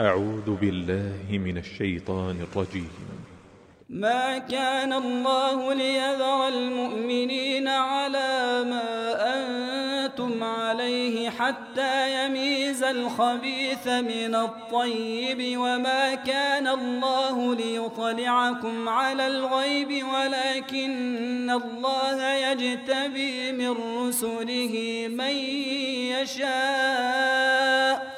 أعوذ بالله من الشيطان الرجيم. ما كان الله ليذر المؤمنين على ما أنتم عليه حتى يميز الخبيث من الطيب وما كان الله ليطلعكم على الغيب ولكن الله يجتبي من رسله من يشاء.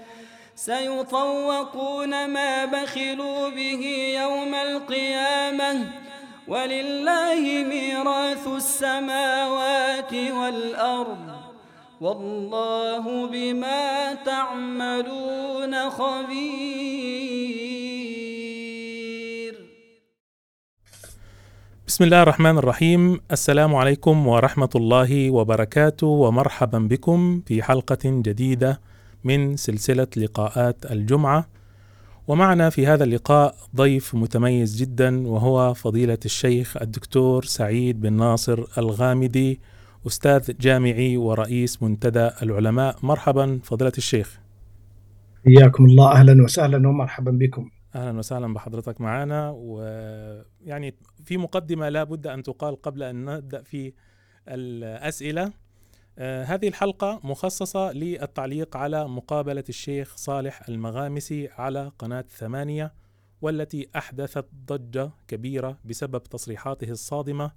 سيطوقون ما بخلوا به يوم القيامة. ولله ميراث السماوات والأرض. والله بما تعملون خبير. بسم الله الرحمن الرحيم. السلام عليكم ورحمة الله وبركاته ومرحبا بكم في حلقة جديدة من سلسلة لقاءات الجمعة. ومعنا في هذا اللقاء ضيف متميز جدا وهو فضيلة الشيخ الدكتور سعيد بن ناصر الغامدي أستاذ جامعي ورئيس منتدى العلماء. مرحبا فضيلة الشيخ. حياكم الله. أهلا وسهلا ومرحبا بكم. أهلا وسهلا بحضرتك معنا. ويعني في مقدمة لا بد أن تقال قبل أن نبدأ في الأسئلة. آه هذه الحلقة مخصصة للتعليق على مقابلة الشيخ صالح المغامسي على قناة ثمانية والتي أحدثت ضجة كبيرة بسبب تصريحاته الصادمة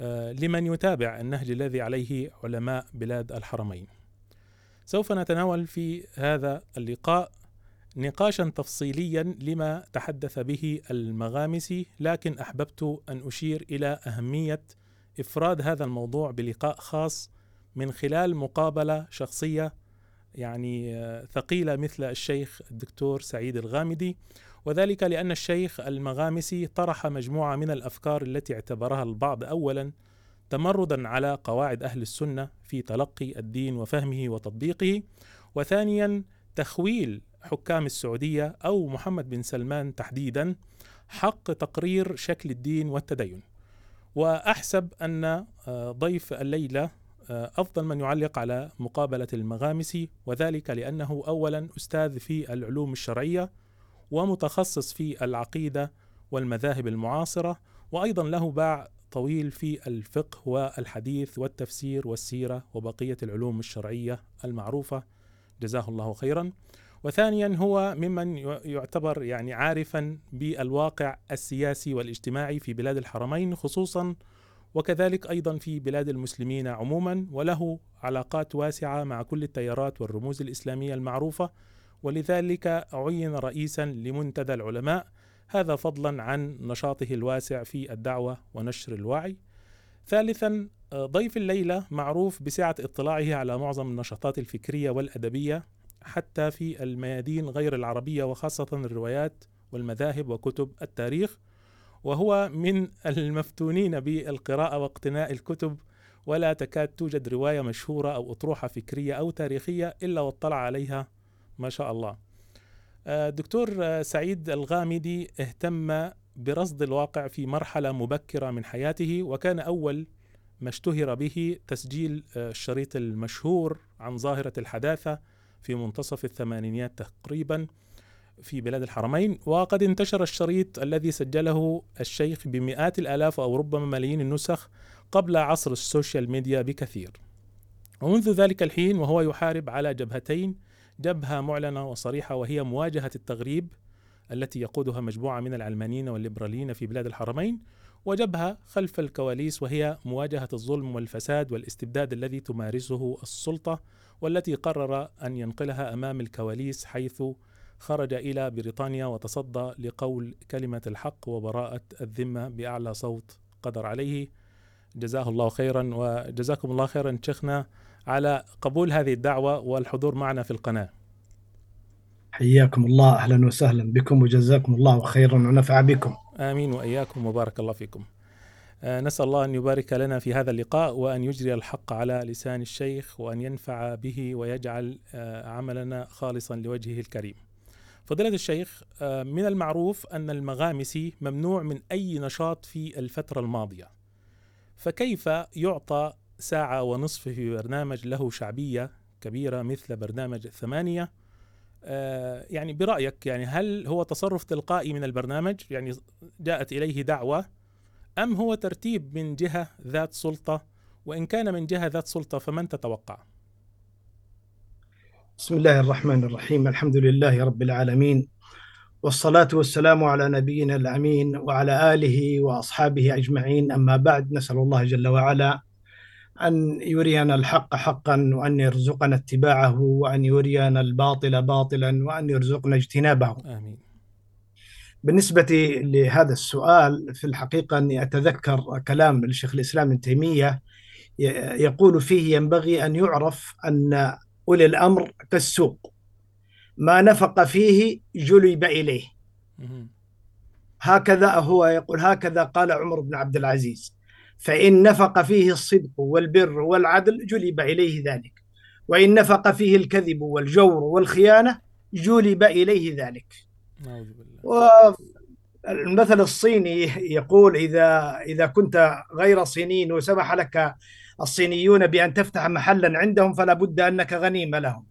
آه لمن يتابع النهج الذي عليه علماء بلاد الحرمين. سوف نتناول في هذا اللقاء نقاشا تفصيليا لما تحدث به المغامسي لكن أحببت أن أشير إلى أهمية إفراد هذا الموضوع بلقاء خاص من خلال مقابلة شخصية يعني ثقيلة مثل الشيخ الدكتور سعيد الغامدي. وذلك لأن الشيخ المغامسي طرح مجموعة من الأفكار التي اعتبرها البعض اولا تمردا على قواعد أهل السنة في تلقي الدين وفهمه وتطبيقه. وثانيا تخويل حكام السعودية أو محمد بن سلمان تحديدا حق تقرير شكل الدين والتدين. وأحسب أن ضيف الليلة أفضل من يعلق على مقابلة المغامسي وذلك لأنه اولا أستاذ في العلوم الشرعية ومتخصص في العقيدة والمذاهب المعاصرة وأيضا له باع طويل في الفقه والحديث والتفسير والسيرة وبقية العلوم الشرعية المعروفة. جزاه الله خيرا. وثانيا هو ممن يعتبر يعني عارفا بالواقع السياسي والاجتماعي في بلاد الحرمين خصوصا وكذلك أيضا في بلاد المسلمين عموما وله علاقات واسعة مع كل التيارات والرموز الإسلامية المعروفة ولذلك عين رئيسا لمنتدى العلماء هذا فضلا عن نشاطه الواسع في الدعوة ونشر الوعي. ثالثا ضيف الليلة معروف بسعة اطلاعه على معظم النشاطات الفكرية والأدبية حتى في الميادين غير العربية وخاصة الروايات والمذاهب وكتب التاريخ وهو من المفتونين بالقراءة واقتناء الكتب ولا تكاد توجد رواية مشهورة أو أطروحة فكرية أو تاريخية إلا واطلع عليها ما شاء الله. دكتور سعيد الغامدي اهتم برصد الواقع في مرحلة مبكرة من حياته وكان أول ما اشتهر به تسجيل الشريط المشهور عن ظاهرة الحداثة في منتصف الثمانينيات تقريبا في بلاد الحرمين وقد انتشر الشريط الذي سجله الشيخ بمئات الآلاف أو ربما ملايين النسخ قبل عصر السوشيال ميديا بكثير. ومنذ ذلك الحين وهو يحارب على جبهتين جبهة معلنة وصريحة وهي مواجهة التغريب التي يقودها مجموعة من العلمانيين والليبراليين في بلاد الحرمين وجبهة خلف الكواليس وهي مواجهة الظلم والفساد والاستبداد الذي تمارسه السلطة والتي قرر أن ينقلها أمام الكواليس حيث خرج إلى بريطانيا وتصدى لقول كلمة الحق وبراءة الذمة بأعلى صوت قدر عليه جزاه الله خيرا وجزاكم الله خيرا شيخنا على قبول هذه الدعوة والحضور معنا في القناة. حياكم الله أهلا وسهلا بكم وجزاكم الله خيرا ونفع بكم. آمين وإياكم وبارك الله فيكم آه، نسأل الله أن يبارك لنا في هذا اللقاء وأن يجري الحق على لسان الشيخ وأن ينفع به ويجعل آه، عملنا خالصا لوجهه الكريم فضيلة الشيخ آه، من المعروف أن المغامسي ممنوع من أي نشاط في الفترة الماضية. فكيف يعطى ساعة ونصف في برنامج له شعبية كبيرة مثل برنامج الثمانية؟ آه، يعني برأيك يعني هل هو تصرف تلقائي من البرنامج؟ يعني جاءت إليه دعوة أم هو ترتيب من جهة ذات سلطة؟ وإن كان من جهة ذات سلطة فمن تتوقع؟ بسم الله الرحمن الرحيم. الحمد لله رب العالمين. والصلاة والسلام على نبينا الأمين وعلى آله وأصحابه أجمعين. أما بعد نسأل الله جل وعلا أن يرينا الحق حقا وأن يرزقنا اتباعه وأن يرينا الباطل باطلا وأن يرزقنا اجتنابه. آمين. بالنسبة لهذا السؤال في الحقيقة أني أتذكر كلام الشيخ الإسلام ابن تيمية يقول فيه ينبغي أن يعرف أن أولي الأمر كالسوق ما نفق فيه جلب إليه. هكذا هو يقول هكذا قال عمر بن عبد العزيز. فإن نفق فيه الصدق والبر والعدل جلب إليه ذلك. وإن نفق فيه الكذب والجور والخيانة جلب إليه ذلك. والمثل الصيني يقول إذا إذا كنت غير صيني وسمح لك الصينيون بأن تفتح محلا عندهم فلا بد أنك غنيمة لهم.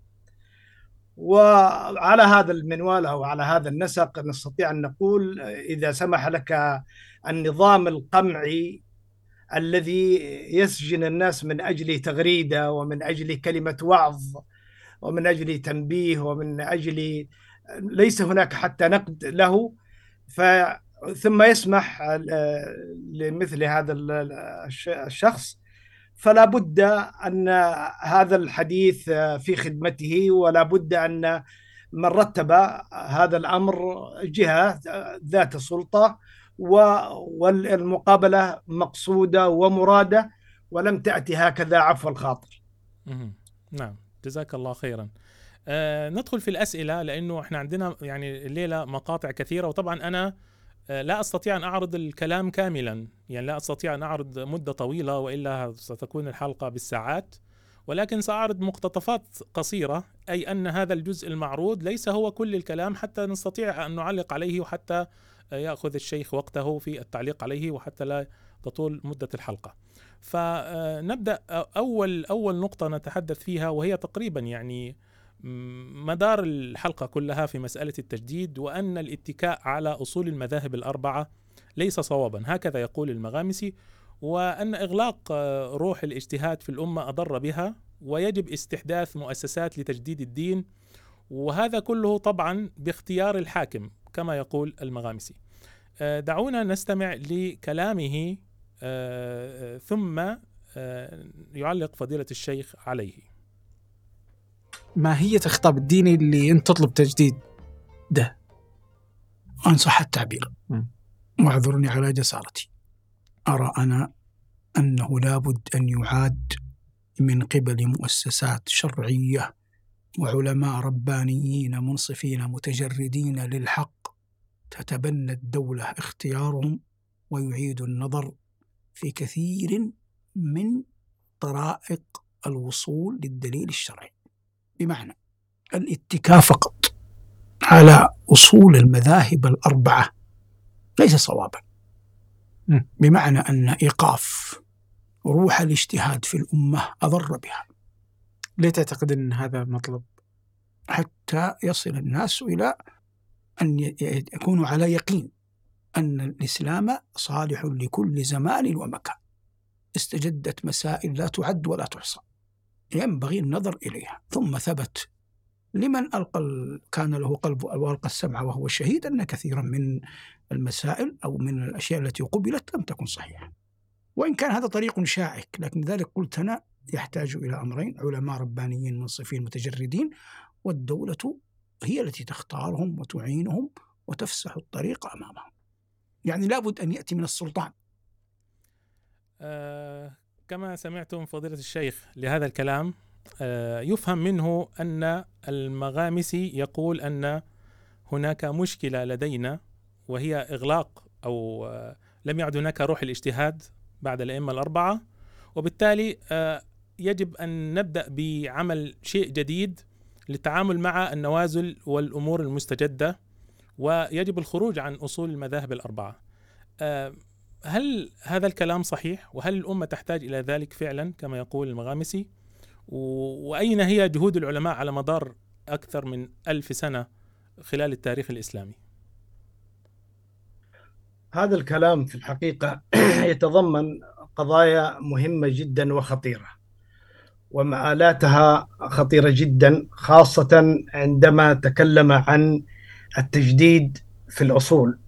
وعلى هذا المنوال أو على هذا النسق نستطيع أن نقول إذا سمح لك النظام القمعي الذي يسجن الناس من أجل تغريدة ومن أجل كلمة وعظ ومن أجل تنبيه ومن أجل ليس هناك حتى نقد له ف ثم يسمح لمثل هذا ال- الش- الشخص فلا بد أن هذا الحديث في خدمته ولا بد أن من رتب هذا الأمر جهة ذات سلطة والمقابلة مقصودة ومرادة ولم تأتي هكذا عفو الخاطر. نعم. جزاك الله خيرا. آه ندخل في الأسئلة لأنه إحنا عندنا يعني الليلة مقاطع كثيرة وطبعا آه لا أستطيع أن أعرض الكلام كاملا. يعني لا أستطيع أن أعرض مدة طويلة وإلا ستكون الحلقة بالساعات. ولكن سأعرض مقتطفات قصيرة أي أن هذا الجزء المعروض ليس هو كل الكلام حتى نستطيع أن نعلق عليه وحتى آه، يأخذ الشيخ وقته في التعليق عليه وحتى لا تطول مدة الحلقة. فنبدأ أول أول نقطة نتحدث فيها وهي تقريبا يعني مدار الحلقة كلها في مسألة التجديد وأن الاتكاء على أصول المذاهب الأربعة ليس صوابا. هكذا يقول المغامسي. وأن إغلاق روح الاجتهاد في الأمة أضر بها ويجب استحداث مؤسسات لتجديد الدين. وهذا كله طبعا باختيار الحاكم كما يقول المغامسي. آه، دعونا نستمع لكلامه آه، آه، ثم يعلق فضيلة الشيخ عليه. ماهية الخطاب الديني اللي أنت تطلب تجديد ده؟ وإن صح التعبير. واعذرني على جسارتي. أرى أنا أنه لابد أن يعاد من قبل مؤسسات شرعية وعلماء ربانيين منصفين متجردين للحق تتبنى الدولة اختيارهم ويعيد النظر في كثير من طرائق الوصول للدليل الشرعي. بمعنى الاتكاء فقط على أصول المذاهب الأربعة ليس صوابا. بمعنى أن إيقاف روح الاجتهاد في الأمة أضر بها ليه تعتقد أن هذا مطلب؟ حتى يصل الناس إلى أن يكونوا على يقين أن الإسلام صالح لكل زمان ومكان استجدت مسائل لا تعد ولا تحصى ينبغي النظر إليها. ثم ثبت لمن ألقى كان له قلب وألقى السمع وهو شهيد أن كثيرا من المسائل أو من الأشياء التي قبلت لم تكن صحيحة. وإن كان هذا طريق شائك لكن لذلك قلت أنا يحتاج إلى أمرين علماء ربانيين منصفين متجردين. والدولة هي التي تختارهم وتعينهم وتفسح الطريق أمامهم. يعني لابد أن يأتي من السلطان. آه، كما سمعتم فضيلة الشيخ لهذا الكلام آه، يفهم منه أن المغامسي يقول أن هناك مشكلة لدينا وهي إغلاق أو آه، لم يعد هناك روح الاجتهاد بعد الأئمة الأربعة وبالتالي آه، يجب أن نبدأ بعمل شيء جديد للتعامل مع النوازل والأمور المستجدة ويجب الخروج عن أصول المذاهب الأربعة. هل هذا الكلام صحيح؟ وهل الأمة تحتاج إلى ذلك فعلا كما يقول المغامسي؟ و- وأين هي جهود العلماء على مدار أكثر من ألف سنة خلال التاريخ الإسلامي؟ هذا الكلام في الحقيقة يتضمن قضايا مهمة جدا وخطيرة ومآلاتها خطيرة جدا خاصة عندما تكلم عن التجديد في الأصول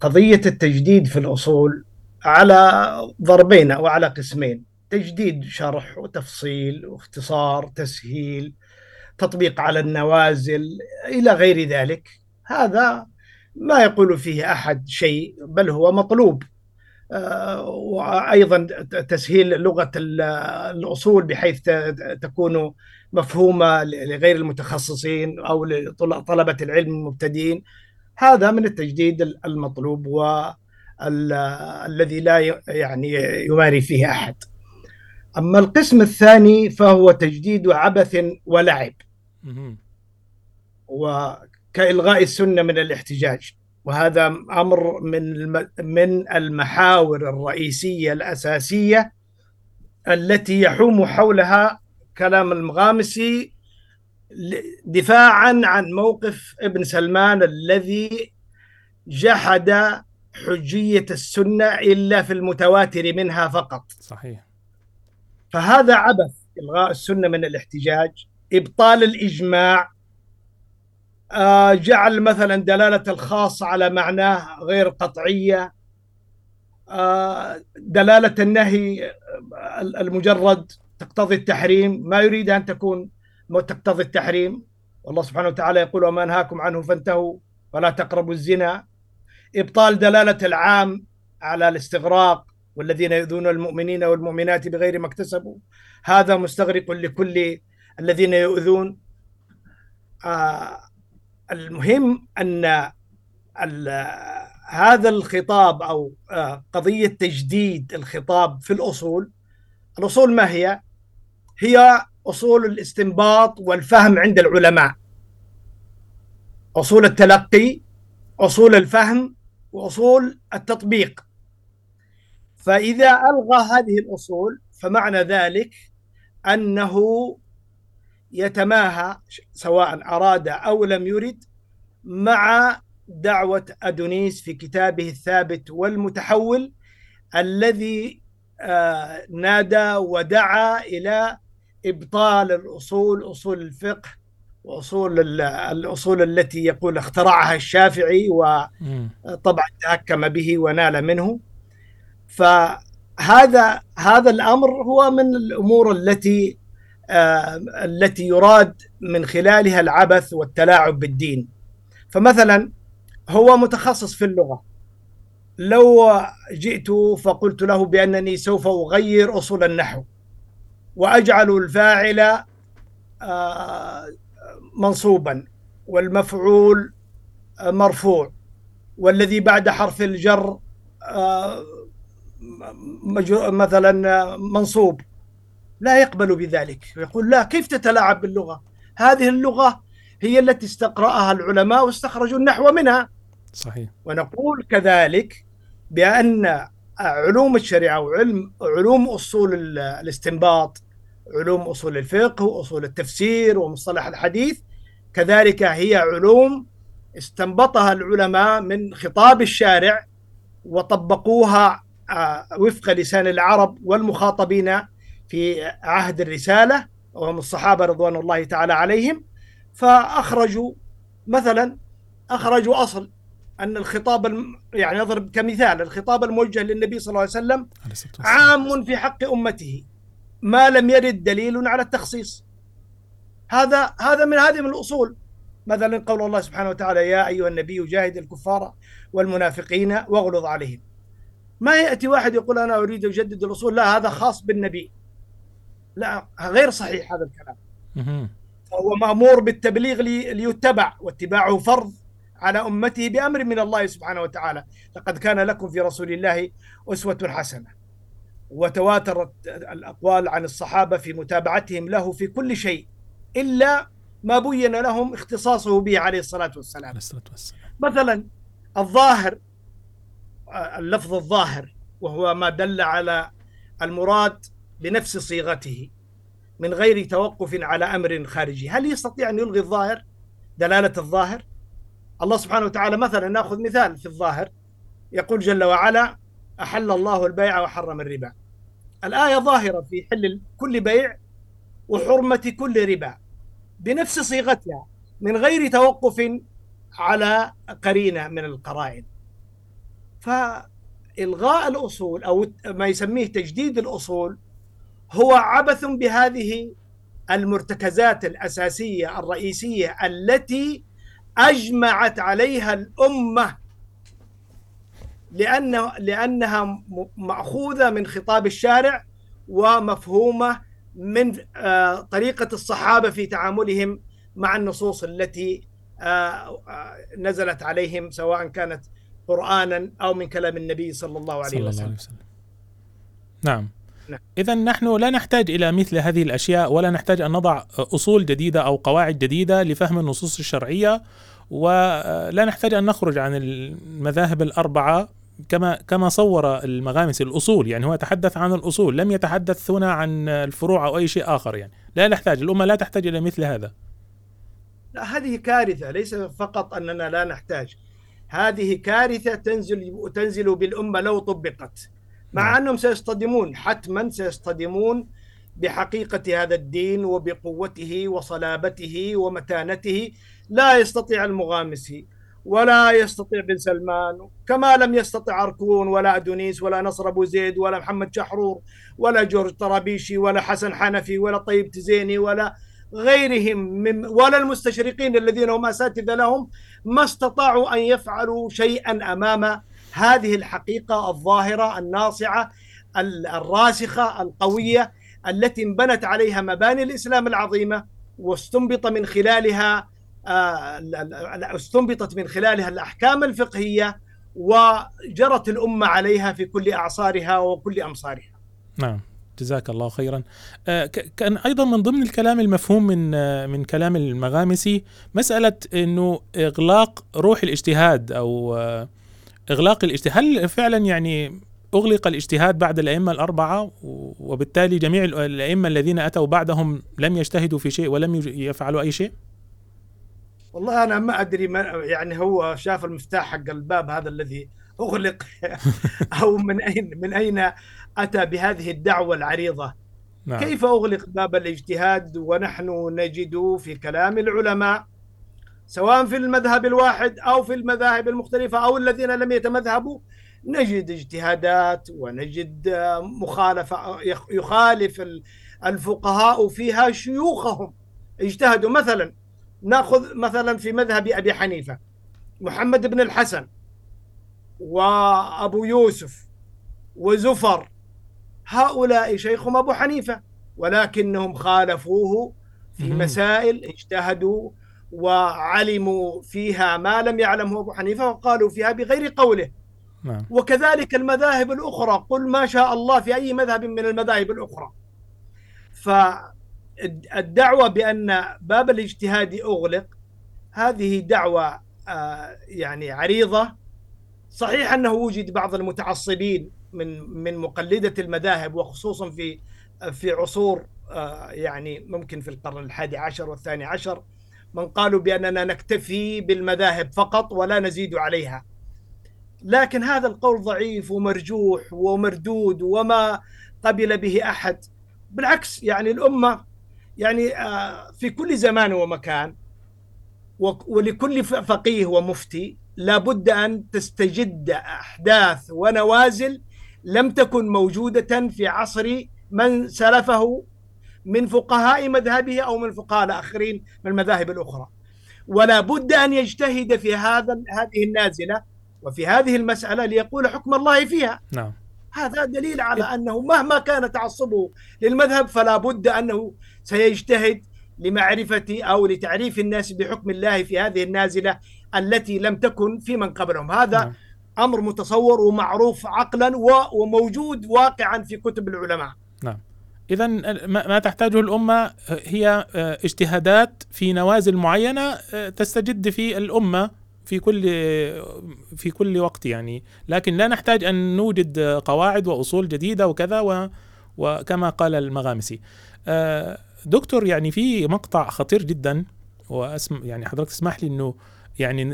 قضية التجديد في الأصول على ضربين أو على قسمين. تجديد شرح وتفصيل واختصار تسهيل تطبيق على النوازل إلى غير ذلك. هذا ما يقول فيه أحد شيء بل هو مطلوب. آه، وأيضا تسهيل لغة ال- الأصول بحيث تكون مفهومة لغير المتخصصين أو لطلبة العلم المبتدئين. هذا من التجديد المطلوب والذي لا يعني يماري فيه أحد. أما القسم الثاني فهو تجديد عبث ولعب. مهم. وكإلغاء السنة من الاحتجاج. وهذا أمر من من المحاور الرئيسية الأساسية التي يحوم حولها كلام المغامسي دفاعا عن موقف ابن سلمان الذي جحد حجية السنة إلا في المتواتر منها فقط. صحيح. فهذا عبث إلغاء السنة من الاحتجاج إبطال الإجماع آه، جعل مثلا دلالة الخاص على معناه غير قطعية آه، دلالة النهي المجرد تقتضي التحريم ما يريد أن تكون تقتضي التحريم. والله سبحانه وتعالى يقول وما نهاكم عنه فانتهوا ولا تقربوا الزنا. إبطال دلالة العام على الاستغراق والذين يؤذون المؤمنين والمؤمنات بغير ما اكتسبوا. هذا مستغرق لكل الذين يؤذون. آه المهم أن هذا الخطاب أو آه قضية تجديد الخطاب في الأصول. الأصول ما هي؟ هي أصول الاستنباط والفهم عند العلماء. أصول التلقي أصول الفهم وأصول التطبيق. فإذا ألغى هذه الأصول فمعنى ذلك أنه يتماهى سواء أراد أو لم يرد مع دعوة أدونيس في كتابه الثابت والمتحول الذي آه، نادى ودعا إلى إبطال الأصول أصول الفقه وأصول ال- الأصول التي يقول اخترعها الشافعي و مم. طبعا تهكم به ونال منه. فهذا هذا الأمر هو من الأمور التي آه التي يراد من خلالها العبث والتلاعب بالدين. فمثلا هو متخصص في اللغة. لو جئت فقلت له بأنني سوف أغير أصول النحو واجعل الفاعل آه منصوبا والمفعول آه، مرفوع. والذي بعد حرف الجر آه، مثلا منصوب. لا يقبل بذلك. يقول لا كيف تتلاعب باللغة؟ هذه اللغة هي التي استقرأها العلماء واستخرجوا النحو منها. صحيح. ونقول كذلك بأن علوم الشريعة وعلم علوم أصول ال- الاستنباط علوم أصول الفقه وأصول التفسير ومصطلح الحديث. كذلك هي علوم استنبطها العلماء من خطاب الشارع وطبقوها آه، وفق لسان العرب والمخاطبين في عهد الرسالة وهم الصحابة رضوان الله تعالى عليهم. فأخرجوا مثلا أخرجوا أصل. أن الخطاب الم... يعني نضرب كمثال الخطاب الموجه للنبي صلى الله عليه وسلم. عام في حق أمته ما لم يرد دليل على التخصيص. هذا هذا من هذه من الأصول. مثلا قول الله سبحانه وتعالى يا أيها النبي جاهد الكفار والمنافقين واغلظ عليهم. ما يأتي واحد يقول أنا أريد أجدد الأصول. لا هذا خاص بالنبي. لا غير صحيح هذا الكلام. فهو مأمور بالتبليغ لي- ليتبع واتباعه فرض. على امته بأمر من الله سبحانه وتعالى. لقد كان لكم في رسول الله أسوة حسنة. وتواترت الأقوال عن الصحابة في متابعتهم له في كل شيء إلا ما بين لهم اختصاصه به عليه الصلاة والسلام. عليه الصلاة والسلام. مثلا الظاهر اللفظ الظاهر وهو ما دل على المراد بنفس صيغته من غير توقف على أمر خارجي، هل يستطيع أن يلغي الظاهر؟ دلالة الظاهر؟ الله سبحانه وتعالى مثلا نأخذ مثال في الظاهر يقول جل وعلا أحل الله البيع وحرم الربا. الآية ظاهرة في حل كل بيع وحرمة كل ربا بنفس صيغتها من غير توقف على قرينة من القرائن. فإلغاء الأصول أو ما يسميه تجديد الأصول هو عبث بهذه المرتكزات الأساسية الرئيسية التي أجمعت عليها الأمة لأنه لأنها م- مأخوذة من خطاب الشارع ومفهومة من آه، طريقة الصحابة في تعاملهم مع النصوص التي آه، آه، نزلت عليهم سواء كانت قرانا أو من كلام النبي صلى الله عليه صلى الله وسلم عليه وسلم نعم. إذا نحن لا نحتاج إلى مثل هذه الأشياء ولا نحتاج أن نضع أصول جديدة أو قواعد جديدة لفهم النصوص الشرعية ولا نحتاج أن نخرج عن المذاهب الأربعة كما كما صور المغامس الأصول يعني هو تحدث عن الأصول لم يتحدث هنا عن الفروع أو أي شيء آخر يعني. لا نحتاج الأمة لا تحتاج إلى مثل هذا. لا هذه كارثة ليس فقط أننا لا نحتاج. هذه كارثة تنزل تنزل بالأمة لو طبقت. مع نعم. أنهم سيصطدمون حتما سيصطدمون بحقيقة هذا الدين وبقوته وصلابته ومتانته لا يستطيع المغامسي ولا يستطيع بن سلمان كما لم يستطع أركون ولا أدونيس ولا نصر أبو زيد ولا محمد شحرور ولا جورج طرابيشي ولا حسن حنفي ولا طيب تزيني ولا غيرهم من ولا المستشرقين الذين هم أساتذة لهم ما استطاعوا أن يفعلوا شيئا أمام هذه الحقيقة الظاهرة الناصعة ال- الراسخة القوية التي انبنت عليها مباني الإسلام العظيمة واستنبط من خلالها آه، استنبطت من خلالها الأحكام الفقهية وجرت الأمة عليها في كل أعصارها وكل أمصارها. نعم جزاك الله خيرا آه، كان أيضا من ضمن الكلام المفهوم من آه، من كلام المغامسي مسألة إنه إغلاق روح الاجتهاد أو إغلاق الاجتهاد. هل فعلا يعني أغلق الاجتهاد بعد الأئمة الأربعة؟ وبالتالي جميع ال- الأئمة الذين أتوا بعدهم لم يجتهدوا في شيء ولم يفعلوا أي شيء؟ والله أنا ما أدري ما يعني هو شاف المفتاح حق الباب هذا الذي أغلق. أو من اين من أين أتى بهذه الدعوة العريضة؟ نعم. كيف أغلق باب الاجتهاد ونحن نجد في كلام العلماء سواء في المذهب الواحد أو في المذاهب المختلفة أو الذين لم يتمذهبوا نجد اجتهادات ونجد آه، مخالفة يخ- يخالف ال- الفقهاء فيها شيوخهم اجتهدوا مثلا نأخذ مثلا في مذهب أبي حنيفة محمد بن الحسن وأبو يوسف وزفر هؤلاء شيخهم أبو حنيفة ولكنهم خالفوه في. مسائل اجتهدوا وعلموا فيها ما لم يعلمه أبو حنيفة وقالوا فيها بغير قوله. نعم. وكذلك المذاهب الأخرى قل ما شاء الله في أي مذهب من المذاهب الأخرى. فالدعوة بأن باب الاجتهاد أغلق هذه دعوة آه، يعني عريضة. صحيح أنه وجد بعض المتعصبين من من مقلدة المذاهب وخصوصا في في عصور آه، يعني ممكن في القرن الحادي عشر والثاني عشر من قالوا بأننا نكتفي بالمذاهب فقط ولا نزيد عليها. لكن هذا القول ضعيف ومرجوح ومردود وما قبل به أحد. بالعكس يعني الأمة يعني آه، في كل زمان ومكان ولكل فقيه ومفتي لابد أن تستجد أحداث ونوازل لم تكن موجودة في عصر من سلفه من فقهاء مذهبه أو من الفقهاء الآخرين من المذاهب الأخرى. ولا بد أن يجتهد في هذا هذه النازلة وفي هذه المسألة ليقول حكم الله فيها. نعم. هذا دليل على أنه مهما كان تعصبه للمذهب فلا بد أنه سيجتهد لمعرفة أو لتعريف الناس بحكم الله في هذه النازلة التي لم تكن في من قبلهم. هذا نعم. أمر متصور ومعروف عقلا وموجود واقعا في كتب العلماء. إذا ما تحتاجه الأمة هي اجتهادات في نوازل معينة تستجد في الأمة في كل في كل وقت يعني. لكن لا نحتاج أن نوجد قواعد وأصول جديدة وكذا وكما قال المغامسي. دكتور يعني في مقطع خطير جدا واسم يعني حضرتك تسمح لي إنه يعني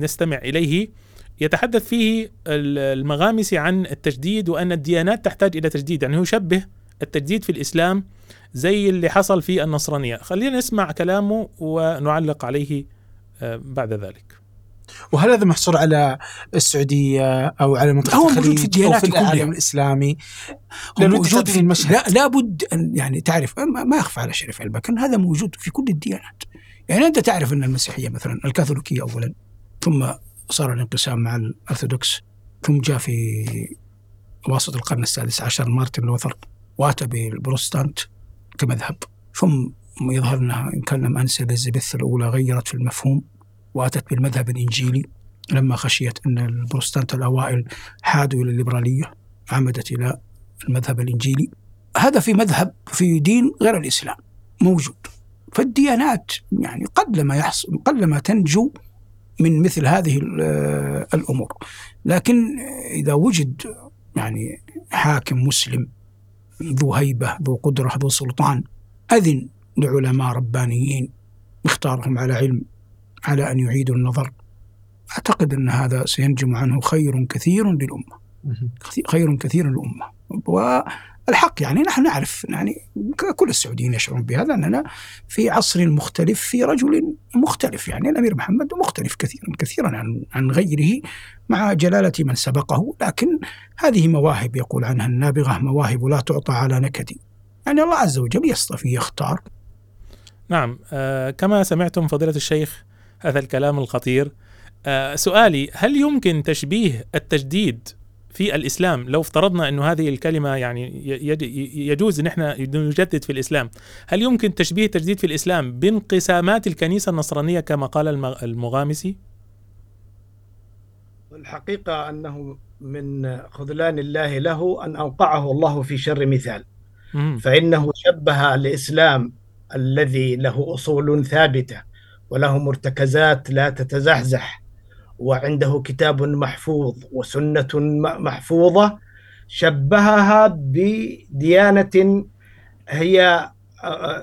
نستمع إليه. يتحدث فيه المغامسي عن التجديد وأن الديانات تحتاج إلى تجديد. يعني هو يشبه التجديد في الإسلام زي اللي حصل في النصرانية. خلينا نسمع كلامه ونعلق عليه بعد ذلك. وهل هذا محصور على السعودية أو على منطقة هو الخليج موجود في الديانات في العالم كلها. الإسلامي؟ هو موجود في المشهد. لا لابد ان يعني تعرف ما يخفى على شريف البكر هذا موجود في كل الديانات. يعني أنت تعرف أن المسيحية مثلا الكاثوليكية اولا ثم صار الانقسام مع الأرثوذكس ثم جاء في وسط القرن السادس عشر مارتن لوثر. واتى بالبروتستانت كمذهب. ثم يظهر أنها إن كان لم انسى إليزابيث الأولى غيرت في المفهوم وأتت بالمذهب الإنجيلي لما خشيت أن البروتستانت الأوائل حادوا إلى الليبرالية عمدت إلى المذهب الإنجيلي. هذا في مذهب في دين غير الإسلام موجود. فالديانات يعني قلما يحصل قلما تنجو من مثل هذه الأمور. لكن إذا وجد يعني حاكم مسلم ذو هيبة ذو قدرة ذو سلطان. أذن لعلماء ربانيين اختارهم على علم على أن يعيدوا النظر. أعتقد أن هذا سينجم عنه خير كثير للأمة. خير كثير للأمة. والحق يعني نحن نعرف يعني كل السعوديين يشعرون بهذا أننا في عصر مختلف في رجل مختلف يعني الأمير محمد مختلف كثيرا كثيرا عن عن غيره مع جلالة من سبقه لكن هذه مواهب يقول عنها النابغة مواهب لا تعطى على نكد. يعني الله عز وجل يصطفي يختار. نعم آه كما سمعتم فضيلة الشيخ هذا الكلام الخطير. آه سؤالي هل يمكن تشبيه التجديد في الإسلام لو افترضنا إنه هذه الكلمة يعني يجوز ان إحنا نجدد في الإسلام هل يمكن تشبيه التجديد في الإسلام بانقسامات الكنيسة النصرانية كما قال المغامسي؟ الحقيقة أنه من خذلان الله له أن أوقعه الله في شر مثال. فإنه شبه الإسلام الذي له أصول ثابتة وله مرتكزات لا تتزحزح. وعنده كتاب محفوظ وسنة محفوظة شبهها بديانة هي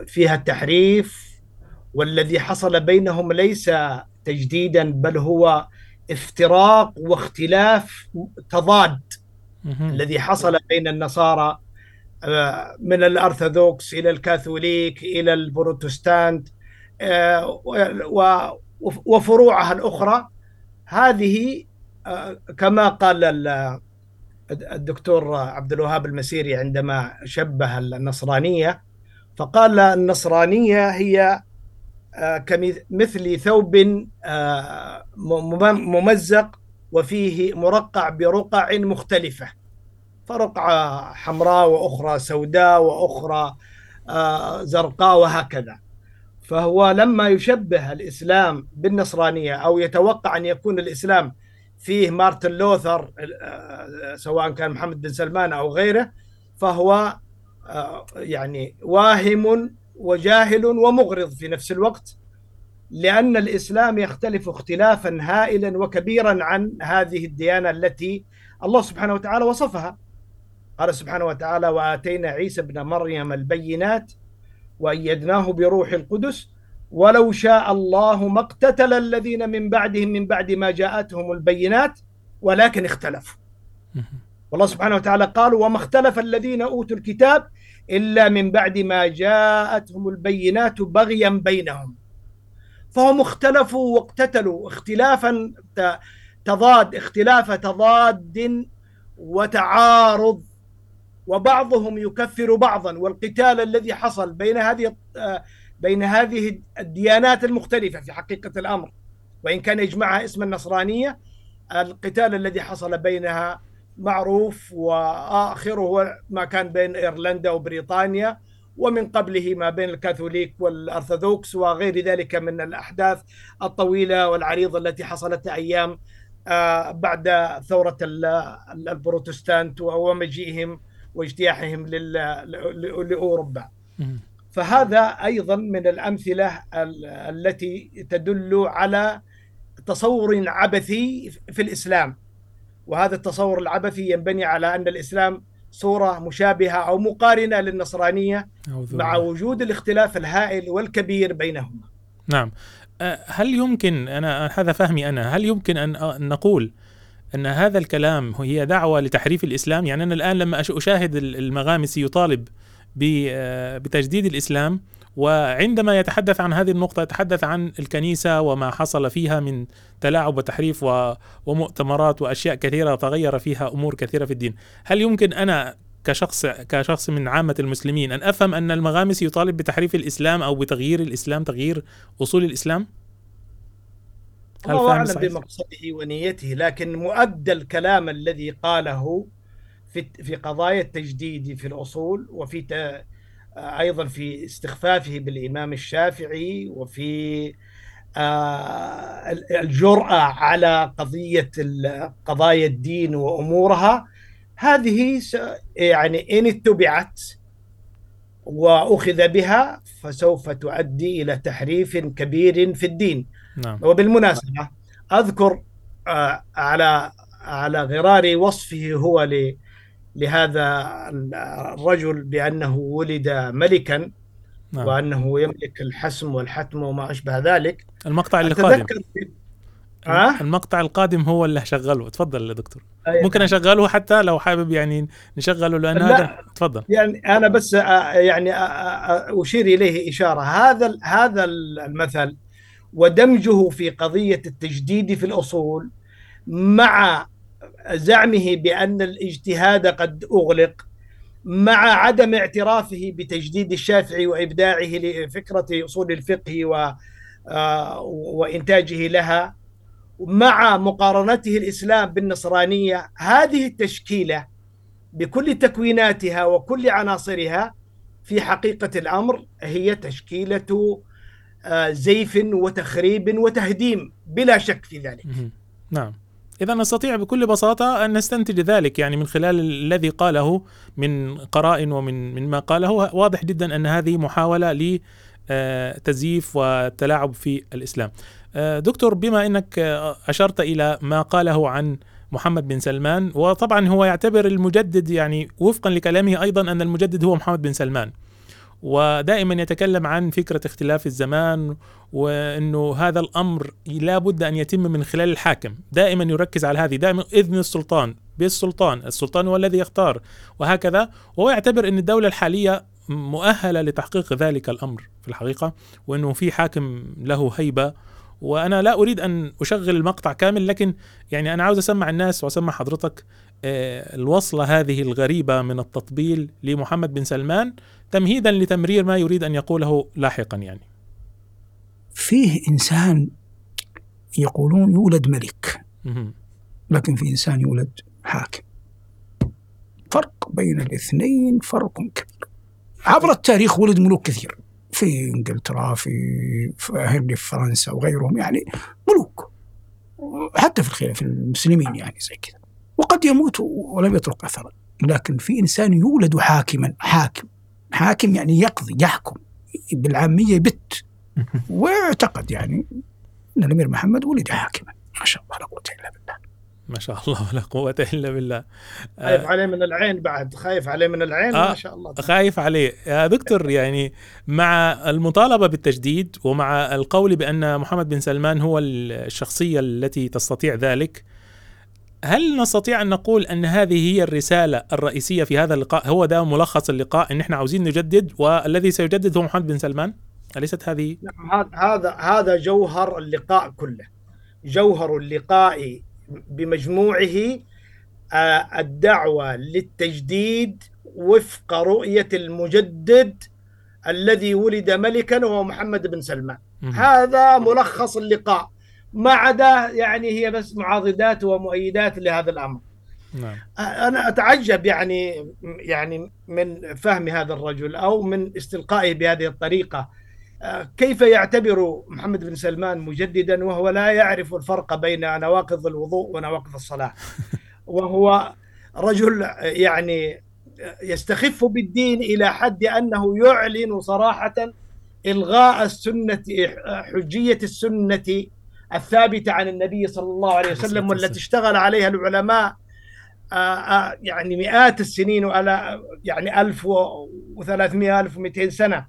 فيها التحريف والذي حصل بينهم ليس تجديدا بل هو افتراق واختلاف تضاد الذي حصل بين النصارى من الأرثوذكس إلى الكاثوليك إلى البروتستانت وفروعها الأخرى. هذه كما قال الدكتور عبد الوهاب المسيري عندما شبه النصرانية فقال النصرانية هي كمثل ثوب ممزق وفيه مرقع برقع مختلفة فرقعة حمراء وأخرى سوداء وأخرى زرقاء وهكذا. فهو لما يشبه الإسلام بالنصرانية أو يتوقع أن يكون الإسلام فيه مارتن لوثر سواء كان محمد بن سلمان أو غيره فهو يعني واهم وجاهل ومغرض في نفس الوقت لأن الإسلام يختلف اختلافا هائلا وكبيرا عن هذه الديانة التي الله سبحانه وتعالى وصفها. قال سبحانه وتعالى وآتينا عيسى ابن مريم البينات وأيدناه بروح القدس ولو شاء الله ما اقتتل الذين من بعدهم من بعد ما جاءتهم البينات ولكن اختلفوا. والله سبحانه وتعالى قال وما اختلف الذين أوتوا الكتاب إلا من بعد ما جاءتهم البينات بغيا بينهم. فهم اختلفوا واقتتلوا اختلافا تضاد اختلاف تضاد وتعارض. وبعضهم يكفر بعضا والقتال الذي حصل بين هذه بين هذه الديانات المختلفة في حقيقة الأمر. وإن كان يجمعها اسم النصرانية القتال الذي حصل بينها معروف وآخره ما كان بين إيرلندا وبريطانيا ومن قبله ما بين الكاثوليك والأرثوذكس وغير ذلك من الأحداث الطويلة والعريضة التي حصلت أيام آه، بعد ثورة البروتستانت ومجيئهم واجتياحهم لأوروبا مم. فهذا أيضا من الأمثلة التي تدل على تصور عبثي في الإسلام وهذا التصور العبثي ينبني على أن الإسلام صورة مشابهة أو مقارنة للنصرانية أعوذ مع. وجود الاختلاف الهائل والكبير بينهما نعم أه، هل يمكن أنا هذا فهمي أنا هل يمكن أن أن نقول أن هذا الكلام هي دعوة لتحريف الإسلام. يعني أنا الآن لما أشاهد ال- المغامسي يطالب آه، بتجديد الإسلام وعندما يتحدث عن هذه النقطة يتحدث عن الكنيسة وما حصل فيها من تلاعب وتحريف ومؤتمرات وأشياء كثيرة تغير فيها أمور كثيرة في الدين. هل يمكن أنا كشخص كشخص من عامة المسلمين أن أفهم أن المغامسي يطالب بتحريف الإسلام أو بتغيير الإسلام تغيير أصول الإسلام؟ هل الله أعلم؟ بمقصده ونيته لكن مؤدى الكلام الذي قاله في في قضايا التجديد في الأصول وفي أيضا في استخفافه بالإمام الشافعي وفي آه، الجرأة على قضية قضايا الدين وأمورها هذه يعني إن اتبعت وأخذ بها فسوف تؤدي إلى تحريف كبير في الدين نعم. وبالمناسبة أذكر آه، على على غرار وصفه هو ل- لهذا الرجل بأنه ولد ملكا نعم. وأنه يملك الحسم والحتم وما أشبه ذلك. المقطع القادم. أتذكر ها؟ المقطع القادم هو اللي هشغله. تفضل يا دكتور. أي- ممكن أشغله حتى لو حابب يعني نشغله لأن لا. هذا تفضل. يعني أنا بس آه، يعني آه، أشير إليه إشارة. هذا هذا المثل ودمجه في قضية التجديد في الأصول مع زعمه بأن الاجتهاد قد أغلق مع عدم اعترافه بتجديد الشافعي وإبداعه لفكرة أصول الفقه و آه، وإنتاجه لها مع مقارنته الإسلام بالنصرانية هذه التشكيلة بكل تكويناتها وكل عناصرها في حقيقة الأمر هي تشكيلة زيف وتخريب وتهديم بلا شك في ذلك. نعم إذا نستطيع بكل بساطة أن نستنتج ذلك يعني من خلال الذي قاله من قرائن ومن من ما قاله واضح جدا أن هذه محاولة لتزييف والتلاعب في الإسلام. آه، دكتور بما أنك آه، أشرت إلى ما قاله عن محمد بن سلمان وطبعا هو يعتبر المجدد يعني وفقا لكلامه أيضا أن المجدد هو محمد بن سلمان. ودائما يتكلم عن فكرة اختلاف الزمان وإنه هذا الأمر لا بد أن يتم من خلال الحاكم. دائما يركز على هذه دائما اذن السلطان بالسلطان السلطان هو الذي يختار وهكذا. وهو يعتبر إن الدولة الحالية مؤهلة لتحقيق ذلك الأمر في الحقيقة وإنه في حاكم له هيبة. وأنا لا أريد أن أشغل المقطع كامل لكن يعني أنا عاوز أسمع الناس وأسمع حضرتك آه، الوصلة هذه الغريبة من التطبيل لمحمد بن سلمان. تمهيدا لتمرير ما يريد أن يقوله لاحقا يعني. فيه إنسان يقولون يولد ملك. لكن في إنسان يولد حاكم. فرق بين الاثنين فرق كبير. عبر التاريخ ولد ملوك كثير. في إنجلترا في في هنري في فرنسا وغيرهم يعني ملوك. حتى في الخلاف في المسلمين يعني زي كذا. وقد يموت ولم يترك اثرا. لكن في إنسان يولد حاكما حاكم. حاكم يعني يقضي يحكم. بالعامية بت. واعتقد يعني إن الأمير محمد ولد حاكما. ما شاء الله لا قوة إلا بالله. ما شاء الله ولا قوة إلا بالله. خايف آه، عليه من العين بعد خايف عليه من العين آه. ما شاء الله. خايف عليه. يا دكتور يعني مع المطالبة بالتجديد ومع القول بأن محمد بن سلمان هو الشخصية التي تستطيع ذلك هل نستطيع أن نقول أن هذه هي الرسالة الرئيسية في هذا اللقاء؟ هو ده ملخص اللقاء أن إحنا عاوزين نجدد والذي سيجدد هو محمد بن سلمان. أليست هذه؟ نعم، هذا هذا جوهر اللقاء كله. جوهر اللقاء بمجموعه الدعوة للتجديد وفق رؤية المجدد الذي ولد ملكا وهو محمد بن سلمان. هذا ملخص اللقاء. ما عدا يعني هي بس معاضدات ومؤيدات لهذا الأمر. نعم. أنا أتعجب يعني يعني من فهم هذا الرجل أو من استلقائه بهذه الطريقة. كيف يعتبر محمد بن سلمان مجددا وهو لا يعرف الفرق بين نواقض الوضوء ونواقض الصلاة؟ وهو رجل يعني يستخف بالدين إلى حد أنه يعلن صراحة إلغاء السنة حجية السنة الثابتة عن النبي صلى الله عليه وسلم والتي اشتغل عليها العلماء آه، آه، يعني مئات السنين وعلى يعني 1300 1200 سنة.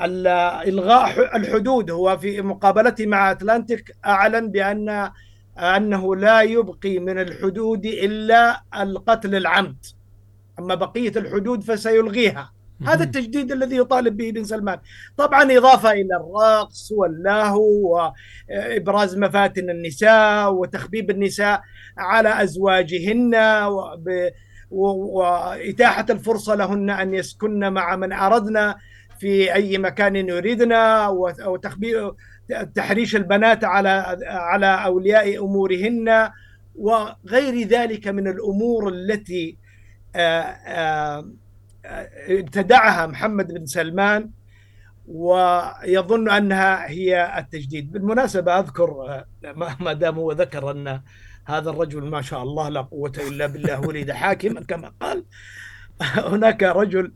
إلغاء الحدود هو في مقابلته مع أتلانتيك أعلن بأن أنه لا يبقي من الحدود إلا القتل العمد. أما بقية الحدود فسيلغيها. هذا التجديد الذي يطالب به بن سلمان. طبعا إضافة إلى الرقص واللهو وإبراز مفاتن النساء وتخبيب النساء على أزواجهن وإتاحة الفرصة لهن أن يسكن مع من أردنا في أي مكان يريدنا وتخبيب تحريش البنات على على أولياء أمورهن وغير ذلك من الأمور التي آآ آآ ابتدعها محمد بن سلمان ويظن أنها هي التجديد. بالمناسبة أذكر ما دام هو ذكر أن هذا الرجل ما شاء الله لا قوة إلا بالله ولد حاكما كما قال هناك رجل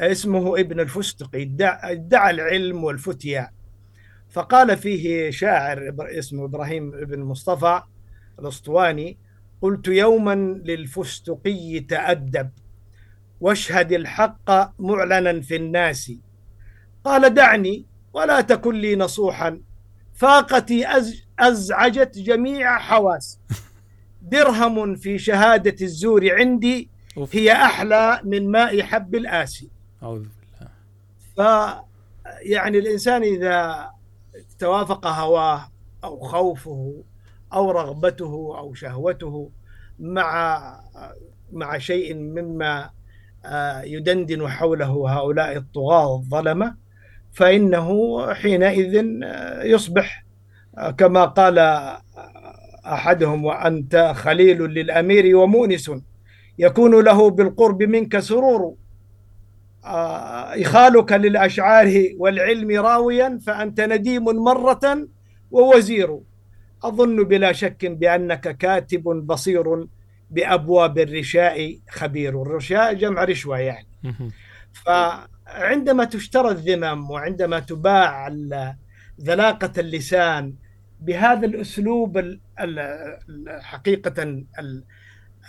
اسمه ابن الفستقي ادعى العلم والفتيا. فقال فيه شاعر اسمه إبراهيم بن مصطفى الأسطواني قلت يوما للفستقي تأدب. واشهد الحق معلنا في الناس. قال دعني ولا تكن لي نصوحا. فاقتي أزعجت جميع حواس. درهم في شهادة الزور عندي هي أحلى من ماء حب الآسي. أعوذ بالله. ف يعني الإنسان إذا توافق هواه أو خوفه أو رغبته أو شهوته مع مع شيء مما يدندن حوله هؤلاء الطغاة الظلمة فإنه حينئذ آه، يصبح آه، كما قال أحدهم وأنت خليل للأمير ومؤنس يكون له بالقرب منك سرور إخالك للأشعار والعلم راويا فأنت نديم مرة ووزير. أظن بلا شك بأنك كاتب بصير بأبواب الرشاء خبير. الرشاء جمع رشوة يعني. فعندما تشترى الذمم وعندما تباع ذلاقة اللسان بهذا الأسلوب حقيقة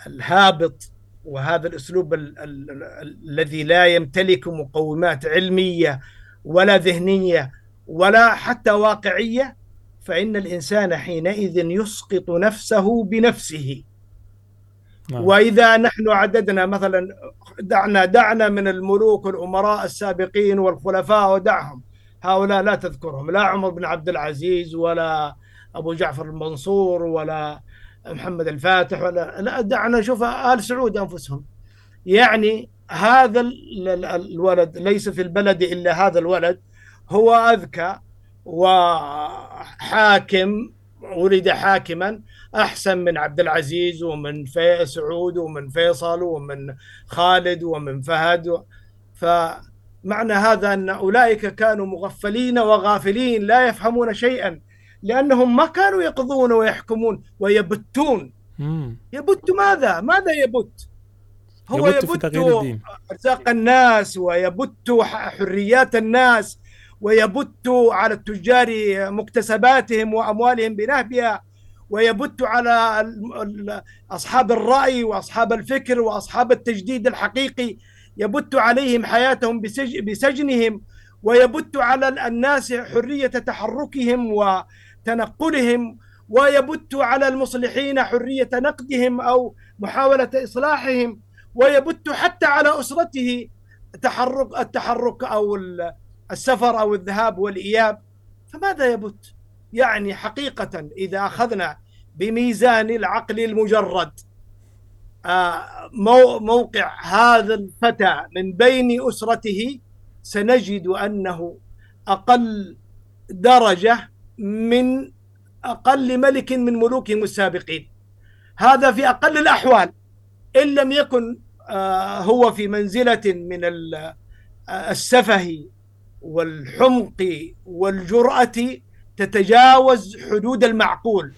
الهابط وهذا الأسلوب الذي لا يمتلك مقومات علمية ولا ذهنية ولا حتى واقعية فإن الإنسان حينئذ يسقط نفسه بنفسه. نعم. وإذا نحن عددنا مثلا دعنا دعنا من الملوك والأمراء السابقين والخلفاء ودعهم. هؤلاء لا تذكرهم. لا عمر بن عبد العزيز ولا أبو جعفر المنصور ولا محمد الفاتح ولا لا دعنا نشوف آل سعود أنفسهم. يعني هذا الولد ليس في البلد إلا هذا الولد. هو أذكى وحاكم ولد حاكما. أحسن من عبد العزيز ومن في سعود ومن فيصل ومن خالد ومن فهد. فمعنى هذا أن أولئك كانوا مغفلين وغافلين لا يفهمون شيئا لأنهم ما كانوا يقضون ويحكمون ويبتون. يبت ماذا؟ ماذا يبت؟ هو يبت, يبت أرزاق الناس ويبت حريات الناس ويبت على التجار مكتسباتهم وأموالهم بنهبها. ويبت على أصحاب الرأي وأصحاب الفكر وأصحاب التجديد الحقيقي يبت عليهم حياتهم بسجنهم ويبت على الناس حرية تحركهم وتنقلهم ويبت على المصلحين حرية نقدهم أو محاولة إصلاحهم ويبت حتى على أسرته تحرك التحرك أو السفر أو الذهاب والإياب فماذا يبت؟ يعني حقيقة إذا أخذنا بميزان العقل المجرد. آه، موقع هذا الفتى من بين أسرته سنجد أنه أقل درجة من أقل ملك من ملوكهم السابقين. هذا في أقل الأحوال. إن لم يكن آه، هو في منزلة من آه، السفه والحمق والجرأة تتجاوز حدود المعقول.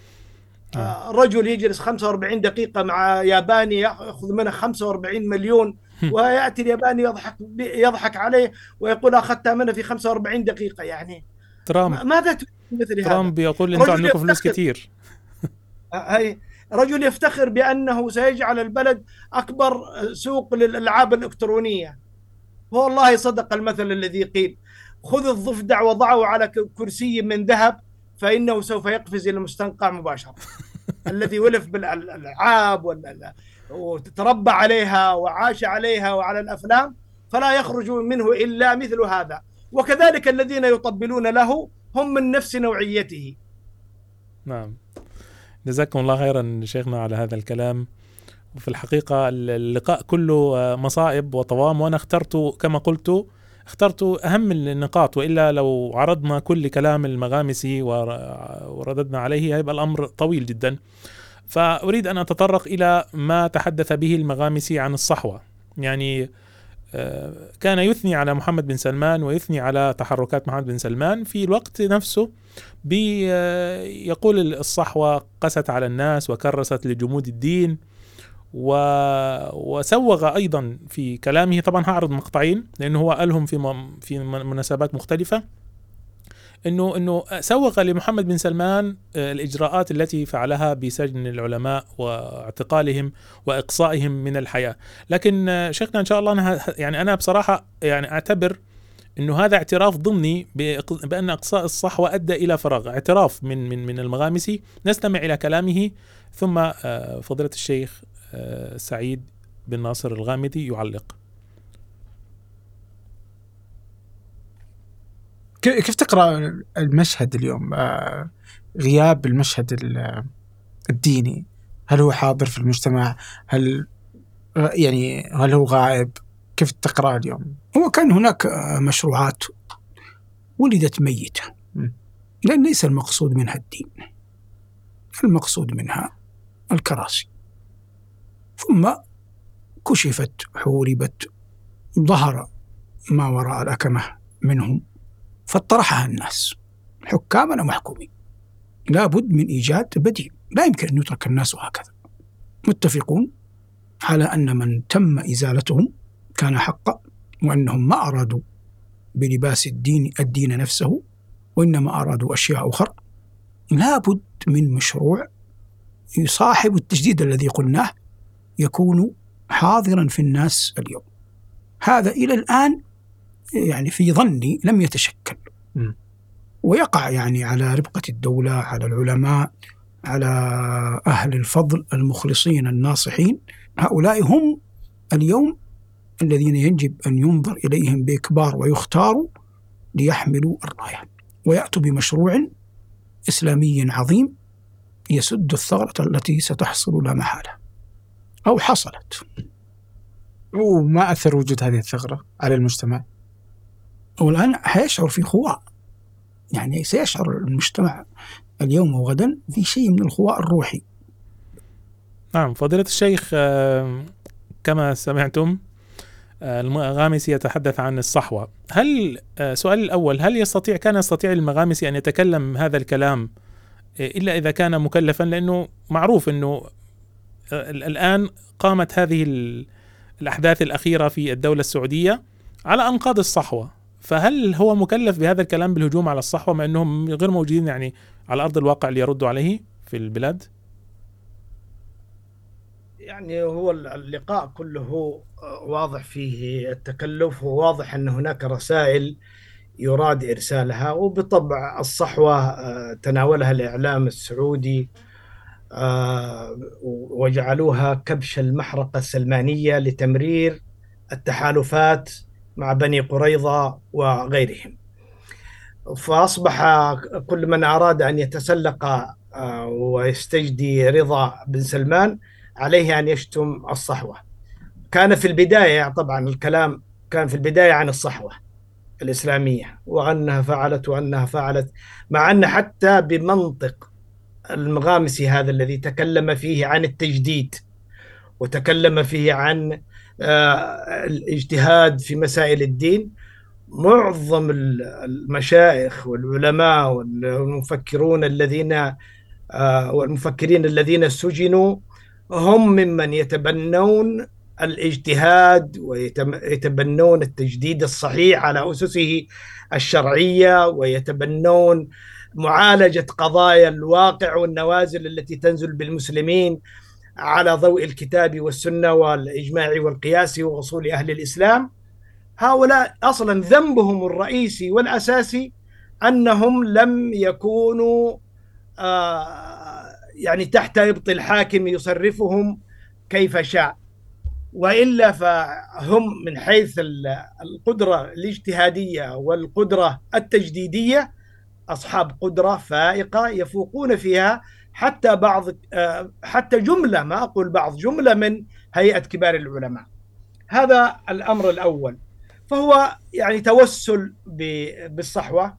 رجل يجلس 45 دقيقة مع ياباني يأخذ منه 45 مليون ويأتي الياباني يضحك يضحك عليه ويقول أخذتها منه في 45 دقيقة يعني ترامب. ماذا تريد مثل هذا؟ ترامب يقول أنتم عندكم فلوس. كتير هي رجل يفتخر بأنه سيجعل البلد أكبر سوق للألعاب الإلكترونية. والله صدق المثل الذي قيل. خذ الضفدع وضعه على كرسي من ذهب. فإنه سوف يقفز إلى المستنقع مباشرة الذي ولف بالألعاب وال- وتربى عليها وعاش عليها وعلى الأفلام فلا يخرج منه إلا مثل هذا. وكذلك الذين يطبلون له هم من نفس نوعيته. نعم. جزاكم الله خيرا شيخنا على هذا الكلام. وفي الحقيقة اللقاء كله آه، مصائب وطوام وأنا اخترت كما قلت اخترت أهم النقاط وإلا لو عرضنا كل كلام المغامسي ور- ورددنا عليه هيبقى الأمر طويل جدا. فأريد أن أتطرق إلى ما تحدث به المغامسي عن الصحوة. يعني آه، كان يثني على محمد بن سلمان ويثني على تحركات محمد بن سلمان في الوقت نفسه بي يقول الصحوة قست على الناس وكرست لجمود الدين. و... وسوغ أيضا في كلامه. طبعا هعرض مقطعين لأنه هو قالهم في م... في من- مناسبات مختلفة. إنه إنه سوغ لمحمد بن سلمان آه، الإجراءات التي فعلها بسجن العلماء واعتقالهم وإقصائهم من الحياة. لكن آه، شيخنا إن شاء الله أنا يعني أنا بصراحة يعني أعتبر إنه هذا اعتراف ضمني بأن أقصاء الصحوه ادى إلى فراغ اعتراف من من من المغامسي. نستمع إلى كلامه. ثم آه، فضيلة الشيخ سعيد بن ناصر الغامدي يعلق. كيف تقرأ المشهد اليوم؟ آه، غياب المشهد ال- الديني. هل هو حاضر في المجتمع؟ هل يعني هل هو غائب؟ كيف تقرأ اليوم؟ هو كان هناك آه، مشروعات ولدت ميتة. م. لأن ليس المقصود منها الدين المقصود منها الكراسي. ثم كشفت حوربت ظهر ما وراء الأكمة منهم فاطرحها الناس حكاما ومحكومين لابد من إيجاد بديل. لا يمكن أن يترك الناس هكذا. متفقون على أن من تم إزالتهم كان حقا وأنهم ما أرادوا بلباس الدين الدين نفسه وإنما أرادوا أشياء أخرى. لابد من مشروع يصاحب التجديد الذي قلناه يكون حاضرا في الناس اليوم. هذا إلى الآن يعني في ظني لم يتشكل. م. ويقع يعني على ربقة الدولة على العلماء على أهل الفضل المخلصين الناصحين. هؤلاء هم اليوم الذين يجب أن ينظر إليهم بإكبار ويختاروا ليحملوا الراية. ويأتوا بمشروع إسلامي عظيم يسد الثغرة التي ستحصل لا محالة. أو حصلت. وما أثر وجود هذه الثغرة على المجتمع. والآن حيشعر في خواء. يعني سيشعر المجتمع اليوم وغدا في شيء من الخواء الروحي. نعم فضيلة الشيخ آه، كما سمعتم آه، المغامسي يتحدث عن الصحوة. هل آه، سؤالي الأول هل يستطيع كان يستطيع المغامسي أن يتكلم هذا الكلام إلا إذا كان مكلفا؟ لأنه معروف أنه الآن قامت هذه ال- الأحداث الأخيرة في الدولة السعودية على أنقاض الصحوة فهل هو مكلف بهذا الكلام بالهجوم على الصحوة مع أنهم غير موجودين يعني على أرض الواقع ليردوا عليه في البلاد؟ يعني هو اللقاء كله واضح فيه التكلف وواضح أن هناك رسائل يراد إرسالها وبطبع الصحوة آه، تناولها الإعلام السعودي آه، وجعلوها كبش المحرقة السلمانية لتمرير التحالفات مع بني قريظة وغيرهم. فأصبح كل من أراد أن يتسلق آه، ويستجدي رضا بن سلمان عليه أن يشتم الصحوة. كان في البداية طبعا الكلام كان في البداية عن الصحوة الإسلامية وأنها فعلت وأنها فعلت مع أن حتى بمنطق المغامسي هذا الذي تكلم فيه عن التجديد وتكلم فيه عن آه، الاجتهاد في مسائل الدين. معظم المشايخ والعلماء والمفكرون الذين آه، والمفكرين الذين سجنوا هم ممن يتبنون الاجتهاد ويتبنون التجديد الصحيح على أسسه الشرعية ويتبنون معالجة قضايا الواقع والنوازل التي تنزل بالمسلمين على ضوء الكتاب والسنة والإجماع والقياس واصول أهل الإسلام. هؤلاء أصلا ذنبهم الرئيسي والاساسي أنهم لم يكونوا آه يعني تحت إبط الحاكم يصرفهم كيف شاء. وإلا فهم من حيث القدرة الاجتهادية والقدرة التجديدية أصحاب قدرة فائقة يفوقون فيها حتى بعض حتى جملة ما أقول بعض جملة من هيئة كبار العلماء. هذا الأمر الأول. فهو يعني توسل بالصحوة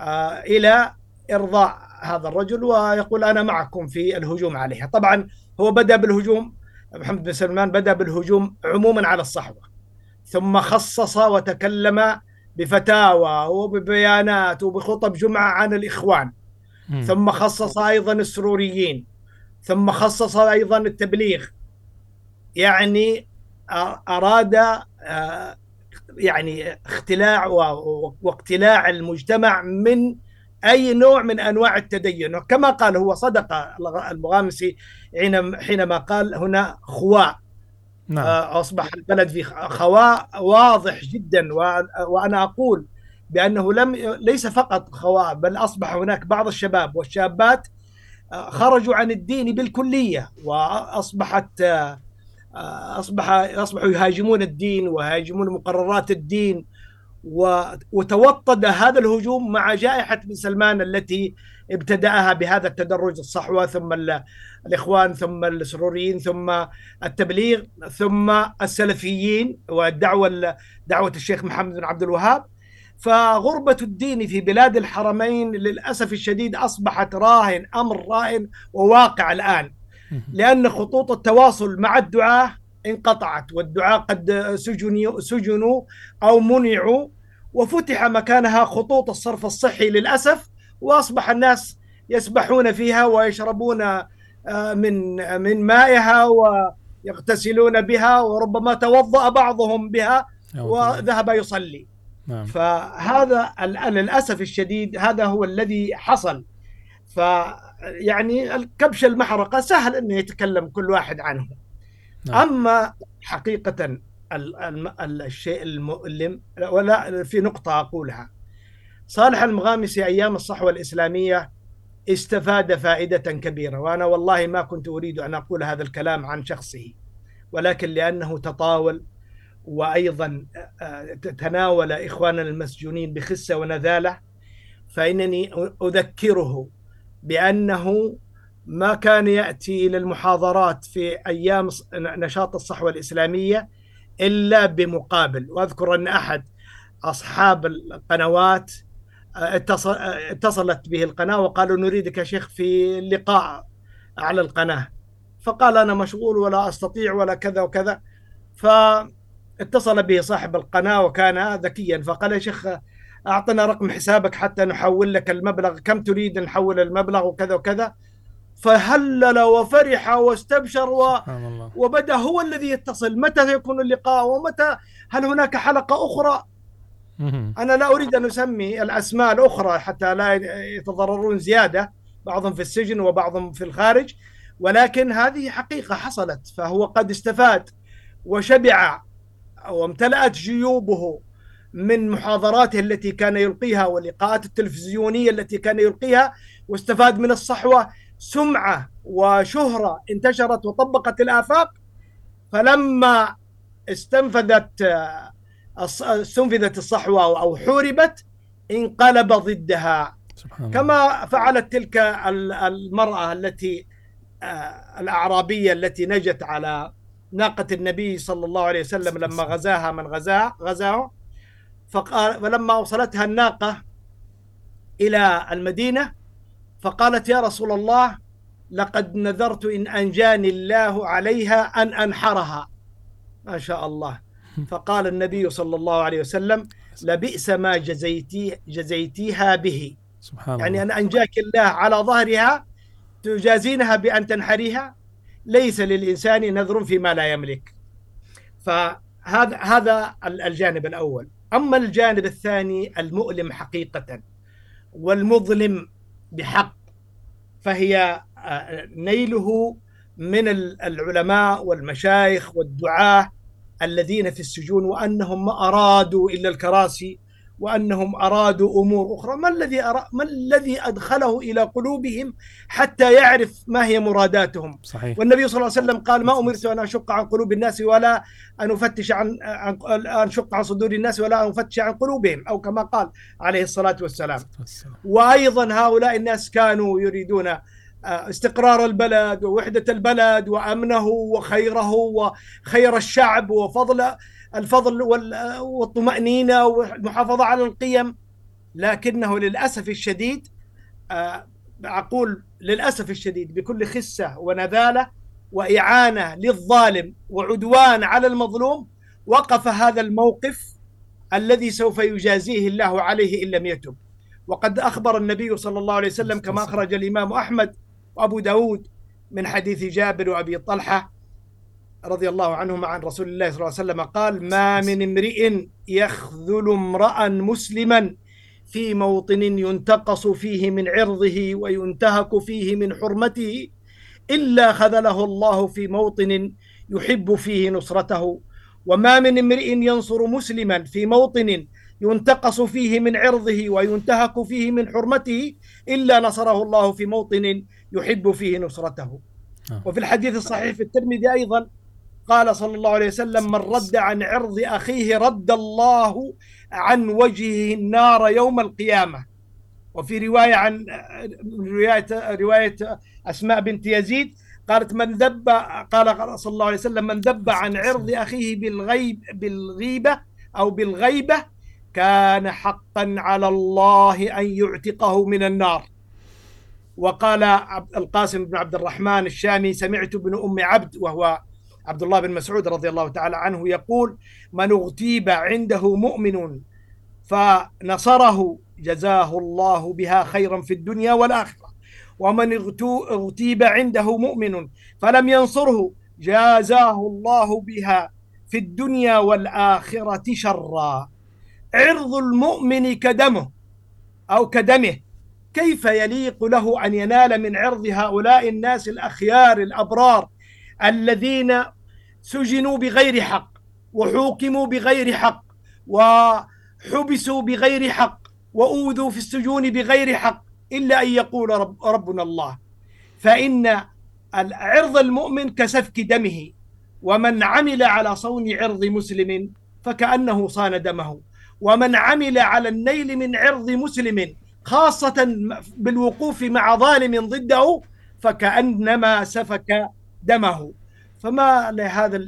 آه، إلى إرضاء هذا الرجل ويقول أنا معكم في الهجوم عليها. طبعا هو بدأ بالهجوم محمد بن سلمان بدأ بالهجوم عموما على الصحوة. ثم خصص وتكلم بفتاوى وببيانات وبخطب جمعة عن الإخوان. م. ثم خصص أيضا السروريين. ثم خصص أيضا التبليغ. يعني أراد يعني اختلاع واقتلاع المجتمع من أي نوع من أنواع التدين. كما قال هو صدق المغامسي حينما قال هنا خواء. نعم. آه، أصبح البلد في خواء واضح جدا وأنا أقول بأنه لم ليس فقط خواء بل أصبح هناك بعض الشباب والشابات آه، خرجوا عن الدين بالكلية وأصبحت آه، أصبح أصبحوا يهاجمون الدين ويهاجمون مقررات الدين وتوطد هذا الهجوم مع جائحة بن سلمان التي ابتدأها بهذا التدرج الصحوة ثم الإخوان ثم السروريين ثم التبليغ ثم السلفيين والدعوة دعوة الشيخ محمد بن عبد الوهاب. فغربة الدين في بلاد الحرمين للأسف الشديد أصبحت راهن أمر راهن وواقع الآن. لأن خطوط التواصل مع الدعاة انقطعت والدعاة قد سجنوا سجنوا أو منعوا وفتح مكانها خطوط الصرف الصحي للأسف وأصبح الناس يسبحون فيها ويشربون من من مائها ويغتسلون بها وربما توضأ بعضهم بها وذهب يصلي. نعم. فهذا للأسف الشديد هذا هو الذي حصل. ف يعني الكبش المحرقة سهل أنه يتكلم كل واحد عنه. نعم. أما حقيقة الشيء المؤلم ولا في نقطة أقولها. صالح المغامسي أيام الصحوة الإسلامية استفاد فائدة كبيرة وأنا والله ما كنت أريد أن أقول هذا الكلام عن شخصه ولكن لأنه تطاول وأيضا آه، تناول إخواننا المسجونين بخسة ونذالة فإنني أذكره بأنه ما كان يأتي إلى المحاضرات في أيام نشاط الصحوة الإسلامية إلا بمقابل وأذكر أن أحد أصحاب القنوات آه، اتصل اتصلت به القناة وقالوا نريدك يا شيخ في لقاء على القناة. فقال أنا مشغول ولا أستطيع ولا كذا وكذا. فاتصل به صاحب القناة وكان ذكيا. فقال يا شيخ أعطنا رقم حسابك حتى نحول لك المبلغ. كم تريد نحول المبلغ وكذا وكذا. فهلل وفرح واستبشر و... وبدأ هو الذي يتصل. متى يكون اللقاء ومتى؟ هل هناك حلقة أخرى؟ أنا لا أريد أن أسمي الأسماء الأخرى حتى لا يتضررون زيادة. بعضهم في السجن وبعضهم في الخارج. ولكن هذه حقيقة حصلت. فهو قد استفاد وشبع وامتلأت جيوبه من محاضراته التي كان يلقيها واللقاءات التلفزيونية التي كان يلقيها واستفاد من الصحوة سمعة وشهرة انتشرت وطبقت الآفاق. فلما استنفذت استنفذت الصحوة أو حوربت انقلب ضدها. سبحان كما فعلت تلك المرأة التي آه، الأعرابية التي نجت على ناقة النبي صلى الله عليه وسلم لما غزاها من غزاه غزاه فقال فلما وصلتها الناقة إلى المدينة فقالت يا رسول الله لقد نذرت إن أنجاني الله عليها أن أنحرها. ما شاء الله. فقال النبي صلى الله عليه وسلم لبئس ما جزيتي جزيتيها به. سبحان يعني الله. أن أنجاك الله على ظهرها تجازينها بأن تنحريها ليس للإنسان نذر فيما لا يملك. فهذا هذا الجانب الأول. أما الجانب الثاني المؤلم حقيقة والمظلم بحق فهي آه، نيله من العلماء والمشايخ والدعاة الذين في السجون وأنهم ما أرادوا إلا الكراسي وأنهم أرادوا أمور أخرى. ما الذي أرى ما الذي أدخله إلى قلوبهم حتى يعرف ما هي مراداتهم؟ صحيح. والنبي صلى الله عليه وسلم قال ما أمرت أن أشق عن قلوب الناس ولا أن أفتش عن أن أشق عن صدور الناس ولا أن أفتش عن قلوبهم. أو كما قال عليه الصلاة والسلام. وأيضا هؤلاء الناس كانوا يريدون استقرار البلد ووحدة البلد وأمنه وخيره وخير الشعب وفضل الفضل والطمأنينة والمحافظة على القيم. لكنه للأسف الشديد آه، أقول للأسف الشديد بكل خسة ونذالة وإعانة للظالم وعدوان على المظلوم وقف هذا الموقف الذي سوف يجازيه الله عليه إن لم يتب. وقد أخبر النبي صلى الله عليه وسلم كما أخرج الإمام أحمد وأبو داود من حديث جابر وأبي طلحة رضي الله عنهما عن رسول الله صلى الله عليه وسلم قال ما من امرئ يخذل امرأ مسلما في موطن ينتقص فيه من عرضه وينتهك فيه من حرمته إلا خذله الله في موطن يحب فيه نصرته. وما من امرئ ينصر مسلما في موطن ينتقص فيه من عرضه وينتهك فيه من حرمته إلا نصره الله في موطن يحب فيه نصرته. آه. وفي الحديث الصحيح في الترمذي أيضا قال صلى الله عليه وسلم من رد عن عرض أخيه رد الله عن وجهه النار يوم القيامة وفي رواية عن رواية رواية أسماء بنت يزيد قالت من ذب قال صلى الله عليه وسلم من ذب عن عرض أخيه بالغيب بالغيبة أو بالغيبة كان حقا على الله أن يعتقه من النار. وقال القاسم بن عبد الرحمن الشامي سمعت ابن أم عبد وهو عبد الله بن مسعود رضي الله تعالى عنه يقول من اغتيب عنده مؤمن فنصره جزاه الله بها خيرا في الدنيا والآخرة. ومن اغتيب عنده مؤمن فلم ينصره جازاه الله بها في الدنيا والآخرة شرا. عرض المؤمن كدمه أو كدمه كيف يليق له أن ينال من عرض هؤلاء الناس الأخيار الأبرار الذين سجنوا بغير حق وحوكموا بغير حق وحبسوا بغير حق وأوذوا في السجون بغير حق إلا أن يقول رب ربنا الله. فإن عرض المؤمن كسفك دمه ومن عمل على صون عرض مسلم فكأنه صان دمه ومن عمل على النيل من عرض مسلم خاصة بالوقوف مع ظالم ضده فكأنما سفك دمه. فما لهذا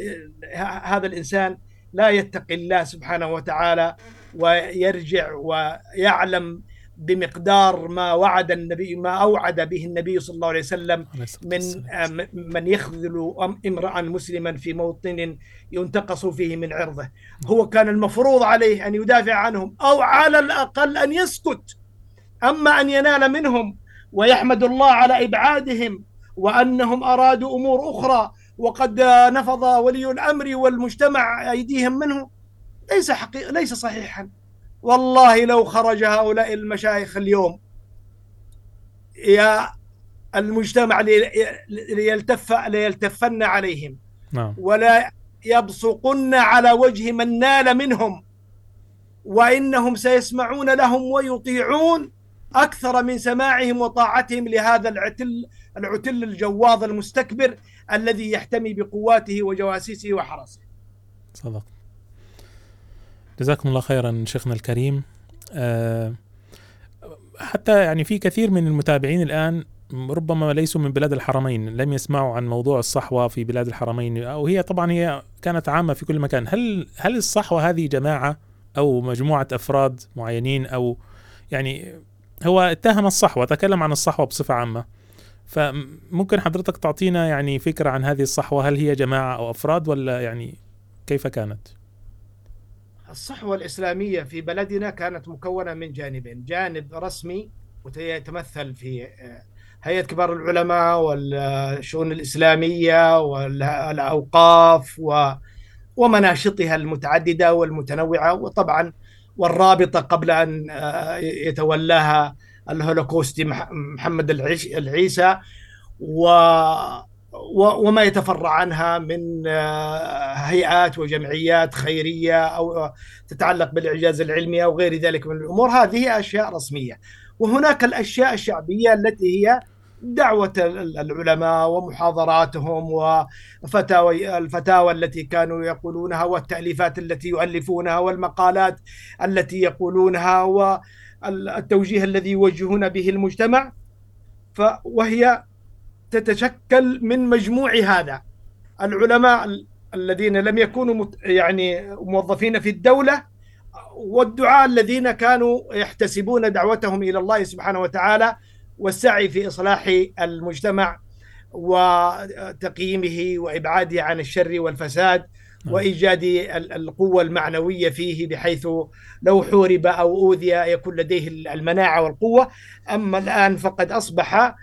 هذا الإنسان لا يتقي الله سبحانه وتعالى ويرجع ويعلم بمقدار ما وعد النبي ما أوعد به النبي صلى الله عليه وسلم من من يخذل امرأ مسلما في موطن ينتقص فيه من عرضه. هو كان المفروض عليه أن يدافع عنهم أو على الأقل أن يسكت. أما أن ينال منهم ويحمد الله على إبعادهم وأنهم أرادوا أمور أخرى وقد نفض ولي الأمر والمجتمع أيديهم منه ليس حقيقة ليس صحيحا والله لو خرج هؤلاء المشايخ اليوم يا المجتمع ليلتف ليلتفن عليهم نعم. ولا يبصقن على وجه من نال منهم وإنهم سيسمعون لهم ويطيعون أكثر من سماعهم وطاعتهم لهذا العتل العتل الجواظ المستكبر الذي يحتمي بقواته وجواسيسه وحرسه صدق. جزاكم الله خيرا شيخنا الكريم. أه حتى يعني في كثير من المتابعين الآن ربما ليسوا من بلاد الحرمين لم يسمعوا عن موضوع الصحوة في بلاد الحرمين أو هي طبعا هي كانت عامة في كل مكان. هل هل الصحوة هذه جماعة أو مجموعة أفراد معينين أو يعني هو اتهم الصحوة تكلم عن الصحوة بصفة عامة فممكن حضرتك تعطينا يعني فكرة عن هذه الصحوة هل هي جماعة أو أفراد ولا يعني كيف كانت؟ الصحوة الإسلامية في بلدنا كانت مكونة من جانبين جانب رسمي ويتمثل في آه، هيئة كبار العلماء والشؤون الإسلامية والأوقاف و ومناشطها المتعددة والمتنوعة وطبعا والرابطة قبل أن آه، يتولاها الهولوكوستي محمد العيسى و وما يتفرع عنها من آه، هيئات وجمعيات خيرية أو تتعلق بالإعجاز العلمي أو غير ذلك من الأمور. هذه أشياء رسمية. وهناك الأشياء الشعبية التي هي دعوة العلماء ومحاضراتهم وفتاوى الفتاوى التي كانوا يقولونها والتأليفات التي يؤلفونها والمقالات التي يقولونها والتوجيه الذي يوجهون به المجتمع وهي تتشكل من مجموع هذا. العلماء الذين لم يكونوا يعني موظفين في الدولة والدعاء الذين كانوا يحتسبون دعوتهم إلى الله سبحانه وتعالى والسعي في إصلاح المجتمع وتقييمه وإبعاده عن الشر والفساد نعم. وإيجاد القوة المعنوية فيه بحيث لو حورب أو أوذي يكون لديه المناعة والقوة أما الآن فقد أصبح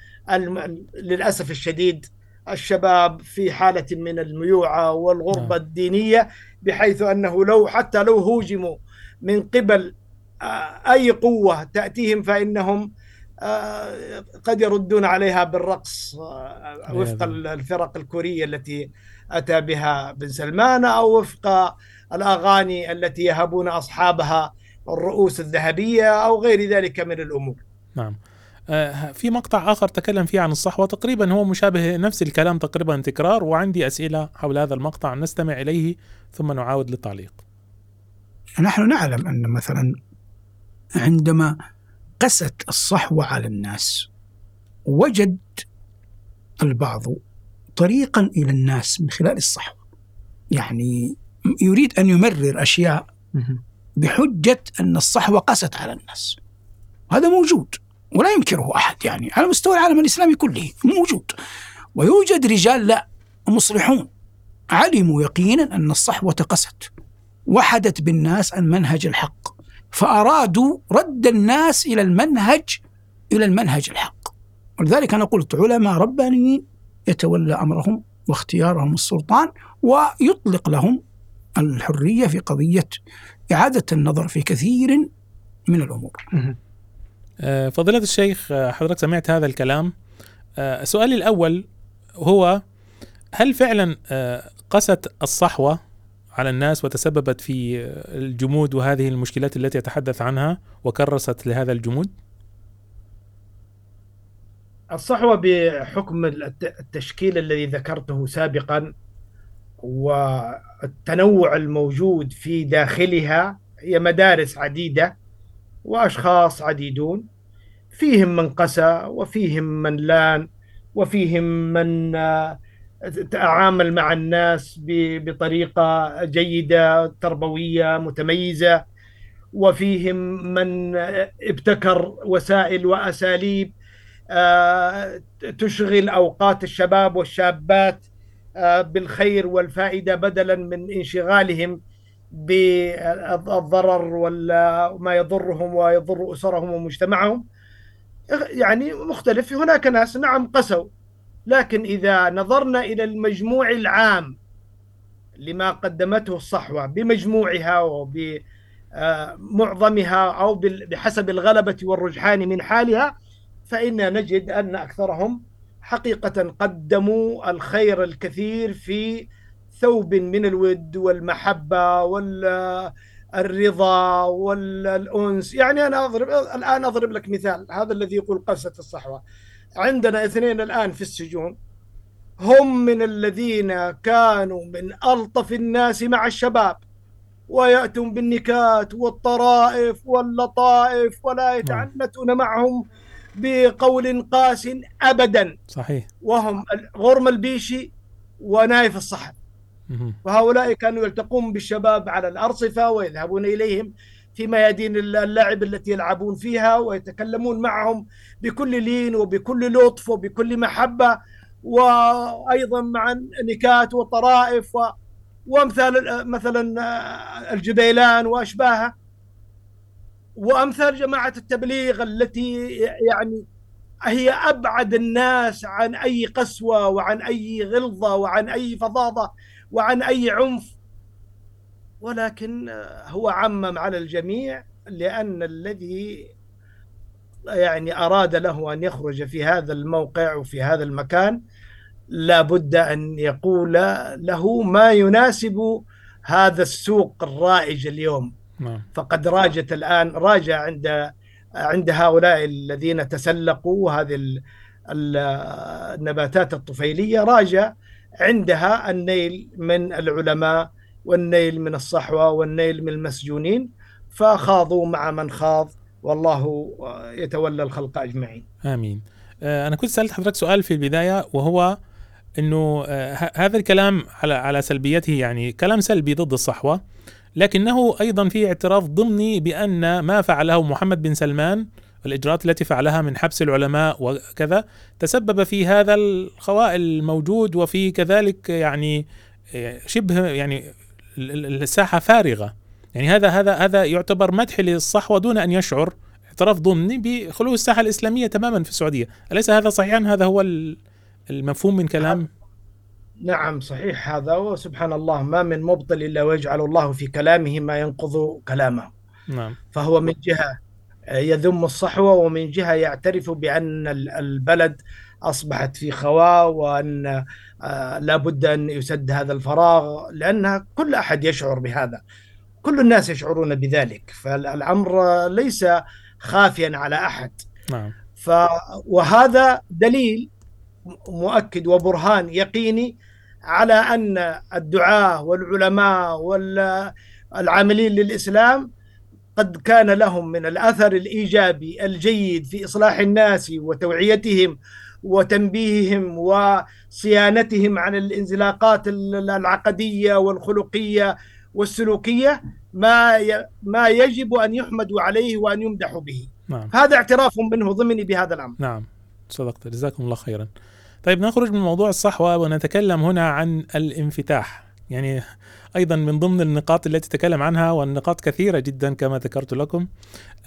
للأسف الشديد الشباب في حالة من الميوعة والغربة نعم. الدينية بحيث أنه لو حتى لو هوجموا من قبل آه، أي قوة تأتيهم فإنهم قد يردون عليها بالرقص آه، وفق الفرق الكورية التي أتى بها بن سلمان أو وفق الأغاني التي يهبون أصحابها الرؤوس الذهبية أو غير ذلك من الأمور. نعم. آه، في مقطع آخر تكلم فيه عن الصحوة تقريبا هو مشابه نفس الكلام تقريبا تكرار وعندي أسئلة حول هذا المقطع نستمع إليه ثم نعاود للتعليق نحن نعلم أن مثلا عندما قست الصحوة على الناس. وجد البعض طريقا إلى الناس من خلال الصحوة يعني يريد أن يمرر أشياء بحجة أن الصحوة قست على الناس. هذا موجود ولا ينكره أحد يعني على مستوى العالم الإسلامي كله موجود. ويوجد رجال لا مصلحون. علموا يقينا أن الصحوة قست. وحدت بالناس عن منهج الحق. فأرادوا رد الناس إلى المنهج إلى المنهج الحق. ولذلك أنا قلت علماء ربانيين يتولى أمرهم واختيارهم السلطان ويطلق لهم الحرية في قضية إعادة النظر في كثير من الأمور. آه، فضيلة الشيخ آه، حضرتك سمعت هذا الكلام. آه، سؤالي الأول هو هل فعلا قست الصحوة على الناس وتسببت في الجمود وهذه المشكلات التي يتحدث عنها وكرست لهذا الجمود؟ الصحوة بحكم التشكيل الذي ذكرته سابقا والتنوع الموجود في داخلها هي مدارس عديدة وأشخاص عديدون فيهم من قسى وفيهم من لأن وفيهم من آه، تعامل مع الناس بطريقة جيدة تربوية متميزة. وفيهم من ابتكر وسائل وأساليب آه، تشغل أوقات الشباب والشابات آه، بالخير والفائدة بدلا من انشغالهم بالضرر ولا ما يضرهم ويضر أسرهم ومجتمعهم. يعني مختلف هناك ناس نعم قسوا. لكن إذا نظرنا إلى المجموع العام لما قدمته الصحوة بمجموعها وبمعظمها أو بحسب الغلبة والرجحان من حالها فإن نجد أن أكثرهم حقيقة قدموا الخير الكثير في ثوب من الود والمحبة والرضا والأنس. يعني أنا أضرب الآن أضرب لك مثال هذا الذي يقول قصة الصحوة. عندنا اثنين الآن في السجون. هم من الذين كانوا من ألطف الناس مع الشباب ويأتون بالنكات والطرائف واللطائف ولا نعم. يتعنتون معهم بقول قاس أبدا. صحيح. وهم غرم البيشي ونايف الصحن. وهؤلاء كانوا يلتقون بالشباب على الأرصفة ويذهبون إليهم في ميادين اللعب التي يلعبون فيها ويتكلمون معهم بكل لين وبكل لطف وبكل محبة وأيضا مع نكات وطرائف و وأمثال مثلا الجبيلان واشباهها وأمثال جماعة التبليغ التي يعني هي أبعد الناس عن أي قسوة وعن أي غلظة وعن أي فظاظة وعن أي عنف ولكن هو عمم على الجميع لأن الذي يعني أراد له أن يخرج في هذا الموقع وفي هذا المكان لا بد أن يقول له ما يناسب هذا السوق الرائج اليوم. نعم. فقد راجت الآن راج عند عند هؤلاء الذين تسلقوا هذه ال- ال- النباتات الطفيلية راج عندها النيل من العلماء والنيل من الصحوة والنيل من المسجونين فخاضوا مع من خاض والله يتولى الخلق أجمعين. آمين آه، أنا كنت سألت حضرتك سؤال في البداية وهو إنه آه، هذا الكلام على على سلبيته يعني كلام سلبي ضد الصحوة لكنه أيضا في اعتراف ضمني بأن ما فعله محمد بن سلمان والإجراءات التي فعلها من حبس العلماء وكذا تسبب في هذا الخوائل الموجود وفي كذلك يعني آه، شبه يعني الساحة فارغة. يعني هذا هذا هذا يعتبر مدح للصحوة دون أن يشعر اعتراف ضمني بخلو الساحة الإسلامية تماما في السعودية، أليس هذا صحيحا؟ هذا هو ال- المفهوم من كلام؟ نعم صحيح هذا. وسبحان الله ما من مبطل إلا ويجعل الله في كلامه ما ينقض كلامه. نعم. فهو من جهة يذم الصحوة ومن جهة يعترف بأن ال- البلد أصبحت في خواء وأن آه، لا بد أن يسد هذا الفراغ لأن كل أحد يشعر بهذا. كل الناس يشعرون بذلك. فالأمر ليس خافيا على أحد. نعم. ف وهذا دليل مؤكد وبرهان يقيني على أن الدعاة والعلماء والعاملين للإسلام قد كان لهم من الأثر الإيجابي الجيد في إصلاح الناس وتوعيتهم وتنبيههم وصيانتهم عن الانزلاقات العقدية والخلقية والسلوكية ما ما يجب أن يحمدوا عليه وأن يمدحوا به. نعم. هذا اعتراف منه ضمني بهذا الأمر. نعم. صدقت. جزاكم الله خيرا. طيب نخرج من موضوع الصحوة ونتكلم هنا عن الانفتاح، يعني أيضا من ضمن النقاط التي تكلم عنها والنقاط كثيرة جدا كما ذكرت لكم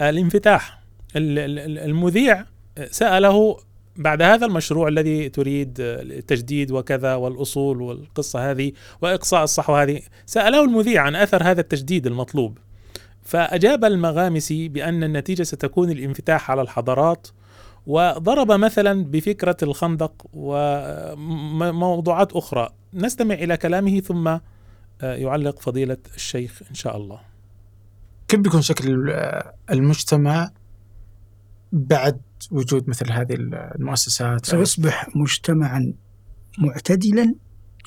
الانفتاح. ال- ال- المذيع سأله بعد هذا المشروع الذي تريد التجديد وكذا والأصول والقصة هذه وإقصاء الصحوة هذه ساله المذيع عن أثر هذا التجديد المطلوب. فأجاب المغامسي بأن النتيجة ستكون الانفتاح على الحضارات وضرب مثلا بفكرة الخندق وموضوعات أخرى. نستمع إلى كلامه ثم آه، يعلق فضيلة الشيخ إن شاء الله. كيف بيكون شكل المجتمع بعد وجود مثل هذه المؤسسات. سيصبح مجتمعا معتدلا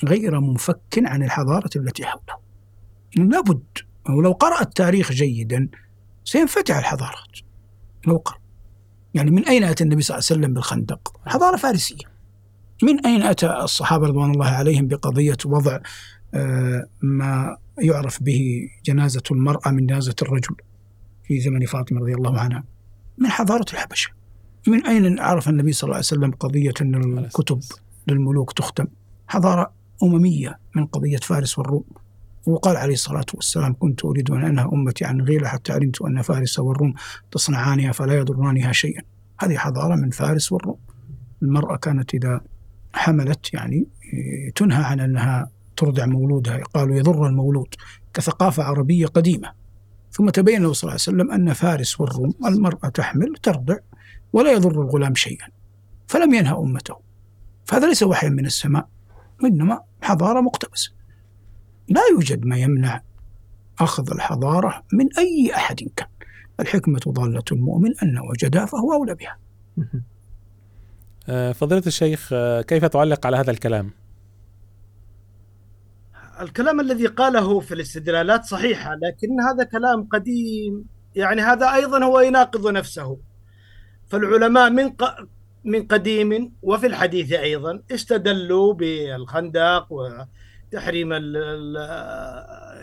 غير منفك عن الحضارة التي حوله. لابد ولو قرأ التاريخ جيدا سينفتح الحضارات. لو قرأ يعني من أين أتى النبي صلى الله عليه وسلم بالخندق؟ حضارة فارسية. من أين أتى الصحابة رضوان الله عليهم بقضية وضع آه، ما يعرف به جنازة المرأة من جنازة الرجل في زمن فاطمة رضي الله عنها؟ من حضارة الحبشة. من أين عرف النبي صلى الله عليه وسلم قضية أن الكتب للملوك تختم؟ حضارة أممية من قضية فارس والروم. وقال عليه الصلاة والسلام كنت أريد أن أنهى أمتي عن غيلة حتى علمت أن فارس والروم تصنعانها فلا يضرانها شيئا. هذه حضارة من فارس والروم. المرأة كانت إذا حملت يعني إيه، تنهى عن أنها ترضع مولودها. قالوا يضر المولود. كثقافة عربية قديمة. ثم تبين له صلى الله عليه وسلم أن فارس والروم المرأة تحمل ترضع ولا يضر الغلام شيئا فلم ينهى أمته. فهذا ليس وحيا من السماء وإنما حضارة مقتبسة لا يوجد ما يمنع أخذ الحضارة من أي أحد كان. الحكمة ضالة المؤمن أن وجدها فهو أولى بها. آه، فضيلة الشيخ آه، كيف تعلق على هذا الكلام؟ الكلام الذي قاله في الاستدلالات صحيحة لكن هذا كلام قديم. يعني هذا أيضا هو يناقض نفسه. فالعلماء من ق... من قديم وفي الحديث أيضا استدلوا بالخندق وتحريم ال...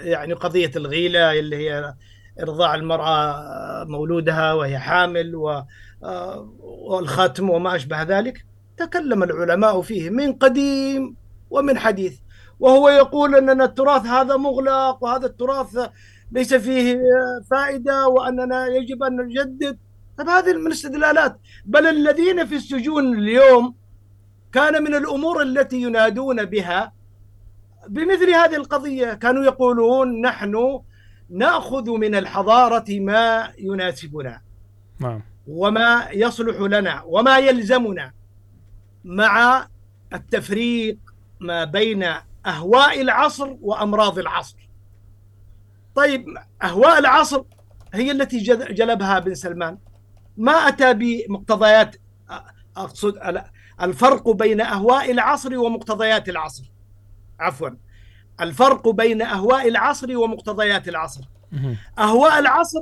يعني قضية الغيلة اللي هي إرضاع المرأة مولودها وهي حامل و والختم وما أشبه ذلك. تكلم العلماء فيه من قديم ومن حديث. وهو يقول أننا التراث هذا مغلق وهذا التراث ليس فيه فائدة وأننا يجب أن نجدد. طيب هذه من الاستدلالات. بل الذين في السجون اليوم كان من الأمور التي ينادون بها بمثل هذه القضية. كانوا يقولون نحن نأخذ من الحضارة ما يناسبنا نعم. وما يصلح لنا وما يلزمنا مع التفريق ما بين أهواء العصر وأمراض العصر. طيب أهواء العصر هي التي جلبها بن سلمان ما أتى بمقتضيات أقصد الفرق بين أهواء العصر ومقتضيات العصر. عفوا الفرق بين أهواء العصر ومقتضيات العصر. أهواء العصر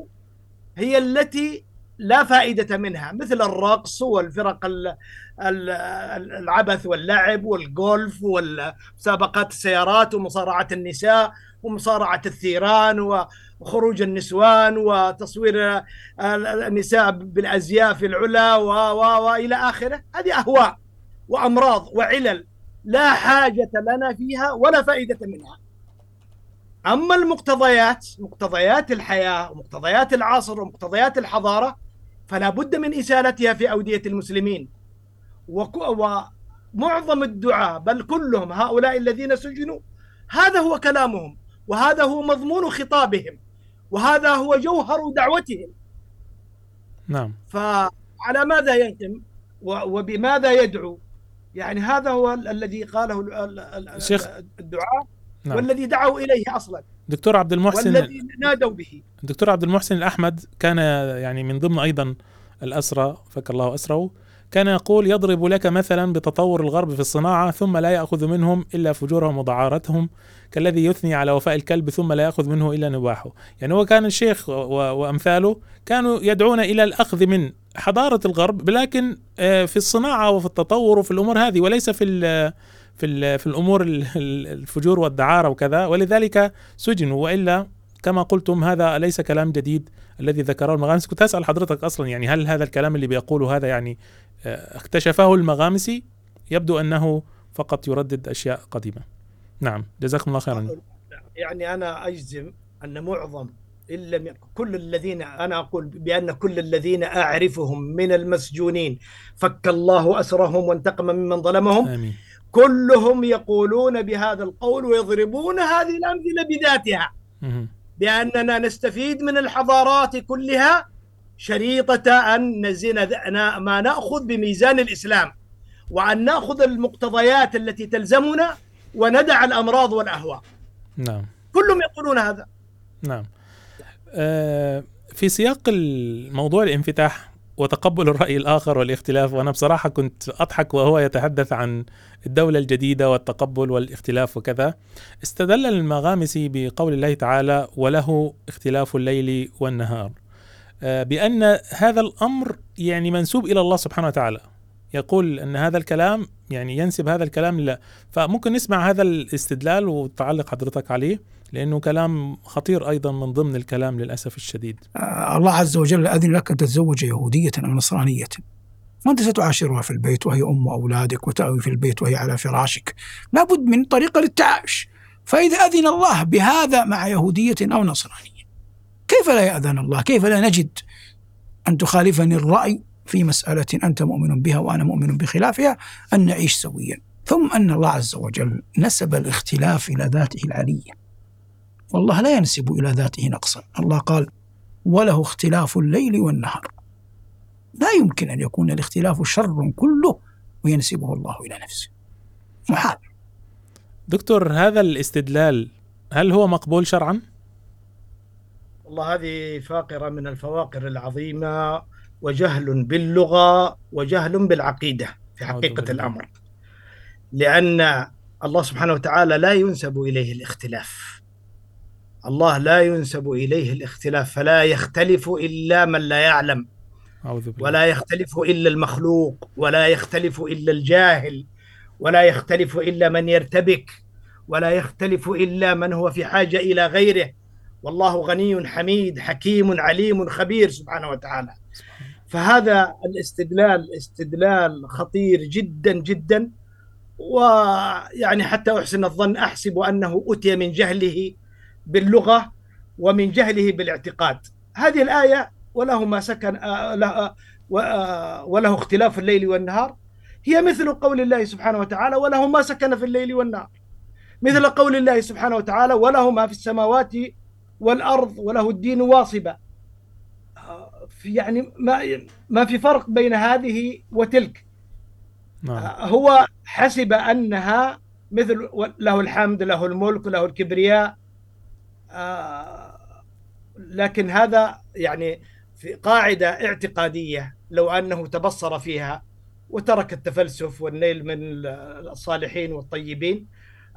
هي التي لا فائدة منها مثل الرقص والفرق العبث واللعب والجولف ومسابقات السيارات ومصارعة النساء ومصارعة الثيران وخروج النسوان وتصوير النساء بالأزياء في العلا و و وإلى آخره. هذه أهواء وأمراض وعلل لا حاجة لنا فيها ولا فائدة منها. أما المقتضيات مقتضيات الحياة ومقتضيات العصر ومقتضيات الحضارة فلا بد من إسالتها في أودية المسلمين. ومعظم الدعاة بل كلهم هؤلاء الذين سجنوا هذا هو كلامهم وهذا هو مضمون خطابهم وهذا هو جوهر دعوتهم. نعم. فعلى ماذا يهتم وبماذا يدعو؟ يعني هذا هو الذي قاله شيخ. الدعاء نعم. والذي دعوا إليه أصلا. دكتور عبد المحسن والذي نادوا به. الدكتور عبد المحسن الأحمد كان يعني من ضمن أيضا الأسرى فك الله أسره كان يقول يضرب لك مثلا بتطور الغرب في الصناعة ثم لا يأخذ منهم إلا فجورهم وضعارتهم كالذي يثني على وفاء الكلب ثم لا يأخذ منه إلا نباحه يعني هو كان الشيخ وأمثاله كانوا يدعون إلى الأخذ من حضارة الغرب لكن آه، في الصناعة وفي التطور وفي الأمور هذه وليس في في في الأمور الفجور والدعارة وكذا ولذلك سجنوا. وإلا كما قلتم هذا ليس كلام جديد الذي ذكره المغامسي. كنت اسال حضرتك أصلا يعني هل هذا الكلام اللي بيقوله هذا يعني آه، اكتشفه المغامسي؟ يبدو أنه فقط يردد أشياء قديمة. نعم جزاكم الله خيرا. يعني أنا أجزم أن معظم لم كل الذين أنا أقول بأن كل الذين أعرفهم من المسجونين فك الله أسرهم وانتقم ممن ظلمهم آمين. كلهم يقولون بهذا القول ويضربون هذه الأمثلة بذاتها. بأننا نستفيد من الحضارات كلها شريطة أن نزن ما نأخذ بميزان الإسلام وأن نأخذ المقتضيات التي تلزمنا وندع الأمراض والأهواء. نعم. كلهم يقولون هذا. نعم. آه في سياق الموضوع الانفتاح وتقبل الرأي الآخر والاختلاف. وأنا بصراحة كنت أضحك وهو يتحدث عن الدولة الجديدة والتقبل والاختلاف وكذا. استدل المغامسي بقول الله تعالى وله اختلاف الليل والنهار. آه، بأن هذا الأمر يعني منسوب إلى الله سبحانه وتعالى. يقول أن هذا الكلام يعني ينسب هذا الكلام لله فممكن نسمع هذا الاستدلال وتعلق حضرتك عليه. لأنه كلام خطير أيضا من ضمن الكلام للأسف الشديد. آه، الله عز وجل أذن لك أن تتزوج يهودية أو نصرانية. وأنت ستعاشرها في البيت وهي أم أولادك وتأوي في البيت وهي على فراشك. لابد من طريقة للتعايش. فإذا أذن الله بهذا مع يهودية أو نصرانية كيف لا يأذن الله؟ كيف لا نجد أن تخالفني الرأي في مسألة أنت مؤمن بها وأنا مؤمن بخلافها؟ أن نعيش سويا. ثم أن الله عز وجل نسب الاختلاف إلى ذاته العلية. والله لا ينسب إلى ذاته نقصا. الله قال وله اختلاف الليل والنهار. لا يمكن أن يكون الاختلاف شر كله وينسبه الله إلى نفسه. محال. دكتور هذا الاستدلال هل هو مقبول شرعا؟ والله هذه فاقرة من الفواقر العظيمة وجهل باللغة وجهل بالعقيدة في حقيقة الأمر. لأن الله سبحانه وتعالى لا ينسب إليه الاختلاف. الله لا ينسب إليه الاختلاف فلا يختلف إلا من لا يعلم. ولا يختلف إلا المخلوق ولا يختلف إلا الجاهل ولا يختلف إلا من يرتبك ولا يختلف إلا من هو في حاجة إلى غيره. والله غني حميد حكيم عليم خبير سبحانه وتعالى. فهذا الاستدلال استدلال خطير جدا جدا. ويعني حتى أحسن الظن أحسب أنه أتي من جهله. باللغة ومن جهله بالاعتقاد. هذه الآية وله ما سكن آه، آه، آه، وله اختلاف الليل والنهار. هي مثل قول الله سبحانه وتعالى وله ما سكن في الليل والنهار. مثل قول الله سبحانه وتعالى وله ما في السماوات والأرض وله الدين واصبا. يعني ما ما في فرق بين هذه وتلك. نعم. هو حسب أنها مثل له الحمد له الملك له الكبرياء لكن هذا يعني في قاعدة اعتقادية لو أنه تبصر فيها وترك التفلسف والنيل من الصالحين والطيبين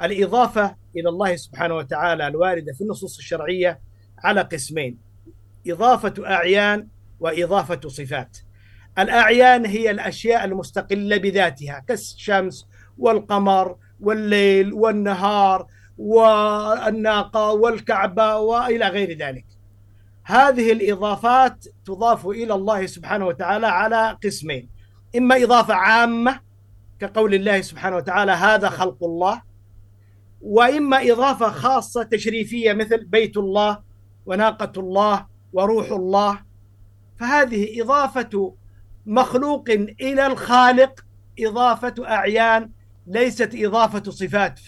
الإضافة إلى الله سبحانه وتعالى الواردة في النصوص الشرعية على قسمين إضافة أعيان وإضافة صفات. الأعيان هي الأشياء المستقلة بذاتها كالشمس والقمر والليل والنهار والناقة والكعبة وإلى غير ذلك. هذه الإضافات تضاف إلى الله سبحانه وتعالى على قسمين. إما إضافة عامة كقول الله سبحانه وتعالى هذا خلق الله وإما إضافة خاصة تشريفية مثل بيت الله وناقة الله وروح الله. فهذه إضافة مخلوق إلى الخالق إضافة أعيان ليست إضافة صفات.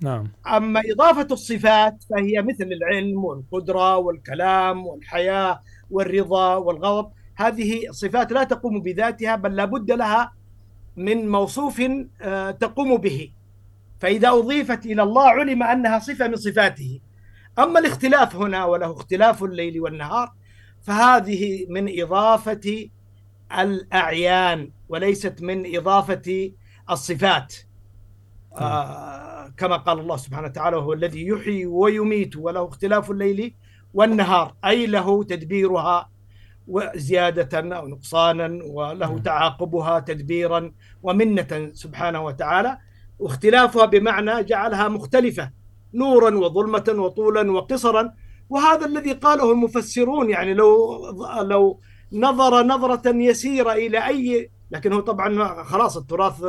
نعم. أما إضافة الصفات فهي مثل العلم والقدرة والكلام والحياة والرضا والغضب هذه صفات لا تقوم بذاتها بل لابد لها من موصوف آه، تقوم به. فإذا أضيفت إلى الله علم أنها صفة من صفاته. أما الاختلاف هنا وله اختلاف الليل والنهار فهذه من إضافة الأعيان وليست من إضافة الصفات. آه كما قال الله سبحانه وتعالى وهو الذي يحيي ويميت وله اختلاف الليل والنهار. أي له تدبيرها وزيادة أو نقصانا وله نعم. تعاقبها تدبيرا ومنة سبحانه وتعالى. واختلافها بمعنى جعلها مختلفة نورا وظلمة وطولا وقصرا. وهذا الذي قاله المفسرون يعني لو لو نظر نظرة يسيرة إلى أي لكن هو طبعا خلاص التراث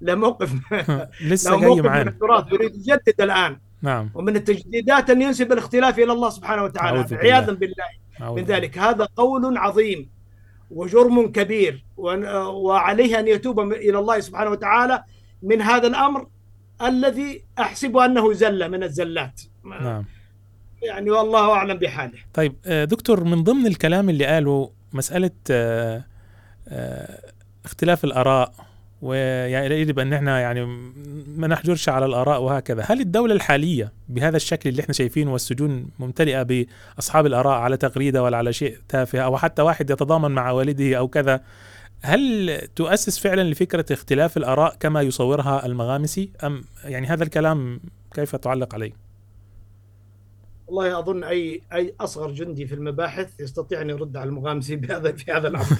له موقف لسه جاي معانا. التراث يريد يجدد الآن. نعم. ومن التجديدات أن ينسب الاختلاف إلى الله سبحانه وتعالى. بالله. عياذا بالله. أعوذ من بالله. ذلك. هذا قول عظيم وجرم كبير. وعليه أن يتوب إلى الله سبحانه وتعالى من هذا الأمر الذي أحسب أنه زلة من الزلات. نعم. يعني والله أعلم بحاله. طيب آه، دكتور من ضمن الكلام اللي قاله مسألة آه، آه، اختلاف الآراء ويعني يجب أن إحنا يعني ما نحجرش على الآراء وهكذا هل الدولة الحالية بهذا الشكل اللي إحنا شايفينه والسجون ممتلئة بأصحاب الآراء على تغريدة ولا على شيء تافه أو حتى واحد يتضامن مع والده أو كذا هل تؤسس فعلا لفكرة اختلاف الآراء كما يصورها المغامسي أم يعني هذا الكلام كيف تعلق عليه؟ والله أظن أي أي أصغر جندي في المباحث يستطيع أن يرد على المغامسي بهذا في هذا الامر.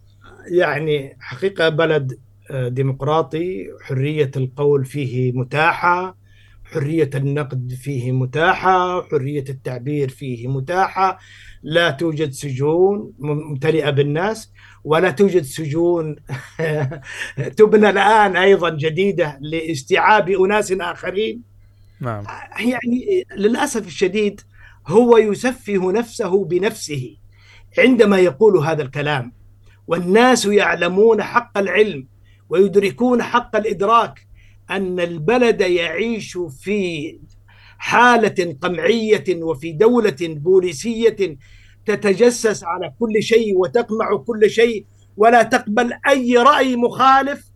يعني حقيقة بلد آه، ديمقراطي حرية القول فيه متاحة حرية النقد فيه متاحة حرية التعبير فيه متاحة. لا توجد سجون ممتلئة بالناس ولا توجد سجون تبنى الآن أيضا جديدة لاستيعاب أناس آخرين. نعم. يعني للأسف الشديد هو يسفه نفسه بنفسه عندما يقول هذا الكلام. والناس يعلمون حق العلم ويدركون حق الإدراك أن البلد يعيش في حالة قمعية وفي دولة بوليسية تتجسس على كل شيء وتقمع كل شيء ولا تقبل أي رأي مخالف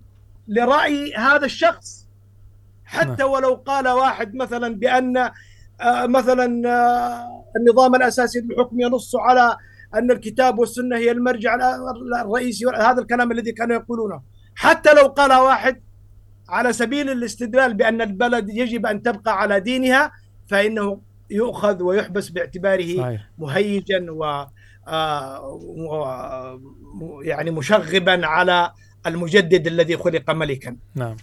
لرأي هذا الشخص. حتى ولو قال واحد مثلا بأن آه، مثلا آه، النظام الأساسي للحكم ينص على أن الكتاب والسنة هي المرجع الرئيسي هذا الكلام الذي كانوا يقولونه. حتى لو قال واحد على سبيل الاستدلال بأن البلد يجب أن تبقى على دينها فإنه يؤخذ ويحبس باعتباره صحيح. مهيجا و آه، يعني مشغبا على المجدد الذي خلق ملكا. نعم.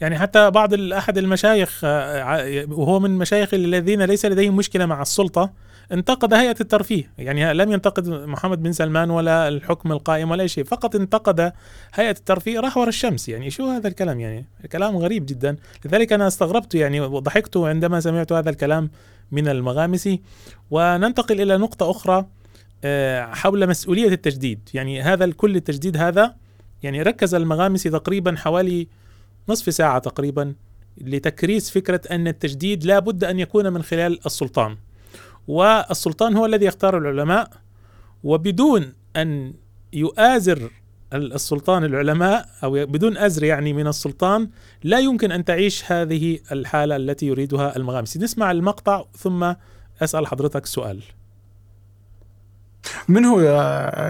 يعني حتى بعض أحد المشايخ آه، وهو من مشايخ الذين ليس لديهم مشكلة مع السلطة انتقد هيئة الترفيه. يعني لم ينتقد محمد بن سلمان ولا الحكم القائم ولا أي شيء. فقط انتقد هيئة الترفيه راح ورا الشمس. يعني شو هذا الكلام؟ يعني كلام غريب جدا. لذلك أنا استغربت يعني وضحكت عندما سمعت هذا الكلام من المغامسي وننتقل إلى نقطة أخرى آه، حول مسؤولية التجديد. يعني هذا كل التجديد هذا يعني ركز المغامسي تقريبا حوالي نصف ساعة تقريبا لتكريس فكرة أن التجديد لا بد أن يكون من خلال السلطان. والسلطان هو الذي يختار العلماء وبدون أن يؤازر السلطان العلماء أو بدون أزر يعني من السلطان لا يمكن أن تعيش هذه الحالة التي يريدها المغامسي نسمع المقطع ثم أسأل حضرتك سؤال من هو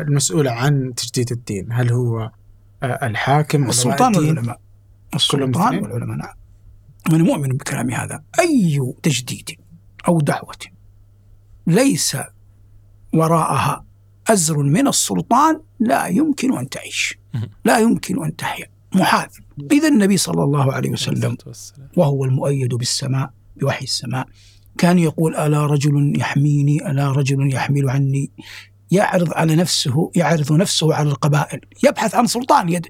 المسؤول عن تجديد الدين؟ هل هو آه، الحاكم السلطان؟ والعلماء السلطان؟ والعلماء نعم أنا مؤمن بكلامي هذا أي تجديد أو دعوة ليس وراءها أزر من السلطان لا يمكن أن تعيش. لا يمكن أن تحيا. محال إذا النبي صلى الله عليه وسلم. وهو المؤيد بالسماء بوحي السماء كان يقول ألا رجل يحميني؟ ألا رجل يحمل عني؟ يعرض على نفسه يعرض نفسه على القبائل. يبحث عن سلطان يد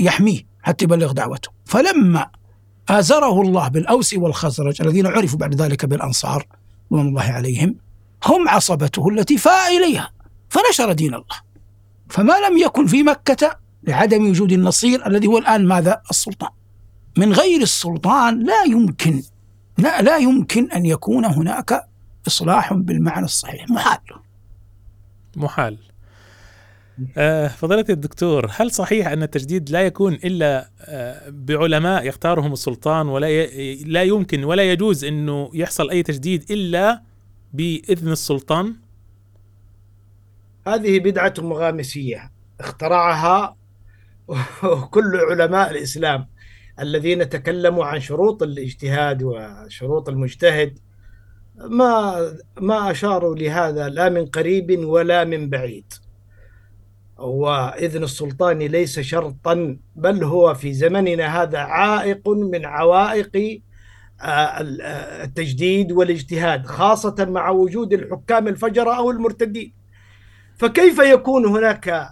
يحميه حتى يبلغ دعوته. فلما آزره الله بالأوس والخزرج الذين عرفوا بعد ذلك بالأنصار رضوان الله عليهم هم عصبته التي فاء إليها فنشر دين الله. فما لم يكن في مكة لعدم وجود النصير الذي هو الآن ماذا؟ السلطان. من غير السلطان لا يمكن لا لا يمكن أن يكون هناك إصلاح بالمعنى الصحيح. محال. محال. فضيلة الدكتور هل صحيح أن التجديد لا يكون إلا آه، بعلماء يختارهم السلطان ولا. لا يمكن ولا يجوز أنه يحصل أي تجديد إلا بإذن السلطان هذه بدعة مغامسية اخترعها كل علماء الإسلام الذين تكلموا عن شروط الاجتهاد وشروط المجتهد ما ما أشاروا لهذا لا من قريب ولا من بعيد وإذن السلطان ليس شرطا بل هو في زمننا هذا عائق من عوائق آه، آه، التجديد والاجتهاد خاصة مع وجود الحكام الفجرة أو المرتدين. فكيف يكون هناك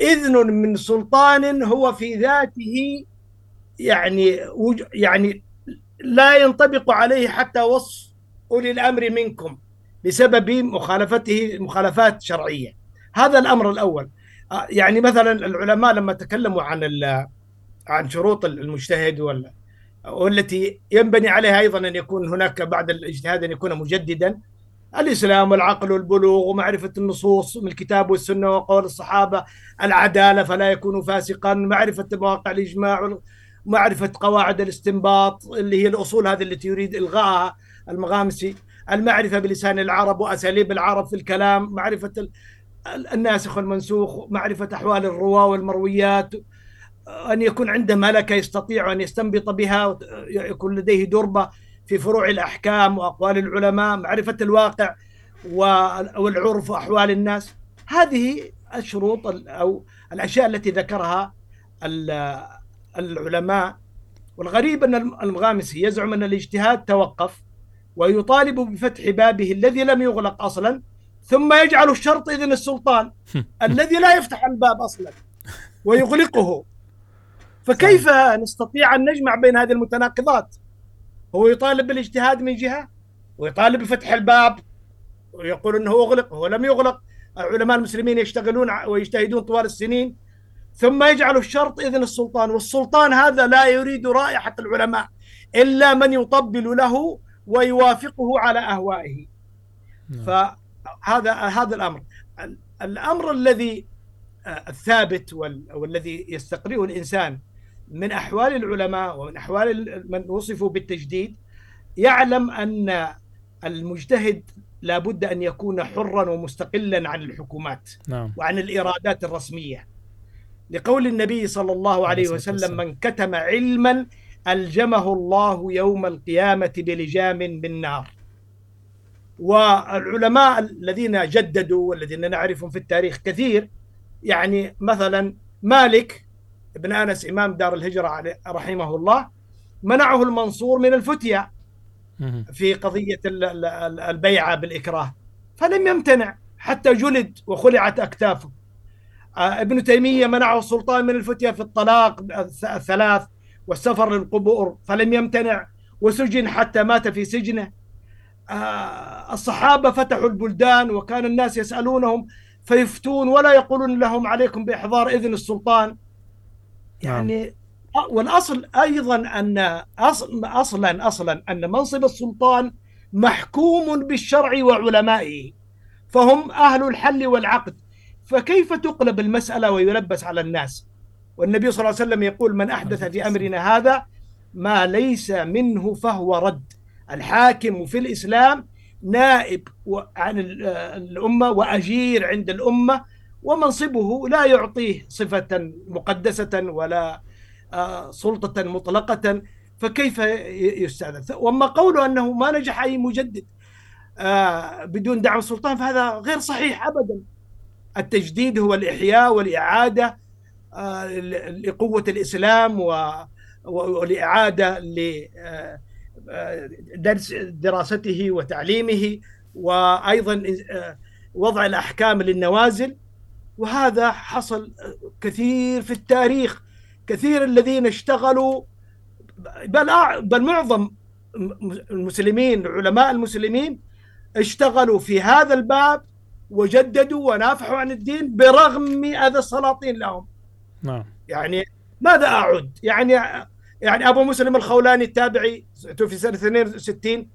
إذن من سلطان هو في ذاته يعني يعني لا ينطبق عليه حتى وصف أولي الأمر منكم بسبب مخالفته مخالفات شرعية؟ هذا الأمر الأول. يعني مثلا العلماء لما تكلموا عن عن شروط المجتهد وال والتي ينبني عليها أيضا أن يكون هناك بعد الاجتهاد أن يكون مجددا الإسلام والعقل والبلوغ ومعرفه النصوص من الكتاب والسنة وقول الصحابة العدالة فلا يكون فاسقا معرفة مواقع الإجماع معرفة قواعد الاستنباط اللي هي الأصول هذه التي يريد الغائها المغامسي المعرفة بلسان العرب وأساليب العرب في الكلام معرفة الناسخ والمنسوخ معرفة أحوال الرواة والمرويات. أن يكون عنده ملكة يستطيع أن يستنبط بها يكون لديه دربة في فروع الأحكام وأقوال العلماء معرفة الواقع والعرف وأحوال الناس. هذه الشروط ال- أو الأشياء التي ذكرها ال- العلماء. والغريب أن المغامسي يزعم أن الاجتهاد توقف ويطالب بفتح بابه الذي لم يغلق أصلا. ثم يجعل الشرط إذن السلطان الذي لا يفتح الباب أصلا ويغلقه. فكيف نستطيع أن نجمع بين هذه المتناقضات؟ هو يطالب بالاجتهاد من جهة ويطالب بفتح الباب ويقول إنه أغلق هو لم يغلق. علماء المسلمين يشتغلون ويجتهدون طوال السنين. ثم يجعل الشرط إذن السلطان والسلطان هذا لا يريد رائحة العلماء إلا من يطبل له ويوافقه على أهوائه. نعم. فهذا هذا الأمر. ال- الأمر الذي آه، الثابت وال- والذي يستقرئه الإنسان من أحوال العلماء ومن أحوال ال- من وصفوا بالتجديد يعلم أن المجتهد لابد أن يكون حرا ومستقلا عن الحكومات نعم. وعن الارادات الرسمية. لقول النبي صلى الله عليه وسلم. من كتم علما ألجمه الله يوم القيامة بلجام من نار. والعلماء الذين جددوا والذين نعرفهم في التاريخ كثير يعني مثلا مالك بن أنس إمام دار الهجرة عليه- رحمه الله منعه المنصور من الفتية مهم. في قضية ال- ال- ال- البيعة بالإكراه فلم يمتنع حتى جلد وخلعت أكتافه آه، ابن تيمية منعه السلطان من الفتية في الطلاق الث- الثلاث والسفر للقبور فلم يمتنع وسجن حتى مات في سجنه الصحابة فتحوا البلدان وكان الناس يسألونهم فيفتون ولا يقولون لهم عليكم بإحضار إذن السلطان. يعني والأصل أيضا أن أصل أصلا أصلا أن منصب السلطان محكوم بالشرع وعلمائه فهم أهل الحل والعقد. فكيف تقلب المسألة ويلبس على الناس؟ والنبي صلى الله عليه وسلم يقول من أحدث في أمرنا هذا ما ليس منه فهو رد. الحاكم في الإسلام نائب عن ال- الأمة وأجير عند الأمة ومنصبه لا يعطيه صفة مقدسة ولا آه، سلطة مطلقة فكيف يستأذن وأما قوله أنه ما نجح أي مجدد آه، بدون دعم السلطان فهذا غير صحيح أبدا. التجديد هو الإحياء والإعادة آه، لقوة الإسلام والإعادة ل درس دراسته وتعليمه وأيضا آه، وضع الأحكام للنوازل. وهذا حصل كثير في التاريخ. كثير الذين اشتغلوا بل بل معظم المسلمين علماء المسلمين اشتغلوا في هذا الباب وجددوا ونافحوا عن الدين برغم اذى السلاطين لهم. نعم. يعني ماذا أعد؟ يعني يعني أبو مسلم الخولاني التابعي توفي سنة 62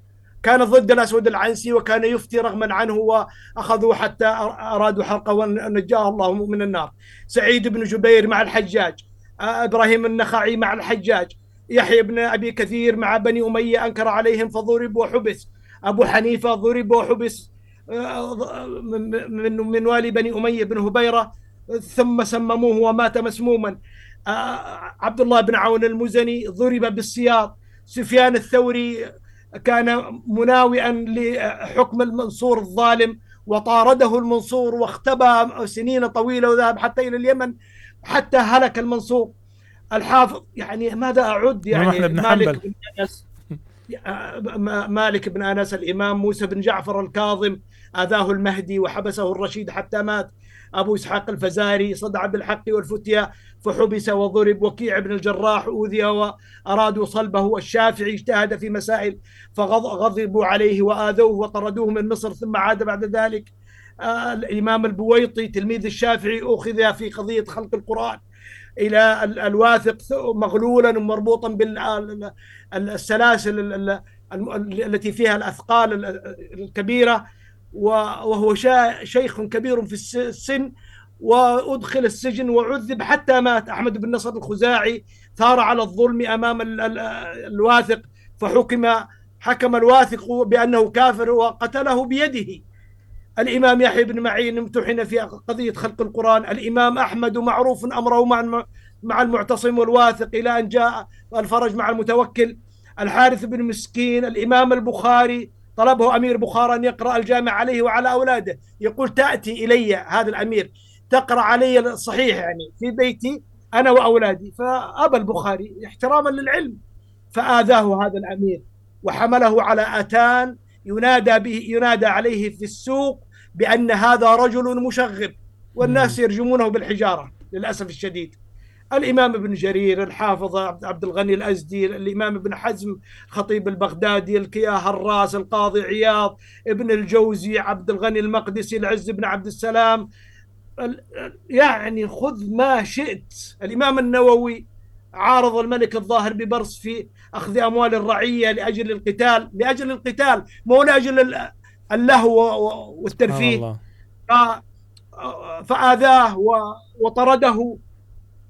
كان ضد الأسود العنسي وكان يفتي رغما عنه واخذوه حتى أرادوا حرقه ونجاه الله من النار. سعيد بن جبير مع الحجاج إبراهيم النخعي مع الحجاج يحيى بن أبي كثير مع بني أمية أنكر عليهم فضرب وحبس أبو حنيفة ضرب وحبس من من والي بني أمية بن هبيرة ثم سمموه ومات مسموما. عبد الله بن عون المزني ضرب بالسياط سفيان الثوري كان مناوئا لحكم المنصور الظالم وطارده المنصور واختبى سنين طويلة وذهب حتى إلى اليمن حتى هلك المنصور. الحافظ يعني ماذا إمام يعني بن مالك حنبل. بن أنس ما- مالك بن أنس الإمام موسى بن جعفر الكاظم آذاه المهدي وحبسه الرشيد حتى مات. أبو إسحاق الفزاري صدع بالحق والفتيا. فحبس وضرب وكيع بن الجراح أوذي وأرادوا صلبه الشافعي اجتهد في مسائل فغضبوا عليه وآذوه وطردوه من مصر ثم عاد بعد ذلك. آه، الإمام البويطي تلميذ الشافعي أخذ في قضية خلق القرآن إلى ال- الواثق مغلولا ومربوطا بالسلاسل التي فيها الأثقال ال- الكبيرة و- وهو شيخ كبير في الس- السن وادخل السجن وعذب حتى مات. أحمد بن نصر الخزاعي ثار على الظلم ال- الواثق فحكم حكم الواثق بأنه كافر وقتله بيده. الإمام يحيى بن معين امتحن في قضية خلق القرآن. الإمام أحمد معروف أمره مع مع المعتصم والواثق إلى أن جاء الفرج مع المتوكل. الحارث بن مسكين الإمام البخاري طلبه أمير بخارى أن يقرأ الجامع عليه وعلى أولاده. يقول تأتي إلي هذا الأمير تقرأ علي الصحيح يعني في بيتي أنا وأولادي فابى البخاري احتراما للعلم فآذاه هذا الأمير وحمله على آتان ينادى به ينادى عليه في السوق بأن هذا رجل مشغب والناس يرجمونه بالحجارة للأسف الشديد. الإمام ابن جرير الحافظ عبد الغني الأزدي الإمام ابن حزم خطيب البغدادي الكياه الراس القاضي عياض ابن الجوزي عبد الغني المقدسي العز بن عبد السلام ال- يعني خذ ما شئت. الإمام النووي عارض الملك الظاهر ببرص في أخذ أموال الرعية لأجل القتال لأجل القتال مو لأجل ال- اللهو والترفيه. ف- فآذاه وطرده.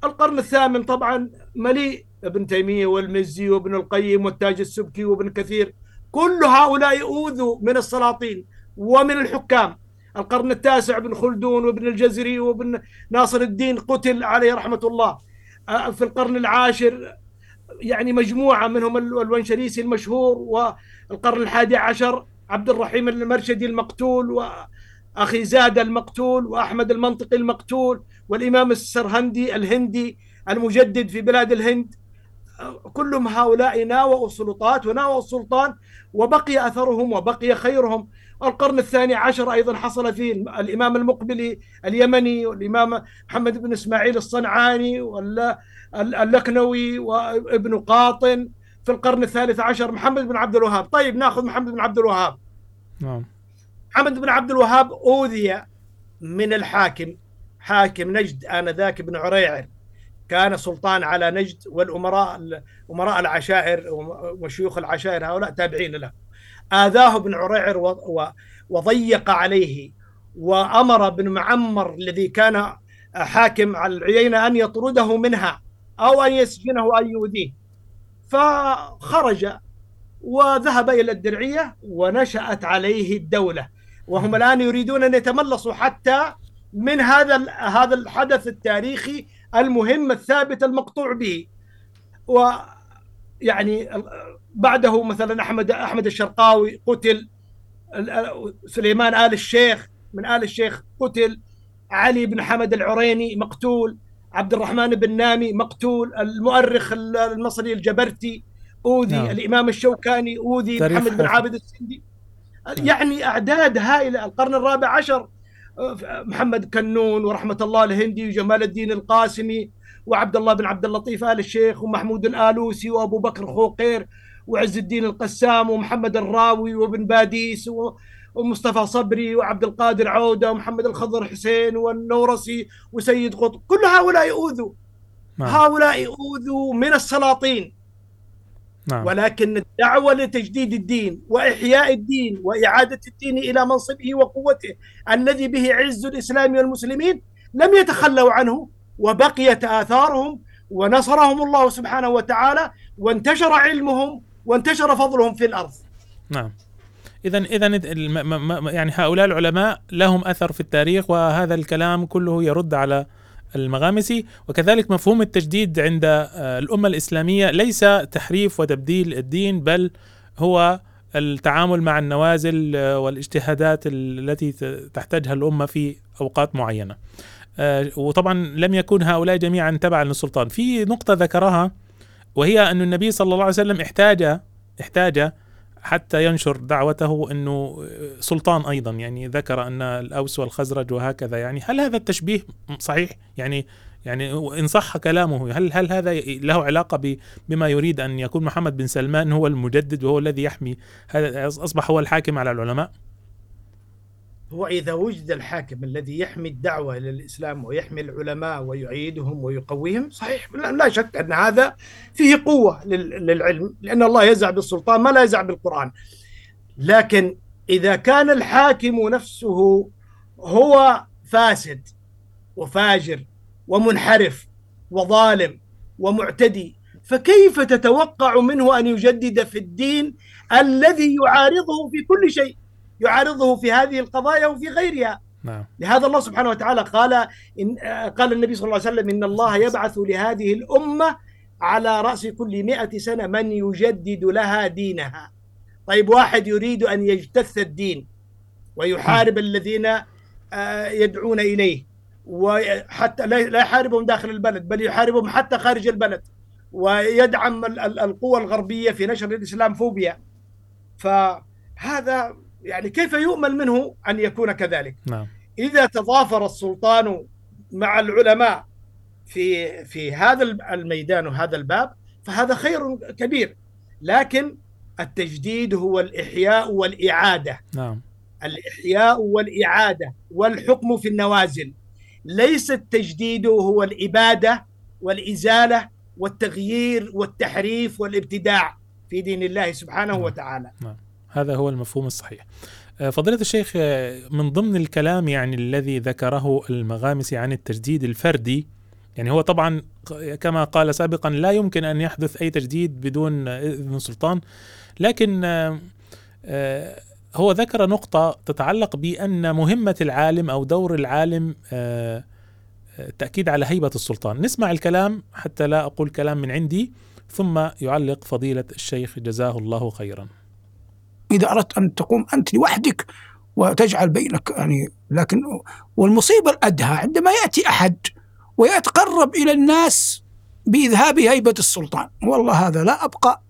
القرن الثامن طبعا مليء ابن تيمية والمزي وابن القيم والتاج السبكي وابن كثير. كل هؤلاء أوذوا من السلاطين ومن الحكام. القرن التاسع ابن خلدون وابن الجزري وابن ناصر الدين قتل عليه رحمة الله. في القرن العاشر يعني مجموعة منهم ال- الونشريسي المشهور والقرن الحادي عشر عبد الرحيم المرشدي المقتول وأخي زاد المقتول وأحمد المنطقي المقتول والإمام السرهندي الهندي المجدد في بلاد الهند. كلهم هؤلاء ناووا السلطات وناووا السلطان وبقي أثرهم وبقي خيرهم. القرن الثاني عشر أيضا حصل فيه الإمام المقبلي اليمني والإمام محمد بن إسماعيل الصنعاني واللكنوي وابن قاطن في القرن الثالث عشر. محمد بن عبد الوهاب. طيب نأخذ محمد بن عبد الوهاب. نعم. محمد بن عبد الوهاب أوذي من الحاكم. حاكم نجد آنذاك بن عريعر. كان سلطان على نجد والأمراء أمراء العشائر وشيوخ العشائر هؤلاء تابعين له. آذاه ابن عريعر وضيق عليه وأمر بن معمر الذي كان حاكم على العيينة أن يطرده منها أو أن يسجنه أن يؤذيه. فخرج وذهب إلى الدرعية ونشأت عليه الدولة. وهم الآن يريدون أن يتملصوا حتى من هذا هذا الحدث التاريخي المهم الثابت المقطوع به. ويعني بعده مثلا احمد أحمد الشرقاوي قتل سليمان آل الشيخ من آل الشيخ قتل. علي بن حمد العريني مقتول. عبد الرحمن بن نامي مقتول. المؤرخ المصري الجبرتي أوذي نعم. الإمام الشوكاني أوذي محمد بن عابد السندي. نعم. يعني أعداد هائلة. القرن الرابع عشر محمد كنون ورحمة الله الهندي وجمال الدين القاسمي وعبد الله بن عبد اللطيف آل الشيخ ومحمود الآلوسي وأبو بكر خوقير. وعز الدين القسام ومحمد الراوي وابن باديس ومصطفى صبري وعبد القادر عودة ومحمد الخضر حسين والنورسي وسيد قطب كل هؤلاء أوذوا نعم. هؤلاء أوذوا من السلاطين نعم. ولكن الدعوة لتجديد الدين وإحياء الدين وإعادة الدين إلى منصبه وقوته الذي به عز الإسلام والمسلمين لم يتخلوا عنه وبقيت آثارهم ونصرهم الله سبحانه وتعالى وانتشر علمهم وانتشر فضلهم في الأرض. نعم. اذا اذا يعني هؤلاء العلماء لهم أثر في التاريخ وهذا الكلام كله يرد على المغامسي. وكذلك مفهوم التجديد عند آه، الأمة الإسلامية ليس تحريف وتبديل الدين بل هو التعامل مع النوازل آه، والاجتهادات التي تحتاجها الأمة في أوقات معينة. آه، وطبعا لم يكن هؤلاء جميعا تبعا للسلطان. في نقطة ذكرها وهي أن النبي صلى الله عليه وسلم احتاج احتاج حتى ينشر دعوته إنه سلطان أيضا. يعني ذكر أن الأوس والخزرج وهكذا. يعني هل هذا التشبيه صحيح؟ يعني يعني إن صح كلامه هل هل هذا له علاقة بما يريد أن يكون محمد بن سلمان هو المجدد وهو الذي يحمي هذا أصبح هو الحاكم على العلماء؟ هو إذا وجد الحاكم الذي يحمي الدعوة إلى الإسلام ويحمي العلماء ويعيدهم ويقويهم صحيح لا شك أن هذا فيه قوة للعلم لأن الله يزع بالسلطان ما لا يزع بالقرآن. لكن إذا كان الحاكم نفسه هو فاسد وفاجر ومنحرف وظالم ومعتدي فكيف تتوقع منه أن يجدد في الدين الذي يعارضه في كل شيء؟ يعارضه في هذه القضايا وفي غيرها. نعم. لهذا الله سبحانه وتعالى قال إن قال النبي صلى الله عليه وسلم إن الله يبعث لهذه الأمة على رأس كل مئة سنة من يجدد لها دينها. طيب واحد يريد أن يجتث الدين ويحارب الذين آه، يدعون إليه وحتى لا يحاربهم داخل البلد بل يحاربهم حتى خارج البلد ويدعم القوى الغربية في نشر الإسلام فوبيا. فهذا يعني كيف يؤمل منه أن يكون كذلك نعم. إذا تضافر السلطان مع العلماء في في هذا الميدان وهذا الباب فهذا خير كبير لكن التجديد هو الإحياء والإعادة نعم. الإحياء والإعادة والحكم في النوازل ليس التجديد هو الإبادة والإزالة والتغيير والتحريف والابتداع في دين الله سبحانه نعم. وتعالى نعم. هذا هو المفهوم الصحيح. آه، فضيلة الشيخ آه، من ضمن الكلام يعني الذي ذكره المغامسي عن التجديد الفردي يعني هو طبعا كما قال سابقا لا يمكن أن يحدث أي تجديد بدون إذن سلطان لكن آه، هو ذكر نقطة تتعلق بأن مهمة العالم أو دور العالم التأكيد على هيبة السلطان. نسمع الكلام حتى لا أقول كلام من عندي ثم يعلق فضيلة الشيخ جزاه الله خيرا. إذا أردت أن تقوم أنت لوحدك وتجعل بينك يعني لكن والمصيبة الأدهى عندما يأتي أحد ويتقرب إلى الناس بإذهاب هيبة السلطان والله هذا لا أبقى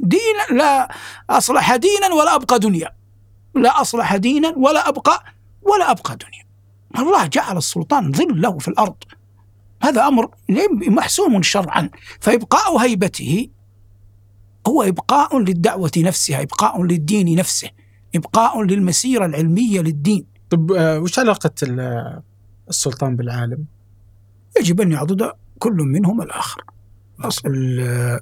دينا لا أصلح دينا ولا أبقى دنيا لا أصلح دينا ولا أبقى ولا أبقى دنيا. الله جعل السلطان ظل له في الأرض هذا أمر محسوم شرعا فإبقاء هيبته هو إبقاء للدعوة نفسها إبقاء للدين نفسه إبقاء للمسيرة العلمية للدين. طب آه، وش علاقة ال- السلطان بالعالم؟ يجب أن يعضد كل منهم الآخر. أصل ال-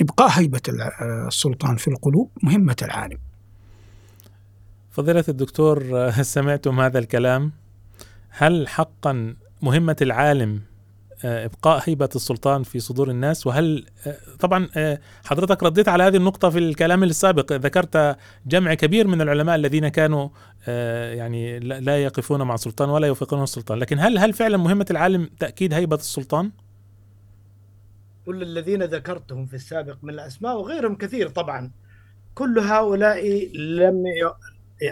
إبقاء هيبة ال- السلطان في القلوب مهمة العالم. فضيلة الدكتور آه، سمعتم هذا الكلام. هل حقا مهمة العالم آه، إبقاء هيبة السلطان في صدور الناس. وهل آه، طبعا آه، حضرتك رديت على هذه النقطة في الكلام السابق. ذكرت جمع كبير من العلماء الذين كانوا يعني لا يقفون مع السلطان ولا يوافقون السلطان. لكن هل هل فعلا مهمة العالم تأكيد هيبة السلطان؟ كل الذين ذكرتهم في السابق من الأسماء وغيرهم كثير طبعا كل هؤلاء لم ي...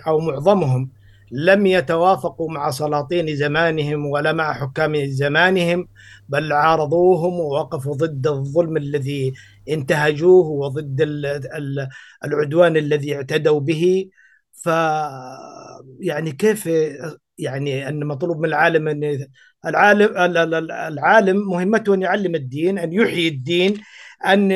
أو معظمهم لم يتوافقوا مع سلاطين زمانهم ولا مع حكام زمانهم بل عارضوهم ووقفوا ضد الظلم الذي انتهجوه وضد ال- ال- العدوان الذي اعتدوا به. ف يعني كيف يعني أن مطلوب من العالم أن العالم ال- ال- العالم مهمته أن يعلم الدين أن يحيي الدين أن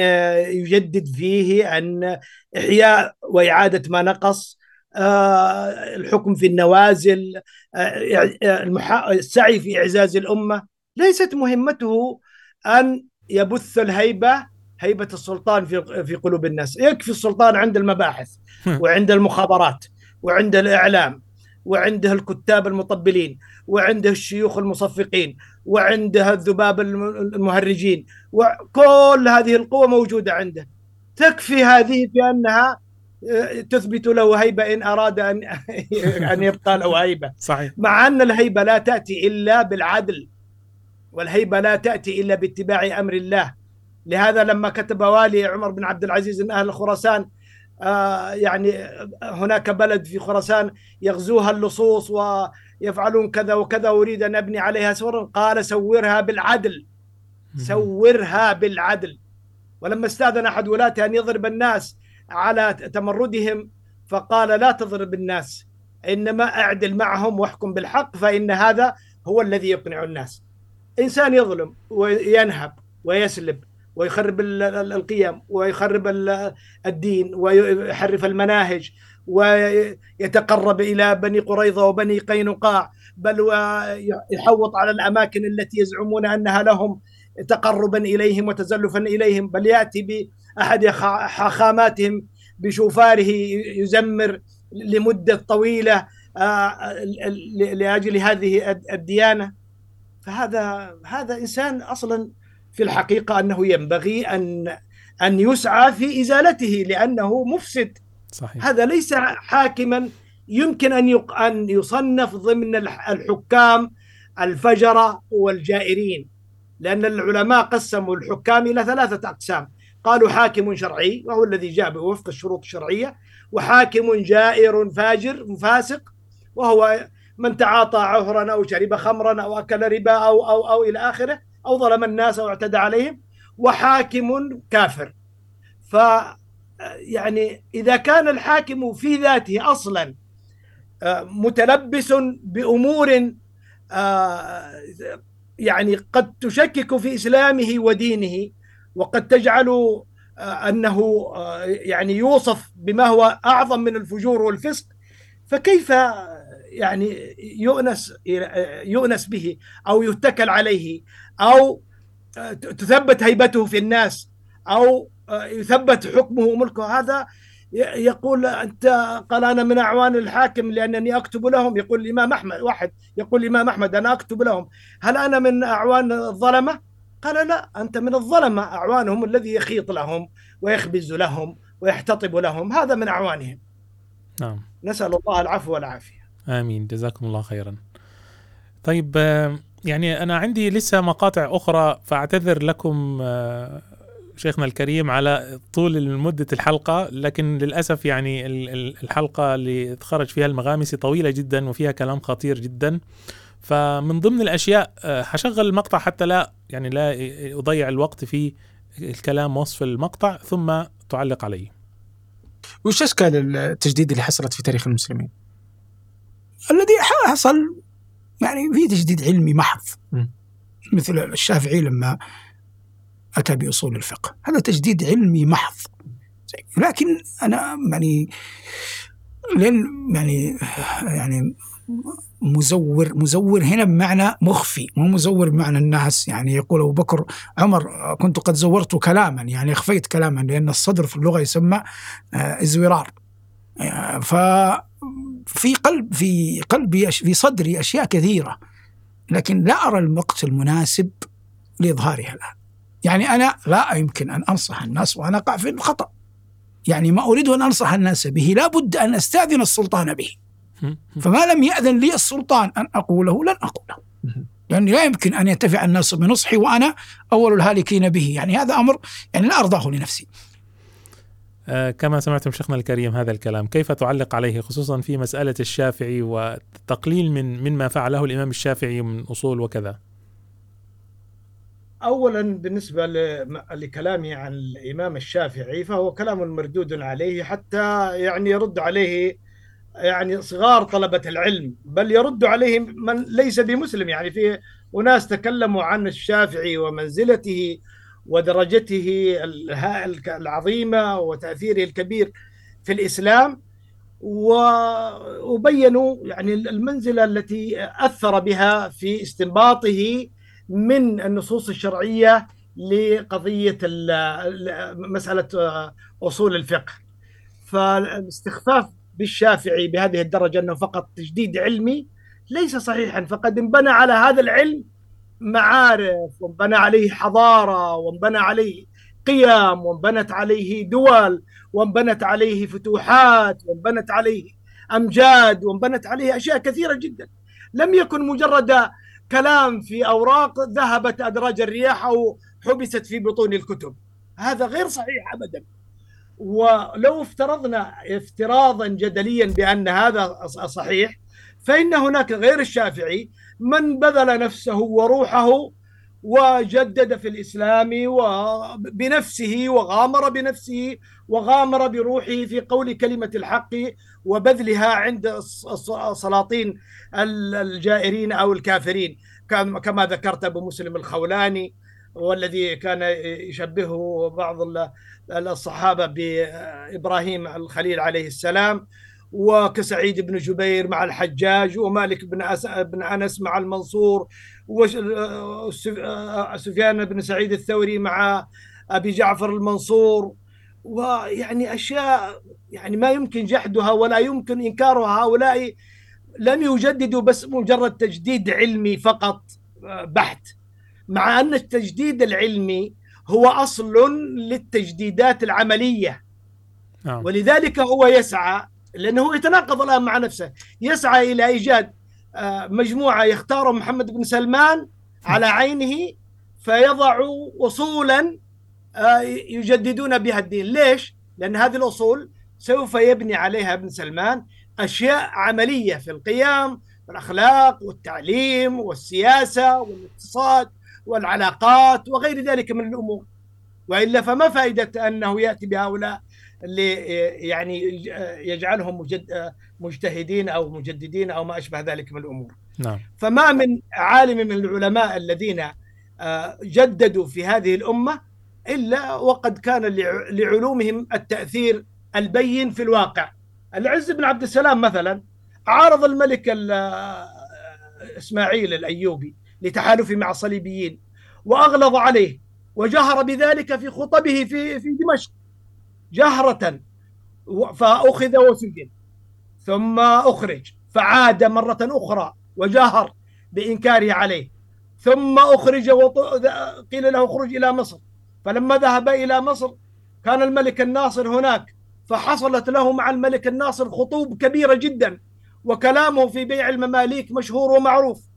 يجدد فيه أن إحياء وإعادة ما نقص. الحكم في النوازل آه، المحا- السعي في إعزاز الأمة. ليست مهمته أن يبث الهيبة هيبة السلطان في في قلوب الناس. يكفي السلطان عند المباحث وعند المخابرات وعند الإعلام وعنده الكتاب المطبلين وعنده الشيوخ المصفقين وعنده الذباب الم- المهرجين. وكل هذه القوة موجودة عنده. تكفي هذه بأنها آه، تثبت له هيبة إن أراد أن أن يبقى له هيبة. صحيح. مع أن الهيبة لا تأتي إلا بالعدل والهيبة لا تأتي إلا باتباع أمر الله. لهذا لما كتب والي عمر بن عبد العزيز أن أهل خراسان آه، يعني هناك بلد في خراسان يغزوها اللصوص ويفعلون كذا وكذا أريد أن أبني عليها سورا. قال سورها بالعدل. سورها بالعدل. ولما استأذن أحد ولاته أن يضرب الناس على تمردهم فقال لا تضرب الناس إنما أعدل معهم واحكم بالحق فإن هذا هو الذي يقنع الناس. إنسان يظلم وينهب ويسلب ويخرب ال- ال- القيم ويخرب ال- الدين ويحرف المناهج ويتقرب إلى بني قريظة وبني قينقاع بل ويحوط على الأماكن التي يزعمون أنها لهم تقربا إليهم وتزلفا إليهم بل يأتي باحد خا- حاخاماتهم بشوفاره يزمر لمدة طويلة آه، لأجل هذه الد- الديانة. فهذا هذا إنسان أصلا في الحقيقة أنه ينبغي أن أن يسعى في إزالته لأنه مفسد. صحيح. هذا ليس حاكما. يمكن أن أن يصنف ضمن الح- الحكام الفجرة والجائرين لأن العلماء قسموا الحكام إلى ثلاثة أقسام. قالوا حاكم شرعي وهو الذي جاء بوفق الشروط الشرعية وحاكم جائر فاجر فاسق وهو من تعاطى عهرا أو شرب خمرا أو أكل ربا أو أو أو إلى آخره أو ظلم الناس أو اعتدى عليهم وحاكم كافر. ف يعني إذا كان الحاكم في ذاته أصلا آه، متلبس بأمور آه، يعني قد تشكك في إسلامه ودينه وقد تجعل آه، أنه آه، يعني يوصف بما هو أعظم من الفجور والفسق. فكيف يعني يؤنس يؤنس به أو يتكل عليه أو آه، تثبت هيبته في الناس أو آه، يثبت حكمه وملكه؟ هذا يقول أنت قال أنا من أعوان الحاكم لأنني أكتب لهم. يقول الإمام أحمد واحد يقول الإمام أحمد أنا أكتب لهم. هل أنا من أعوان الظلمة؟ قال لا أنت من الظلمة أعوانهم الذي يخيط لهم ويخبز لهم ويحتطب لهم هذا من أعوانهم. نعم. نسأل الله العفو والعافية. آمين. جزاكم الله خيرا. طيب آه، يعني أنا عندي لسه مقاطع أخرى فأعتذر لكم آه، شيخنا الكريم على طول مدة الحلقة لكن للأسف يعني ال- ال- الحلقة اللي خرج فيها المغامسي طويلة جدا وفيها كلام خطير جدا. فمن ضمن الأشياء آه، حشغل المقطع حتى لا يعني لا أضيع الوقت في الكلام وصف المقطع ثم تعلق عليه وش اشكال التجديد اللي حصلت في تاريخ المسلمين؟ الذي حصل يعني في تجديد علمي محض. مثل الشافعي لما أتى بأصول الفقه هذا تجديد علمي محض لكن أنا يعني لين يعني يعني مزور مزور هنا بمعنى مخفي مو مزور بمعنى الناس. يعني يقول أبو بكر عمر كنت قد زورت كلاما يعني اخفيت كلاما لأن الصدر في اللغة يسمى آه، إزورار. آه، ففي قلب في قلبي في صدري أشياء كثيرة لكن لا أرى الوقت المناسب لإظهارها الآن. يعني أنا لا يمكن أن أنصح الناس وأنا اقع في الخطأ. يعني ما أريد أن أنصح الناس به لا بد أن أستأذن السلطان به. فما لم يأذن لي السلطان أن أقوله لن أقوله. يعني لا يمكن أن ينتفع الناس بنصحي وأنا أول الهالكين به. يعني هذا أمر يعني لا أرضاه لنفسي. آه كما سمعتم شيخنا الكريم هذا الكلام كيف تعلق عليه خصوصا في مسألة الشافعي وتقليل من مما فعله الإمام الشافعي من أصول وكذا؟ اولا بالنسبة لكلامي عن الإمام الشافعي فهو كلام مردود عليه حتى يعني يرد عليه يعني صغار طلبة العلم بل يرد عليهم من ليس بمسلم يعني في أناس تكلموا عن الشافعي ومنزلته ودرجته العظيمة وتأثيره الكبير في الإسلام وبينوا يعني المنزلة التي أثر بها في استنباطه من النصوص الشرعية لقضية مسألة أصول الفقه. فالاستخفاف بالشافعي بهذه الدرجة أنه فقط تجديد علمي ليس صحيحا. فقد انبنى على هذا العلم معارف وانبنى عليه حضارة وانبنى عليه قيم وانبنت عليه دول وانبنت عليه فتوحات وانبنت عليه أمجاد وانبنت عليه أشياء كثيرة جدا. لم يكن مجرد كلام في أوراق ذهبت أدراج الرياح أو حبست في بطون الكتب. هذا غير صحيح أبدا. ولو افترضنا افتراضا جدليا بأن هذا صحيح فإن هناك غير الشافعي من بذل نفسه وروحه وجدد في الإسلام وبنفسه وغامر بنفسه وغامر بروحه في قول كلمة الحق وبذلها عند السلاطين الجائرين أو الكافرين. كما ذكرت أبو مسلم الخولاني والذي كان يشبهه بعض الصحابة بإبراهيم الخليل عليه السلام وكسعيد بن جبير مع الحجاج ومالك بن بن أنس مع المنصور وسفيان بن سعيد الثوري مع أبي جعفر المنصور. ويعني أشياء يعني ما يمكن جحدها ولا يمكن إنكارها. هؤلاء لم يجددوا بس مجرد تجديد علمي فقط بحت. مع أن التجديد العلمي هو أصل للتجديدات العملية. نعم. ولذلك هو يسعى لأنه يتناقض الآن مع نفسه يسعى إلى إيجاد آه، مجموعة يختار محمد بن سلمان على عينه فيضع اصولا آه، يجددون بها الدين. ليش؟ لأن هذه الأصول سوف يبني عليها ابن سلمان أشياء عملية في القيم والاخلاق والتعليم والسياسة والإقتصاد. والعلاقات وغير ذلك من الأمور وإلا فما فائدة أنه يأتي بهؤلاء اللي يعني يجعلهم مجد مجتهدين أو مجددين أو ما أشبه ذلك من الأمور. نعم. فما من عالم من العلماء الذين آه، جددوا في هذه الأمة إلا وقد كان لعلومهم التأثير البين في الواقع. العز بن عبد السلام مثلا عارض الملك آه، إسماعيل الأيوبي لتحالفه مع الصليبيين وأغلظ عليه وجهر بذلك في خطبه في في دمشق جهرة فأخذ وسجن. ثم أخرج فعاد مرة أخرى وجاهر بإنكاره عليه. ثم أخرج وقيل له اخرج إلى مصر. فلما ذهب إلى مصر كان الملك الناصر هناك فحصلت له مع الملك الناصر خطوب كبيرة جدا وكلامه في بيع المماليك مشهور ومعروف.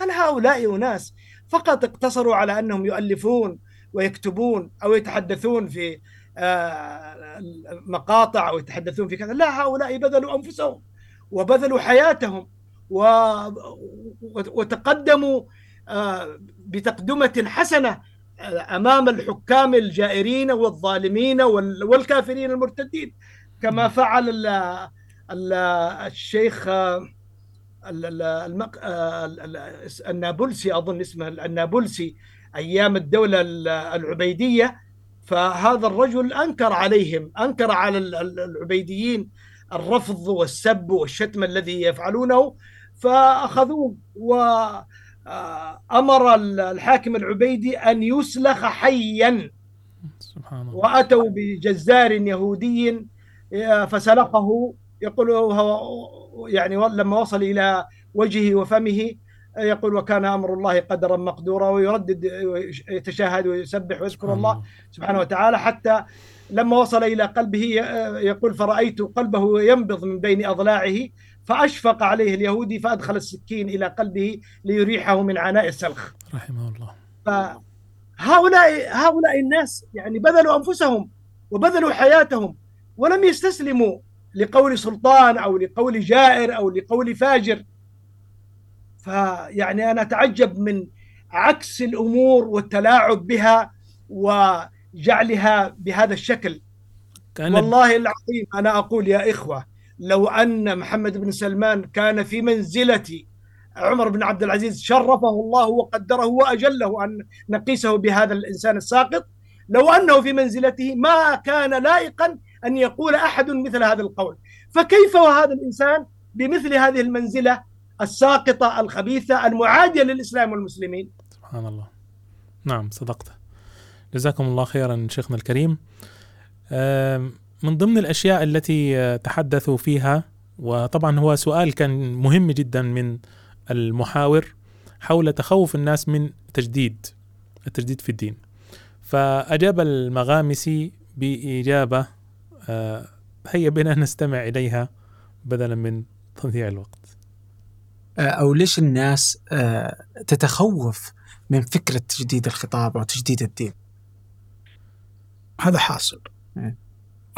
هل هؤلاء أناس فقط اقتصروا على أنهم يؤلفون ويكتبون أو يتحدثون في آه، مقاطع أو يتحدثون في كذا؟ لا هؤلاء بذلوا أنفسهم وبذلوا حياتهم وتقدموا آه، بتقدمة حسنة آه، أمام الحكام الجائرين والظالمين والكافرين المرتدين كما فعل الشيخ النابلسي أظن اسمه النابلسي أيام الدولة العبيدية. فهذا الرجل أنكر عليهم أنكر على العبيديين الرفض والسب والشتم الذي يفعلونه. فأخذوه وأمر الحاكم العبيدي أن يسلخ حيا. سبحان الله. وأتوا بجزار يهودي فسلخه يقول هو يعني لما وصل إلى وجهه وفمه يقول وكان أمر الله قدرا مقدورا ويردد يتشاهد ويسبح ويذكر الله سبحانه وتعالى حتى لما وصل إلى قلبه يقول فرأيت قلبه ينبض من بين أضلاعه فأشفق عليه اليهودي فأدخل السكين إلى قلبه ليريحه من عناء السلخ. رحمه الله. فهؤلاء هؤلاء الناس يعني بذلوا أنفسهم وبذلوا حياتهم ولم يستسلموا لقول سلطان أو لقول جائر أو لقول فاجر. فيعني أنا أتعجب من عكس الأمور والتلاعب بها وجعلها بهذا الشكل. كان والله العظيم أنا أقول يا إخوة لو أن محمد بن سلمان كان في منزلة عمر بن عبد العزيز شرفه الله وقدره وأجله أن نقيسه بهذا الإنسان الساقط لو أنه في منزلته ما كان لائقا أن يقول أحد مثل هذا القول. فكيف وهذا الإنسان بمثل هذه المنزلة الساقطة الخبيثة المعادية للإسلام والمسلمين؟ سبحان الله. نعم صدقت. جزاكم الله خيرا شيخنا الكريم. من ضمن الأشياء التي تحدثوا فيها وطبعا هو سؤال كان مهم جدا من المحاور حول تخوف الناس من تجديد التجديد في الدين. فأجاب المغامسي بإجابة هيا بنا نستمع إليها بدلا من تضييع الوقت. آه، أو ليش الناس آه، تتخوف من فكرة تجديد الخطاب أو تجديد الدين؟ هذا حاصل.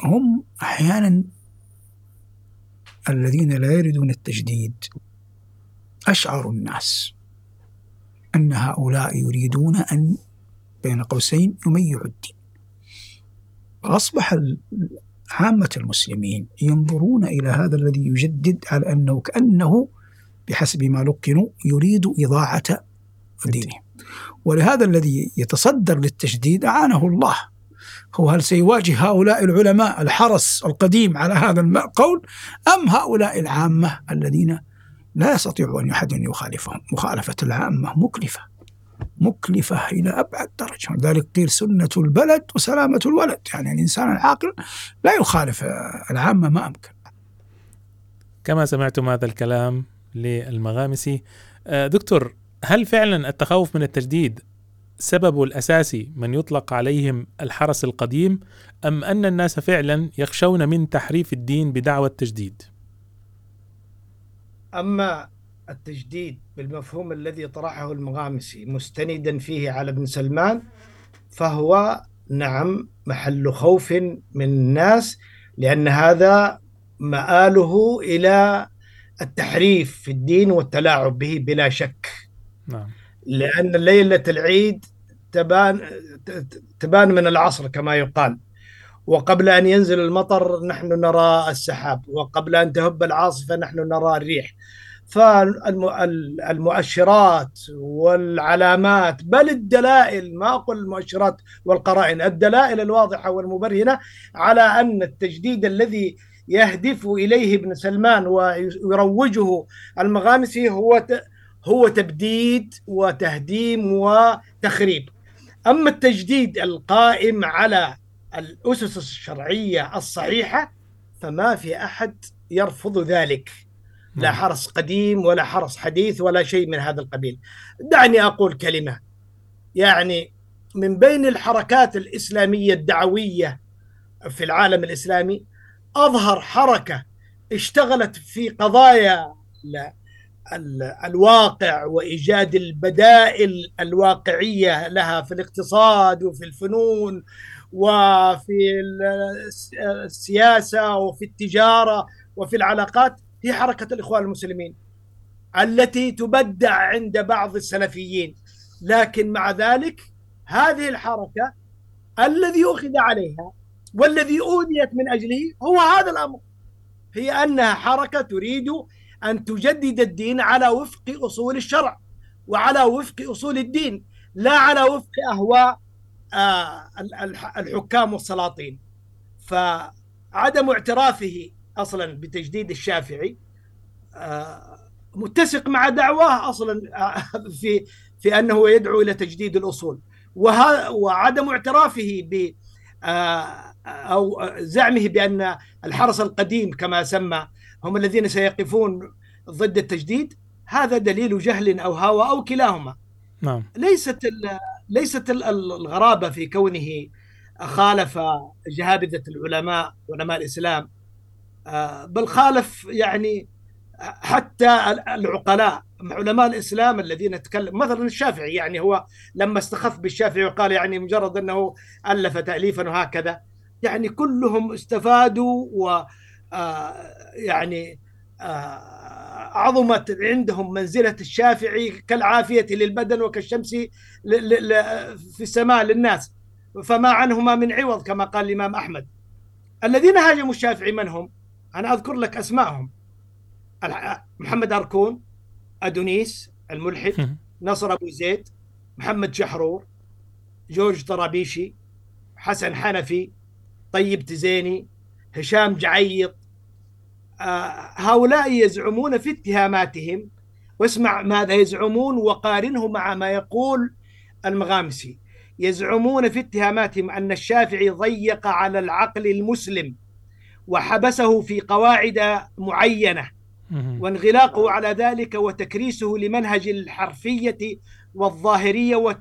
هم أحيانا الذين لا يريدون التجديد أشعروا الناس أن هؤلاء يريدون أن بين قوسين يميعوا الدين. فأصبح عامة المسلمين ينظرون إلى هذا الذي يجدد على أنه كأنه بحسب ما لقنوا يريد إضاعة دينه ولهذا الذي يتصدر للتجديد أعانه الله. هو هل سيواجه هؤلاء العلماء الحرس القديم على هذا القول أم هؤلاء العامة الذين لا يستطيع أن أحد يخالفهم؟ مخالفة العامة مكلفة. مكلفة إلى أبعد درجة. لذلك قيل سنة البلد وسلامة الولد. يعني الإنسان العاقل لا يخالف العامة ما أمكن. كما سمعتم هذا الكلام للمغامسي. آه، دكتور هل فعلا التخوف من التجديد سببه الاساسي من يطلق عليهم الحرس القديم أم أن الناس فعلا يخشون من تحريف الدين بدعوى التجديد؟ أما التجديد بالمفهوم الذي طرحه المغامسي مستندا فيه على ابن سلمان فهو نعم محل خوف من الناس لأن هذا مآله إلى التحريف في الدين والتلاعب به بلا شك. نعم. لأن ليلة العيد تبان تبان من العصر كما يقال. وقبل أن ينزل المطر نحن نرى السحاب وقبل أن تهب العاصفة نحن نرى الريح. فالمؤشرات والعلامات بل الدلائل ما أقول المؤشرات والقرائن الدلائل الواضحة والمبرهنة على أن التجديد الذي يهدف إليه ابن سلمان ويروجه المغامسي هو هو تبديد وتهديم وتخريب. أما التجديد القائم على الأسس الشرعية الصحيحة فما في أحد يرفض ذلك. لا نعم. حرس قديم ولا حرس حديث ولا شيء من هذا القبيل. دعني أقول كلمة. يعني من بين الحركات الإسلامية الدعوية في العالم الإسلامي أظهر حركة اشتغلت في قضايا الواقع وإيجاد البدائل الواقعية لها في الاقتصاد وفي الفنون وفي السياسة وفي التجارة وفي العلاقات. هي حركة الإخوان المسلمين التي تبدع عند بعض السلفيين. لكن مع ذلك هذه الحركة الذي أخذ عليها والذي أوديت من أجله هو هذا الأمر. هي أنها حركة تريد أن تجدد الدين على وفق أصول الشرع وعلى وفق أصول الدين لا على وفق أهواء آه، الحكام والسلاطين. فعدم اعترافه أصلا بتجديد الشافعي. آه، متسق مع دعواه أصلا آه، في في أنه يدعو إلى تجديد الأصول. وعدم اعترافه ب أو زعمه بأن الحرس القديم كما سمى هم الذين سيقفون ضد التجديد هذا دليل جهل أو هوى أو كلاهما. نعم. ليست ليست الغرابة في كونه خالف جهابذة العلماء علماء الإسلام آه، بل خالف يعني حتى العقلاء علماء الإسلام الذين تكلم مثلا الشافعي يعني هو لما استخف بالشافعي وقال يعني مجرد إنه ألف تاليفا وهكذا يعني كلهم استفادوا و آه، يعني آه، عظمت عندهم منزلة الشافعي كالعافية للبدن وكالشمس في السماء للناس فما عنهما من عوض كما قال الإمام أحمد الذين هاجموا الشافعي من هم؟ أنا أذكر لك أسمائهم. محمد أركون أدونيس الملحد نصر أبو زيد محمد شحرور جورج طرابيشي حسن حنفي طيب تزيني هشام جعيط. آه هؤلاء يزعمون في اتهاماتهم. واسمع ماذا يزعمون وقارنه مع ما يقول المغامسي. يزعمون في اتهاماتهم أن الشافعي ضيق على العقل المسلم. وحبسه في قواعد معينة. وانغلاقه على ذلك وتكريسه لمنهج الحرفية والظاهرية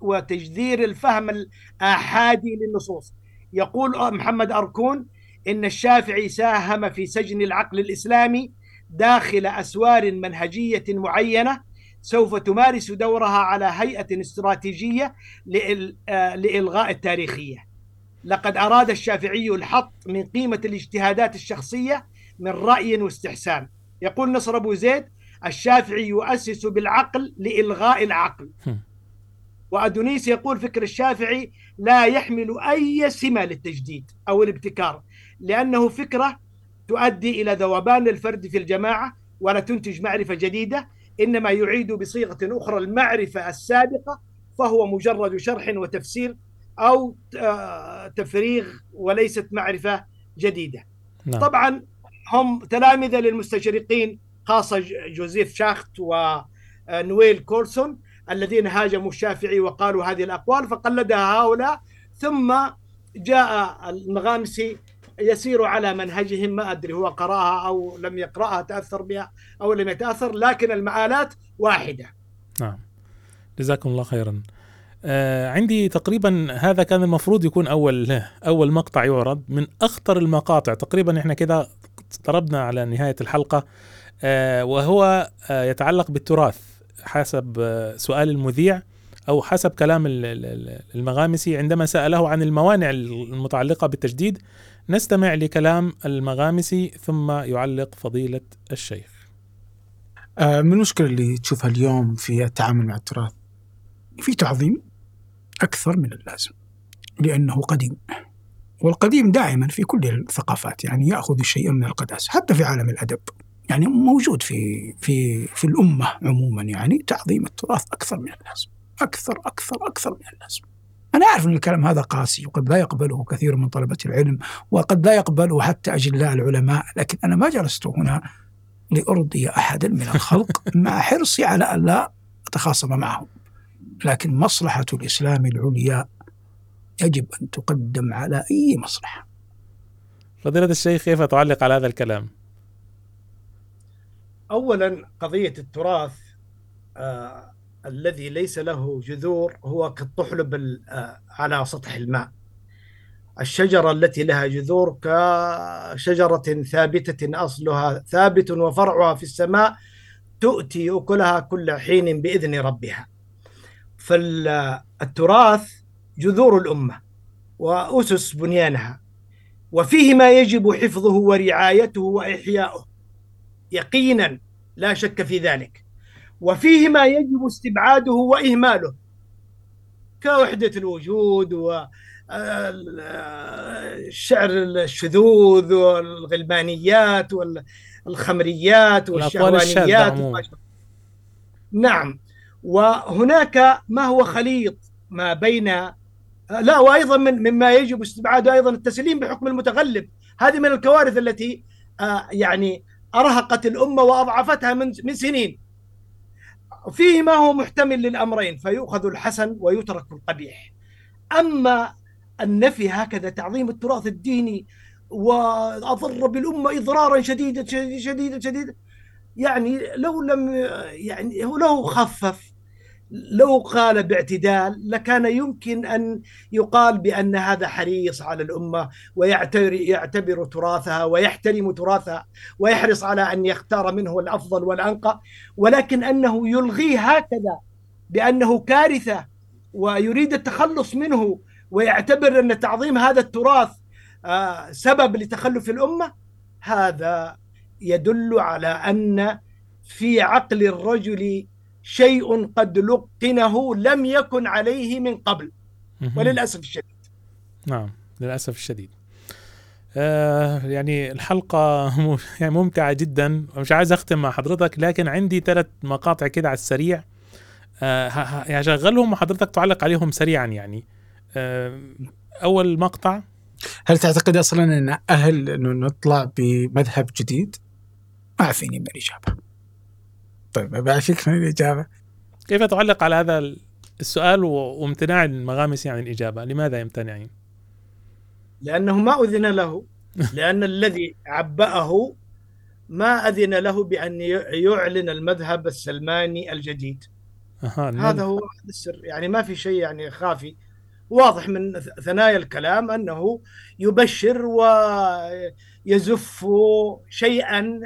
وتجذير الفهم الآحادي للنصوص. يقول محمد أركون إن الشافعي ساهم في سجن العقل الإسلامي داخل أسوار منهجية معينة سوف تمارس دورها على هيئة استراتيجية لإلغاء التاريخية. لقد أراد الشافعي الحط من قيمة الاجتهادات الشخصية من رأي واستحسان. يقول نصر أبو زيد الشافعي يؤسس بالعقل لإلغاء العقل. وأدونيس يقول فكر الشافعي لا يحمل أي سمة للتجديد أو الابتكار لأنه فكرة تؤدي إلى ذوبان الفرد في الجماعة ولا تنتج معرفة جديدة إنما يعيد بصيغة أخرى المعرفة السابقة فهو مجرد شرح وتفسير أو آه، تفريغ وليست معرفة جديدة. نعم. طبعا هم تلامذة للمستشرقين خاصة جوزيف شاخت ونويل كورسون الذين هاجموا الشافعي وقالوا هذه الأقوال فقلدها هؤلاء. ثم جاء المغامسي يسير على منهجهم ما أدري هو قرأها أو لم يقرأها تأثر بها أو لم يتأثر لكن المآلات واحدة. نعم. جزاكم الله خيرا. آه عندي تقريبا هذا كان المفروض يكون أول أول مقطع يعرض من أخطر المقاطع. تقريبا إحنا كده اقتربنا على نهاية الحلقة آه وهو آه يتعلق بالتراث حسب آه سؤال المذيع أو حسب كلام المغامسي. عندما سأله عن الموانع المتعلقة بالتجديد نستمع لكلام المغامسي ثم يعلق فضيلة الشيخ. آه، من المشكلة اللي تشوفها اليوم في التعامل مع التراث؟ في تعظيم؟ أكثر من اللازم لأنه قديم والقديم دائما في كل الثقافات يعني يأخذ شيئا من القداسة حتى في عالم الأدب يعني موجود في في في الأمة عموما يعني تعظيم التراث أكثر من اللازم أكثر أكثر أكثر من اللازم. أنا أعرف أن الكلام هذا قاسي وقد لا يقبله كثير من طلبة العلم وقد لا يقبله حتى أجلاء العلماء لكن أنا ما جلست هنا لأرضي أحدا من الخلق مع حرصي على أن لا أتخاصم معهم. لكن مصلحة الإسلام العليا يجب أن تقدم على أي مصلحة. فضيلة الشيخ كيف تعلق على هذا الكلام؟ أولا قضية التراث آه الذي ليس له جذور هو كالطحلب آه على سطح الماء. الشجرة التي لها جذور كشجرة ثابتة أصلها ثابت وفرعها في السماء تؤتي أكلها كل حين بإذن ربها. فالتراث جذور الأمة وأسس بنيانها وفيه ما يجب حفظه ورعايته وإحياؤه. يقينا لا شك في ذلك. وفيه ما يجب استبعاده وإهماله. كوحدة الوجود و الشعر الشذوذ والغلمانيات والخمريات والشهوانيات نعم. وهناك ما هو خليط ما بين لا وأيضا من مما يجب استبعاده أيضا التسليم بحكم المتغلب. هذه من الكوارث التي يعني أرهقت الأمة وأضعفتها من من سنين. فيه ما هو محتمل للأمرين فيؤخذ الحسن ويترك القبيح. أما النفي هكذا تعظيم التراث الديني وأضر بالأمة اضرارا شديدا شديدا شديدا, يعني لو لم يعني لو خفف لو قال باعتدال لكان يمكن أن يقال بأن هذا حريص على الأمة ويعتبر يعتبر تراثها ويحترم تراثها ويحرص على أن يختار منه الأفضل والأنقى ولكن أنه يلغيه هكذا بأنه كارثة ويريد التخلص منه ويعتبر أن تعظيم هذا التراث آه، سبب لتخلف الأمة هذا يدل على أن في عقل الرجل شيء قد لقنه لم يكن عليه من قبل. وللأسف الشديد. نعم للأسف الشديد. آه يعني الحلقة يعني ممتعة جدا. مش عايز أختم مع حضرتك لكن عندي ثلاث مقاطع كده على السريع. آه هشغلهم وحضرتك تعلق عليهم سريعا يعني. آه أول مقطع. هل تعتقد أصلا أن أهل أنه نطلع بمذهب جديد؟ أعفيني من الإجابة طيب بعرفك من الإجابة. كيف تعلق على هذا السؤال وامتناع المغامسي عن الإجابة؟ لماذا يمتنعين؟ لأنه ما أذن له. لأن الذي عبأه ما أذن له بأن يعلن المذهب السلماني الجديد. هذا هو السر. يعني ما في شيء يعني خافي. واضح من ثنايا الكلام أنه يبشر ويزف شيئا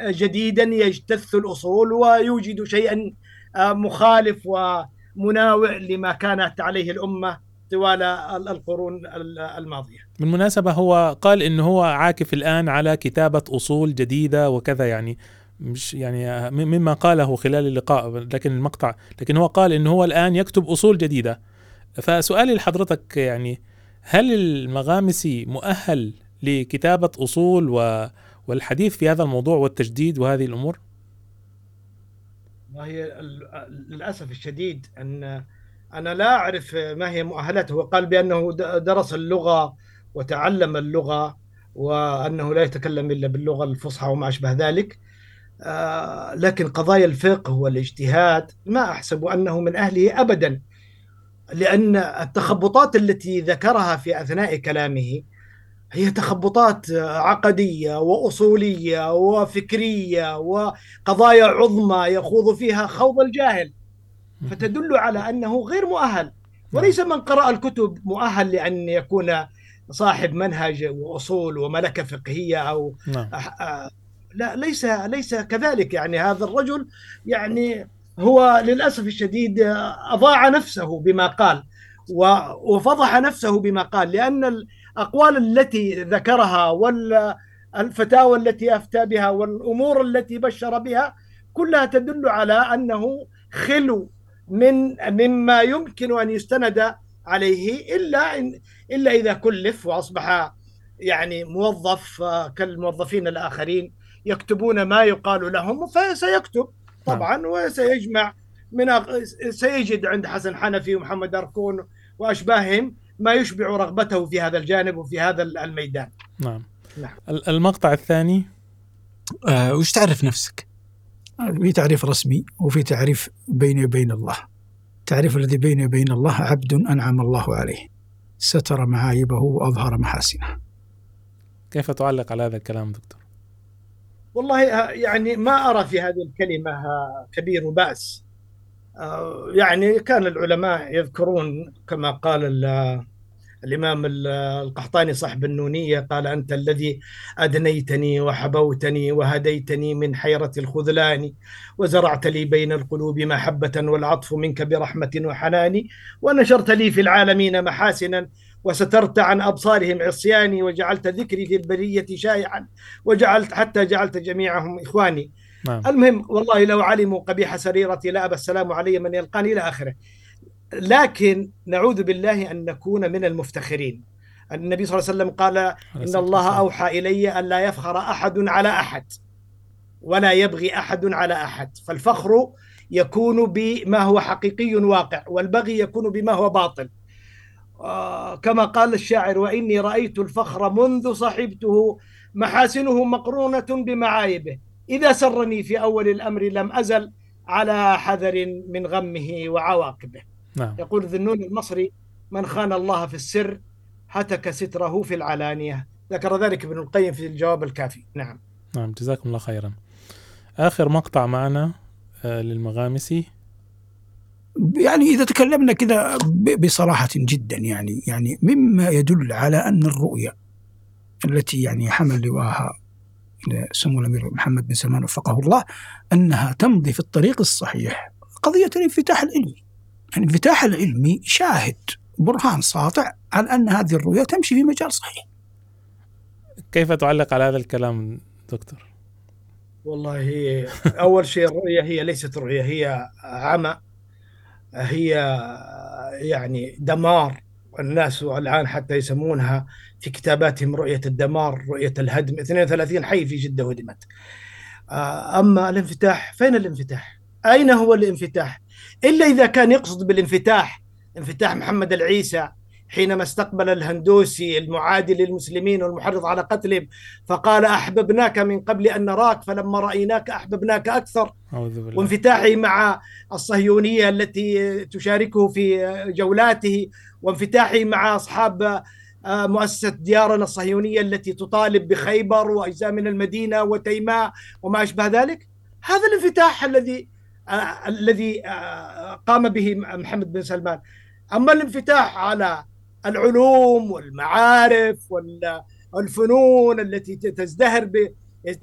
جديدا يجتث الأصول ويوجد شيئا آه، مخالف ومناوئ لما كانت عليه الأمة طوال القرون الماضية. بالمناسبة هو قال إنه هو عاكف الآن على كتابة أصول جديدة وكذا يعني مش يعني مما قاله خلال اللقاء لكن المقطع لكن هو قال إنه هو الآن يكتب أصول جديدة. فسؤالي لحضرتك يعني هل المغامسي مؤهل لكتابة أصول و والحديث في هذا الموضوع والتجديد وهذه الأمور؟ وهي للأسف الشديد أن أنا لا أعرف ما هي مؤهلاته وقال بأنه درس اللغة وتعلم اللغة وأنه لا يتكلم إلا باللغة الفصحى وما أشبه ذلك آه، لكن قضايا الفقه والاجتهاد ما أحسب أنه من أهله ابدا لأن التخبطات التي ذكرها في أثناء كلامه هي تخبطات عقدية وأصولية وفكرية وقضايا عظمى يخوض فيها خوض الجاهل. فتدل على أنه غير مؤهل. وليس من قرأ الكتب مؤهل لأن يكون صاحب منهج وأصول وملكة فقهية أو نعم. لا ليس ليس كذلك. يعني هذا الرجل يعني هو للأسف الشديد أضاع نفسه بما قال وفضح نفسه بما قال لأن الأقوال التي ذكرها والفتاوى التي أفتى بها والأمور التي بشر بها كلها تدل على أنه خلو من مما يمكن أن يستند عليه إلا إن إلا إذا كلف وأصبح يعني موظف كالموظفين الآخرين يكتبون ما يقال لهم فسيكتب طبعا نعم. وسيجمع من سيجد عند حسن حنفي ومحمد أركون وأشباههم ما يشبع رغبته في هذا الجانب وفي هذا الميدان. نعم, نعم. المقطع الثاني؟ آه وش تعرف نفسك؟ في تعريف رسمي وفي تعريف بيني وبين الله. التعريف الذي بيني وبين الله عبد أنعم الله عليه. ستر معايبه وأظهر محاسنه. كيف تعلق على هذا الكلام دكتور؟ والله آه، يعني ما أرى في هذه الكلمة آه، كبير بأس آه، يعني كان العلماء يذكرون كما قال الإمام القحطاني صاحب النونية قال أنت الذي أدنيتني وحبوتني وهديتني من حيرة الخذلان وزرعت لي بين القلوب محبة والعطف منك برحمة وحنان ونشرت لي في العالمين محاسنا وسترت عن أبصارهم عصياني وجعلت ذكري في البرية شائعا وجعلت حتى جعلت جميعهم إخواني. نعم. المهم والله لو علموا قبيح سريرتي لا أبى السلام علي من يلقاني إلى آخره. لكن نعوذ بالله أن نكون من المفتخرين. النبي صلى الله عليه وسلم قال إن الله أوحى إلي أن لا يفخر أحد على أحد ولا يبغي أحد على أحد. فالفخر يكون بما هو حقيقي واقع والبغي يكون بما هو باطل. آه، كما قال الشاعر وإني رأيت الفخر منذ صحبته محاسنه مقرونة بمعايبه. إذا سرني في أول الأمر لم أزل على حذر من غمه وعواقبه. نعم. يقول ذنون المصري من خان الله في السر هتك ستره في العلانية. ذكر ذلك ابن القيم في الجواب الكافي. نعم. نعم جزاكم الله خيرا. آخر مقطع معنا آه، للمغامسي. يعني إذا تكلمنا كذا بصراحة جدا يعني يعني مما يدل على أن الرؤية التي يعني حمل لواها سمو الأمير محمد بن سلمان وفقه الله أنها تمضي في الطريق الصحيح قضية الانفتاح العلمي. الانفتاح العلمي شاهد برهان ساطع على أن هذه الرؤية تمشي في مجال صحيح. كيف تعلق على هذا الكلام دكتور؟ والله أول شيء الرؤية هي ليست رؤية هي عمى هي يعني دمار. الناس الآن حتى يسمونها في كتاباتهم رؤية الدمار رؤية الهدم. 32 حي في جدة هدمت. آه، أما الانفتاح فين الانفتاح؟ أين هو الانفتاح؟ إلا إذا كان يقصد بالانفتاح انفتاح محمد العيسى حينما استقبل الهندوسي المعادي للمسلمين والمحرض على قتلهم فقال أحببناك من قبل أن نراك فلما أكثر. أعوذ بالله. وانفتاحه مع الصهيونية التي تشاركه في جولاته وانفتاحه مع أصحاب آه، مؤسسة ديارنا الصهيونية التي تطالب بخيبر وأجزاء من المدينة وتيماء وما أشبه ذلك. هذا الانفتاح الذي الذي آه، قام به محمد بن سلمان. أما الانفتاح على العلوم والمعارف وال- والفنون التي تزدهر ب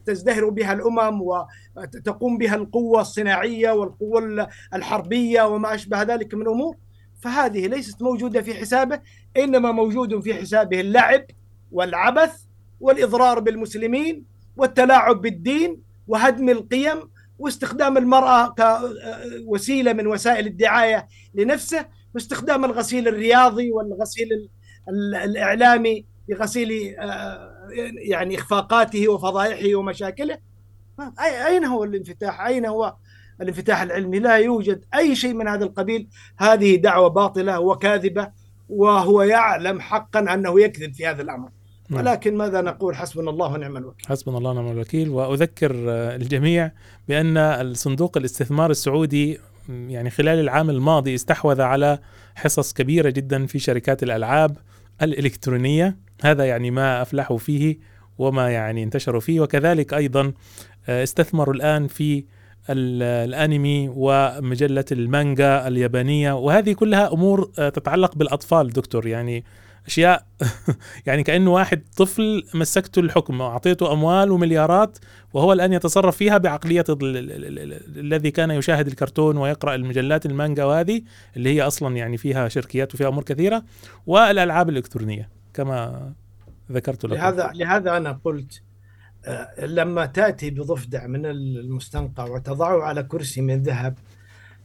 تزدهر بها الأمم وتقوم بها القوة الصناعية والقوة الحربية وما أشبه ذلك من امور فهذه ليست موجودة في حسابه إنما موجود في حسابه اللعب والعبث والإضرار بالمسلمين والتلاعب بالدين وهدم القيم واستخدام المرأة كوسيلة من وسائل الدعاية لنفسه واستخدام الغسيل الرياضي والغسيل ال- ال- الإعلامي لغسيل آه، يعني إخفاقاته وفضائحه ومشاكله أي- أين هو الانفتاح؟ أين هو الانفتاح العلمي؟ لا يوجد أي شيء من هذا القبيل، هذه دعوة باطلة وكاذبة وهو يعلم حقا أنه يكذب في هذا الأمر، نعم. ولكن ماذا نقول؟ حسبنا الله ونعم الوكيل. حسبنا الله ونعم الوكيل. وأذكر آه، الجميع بأن الصندوق الاستثمار السعودي يعني خلال العام الماضي استحوذ على حصص كبيرة جدا في شركات الألعاب الإلكترونية. هذا يعني ما أفلحوا فيه وما يعني انتشروا فيه. وكذلك أيضا آه، استثمروا الآن في ال- الأنمي ومجلة المانجا اليابانية. وهذه كلها أمور آه، تتعلق بالأطفال دكتور. يعني أشياء يعني كانه واحد طفل مسكته الحكم واعطيته أموال ومليارات وهو الآن يتصرف فيها بعقلية ال- ال- ال- ال- الذي كان يشاهد الكرتون ويقرأ المجلات المانجا وهذه اللي هي أصلا يعني فيها شركيات وفيها أمور كثيرة والألعاب الإلكترونية كما ذكرت لكم. لهذا لهذا أنا قلت آه، لما تأتي بضفدع من المستنقع وتضعه على كرسي من ذهب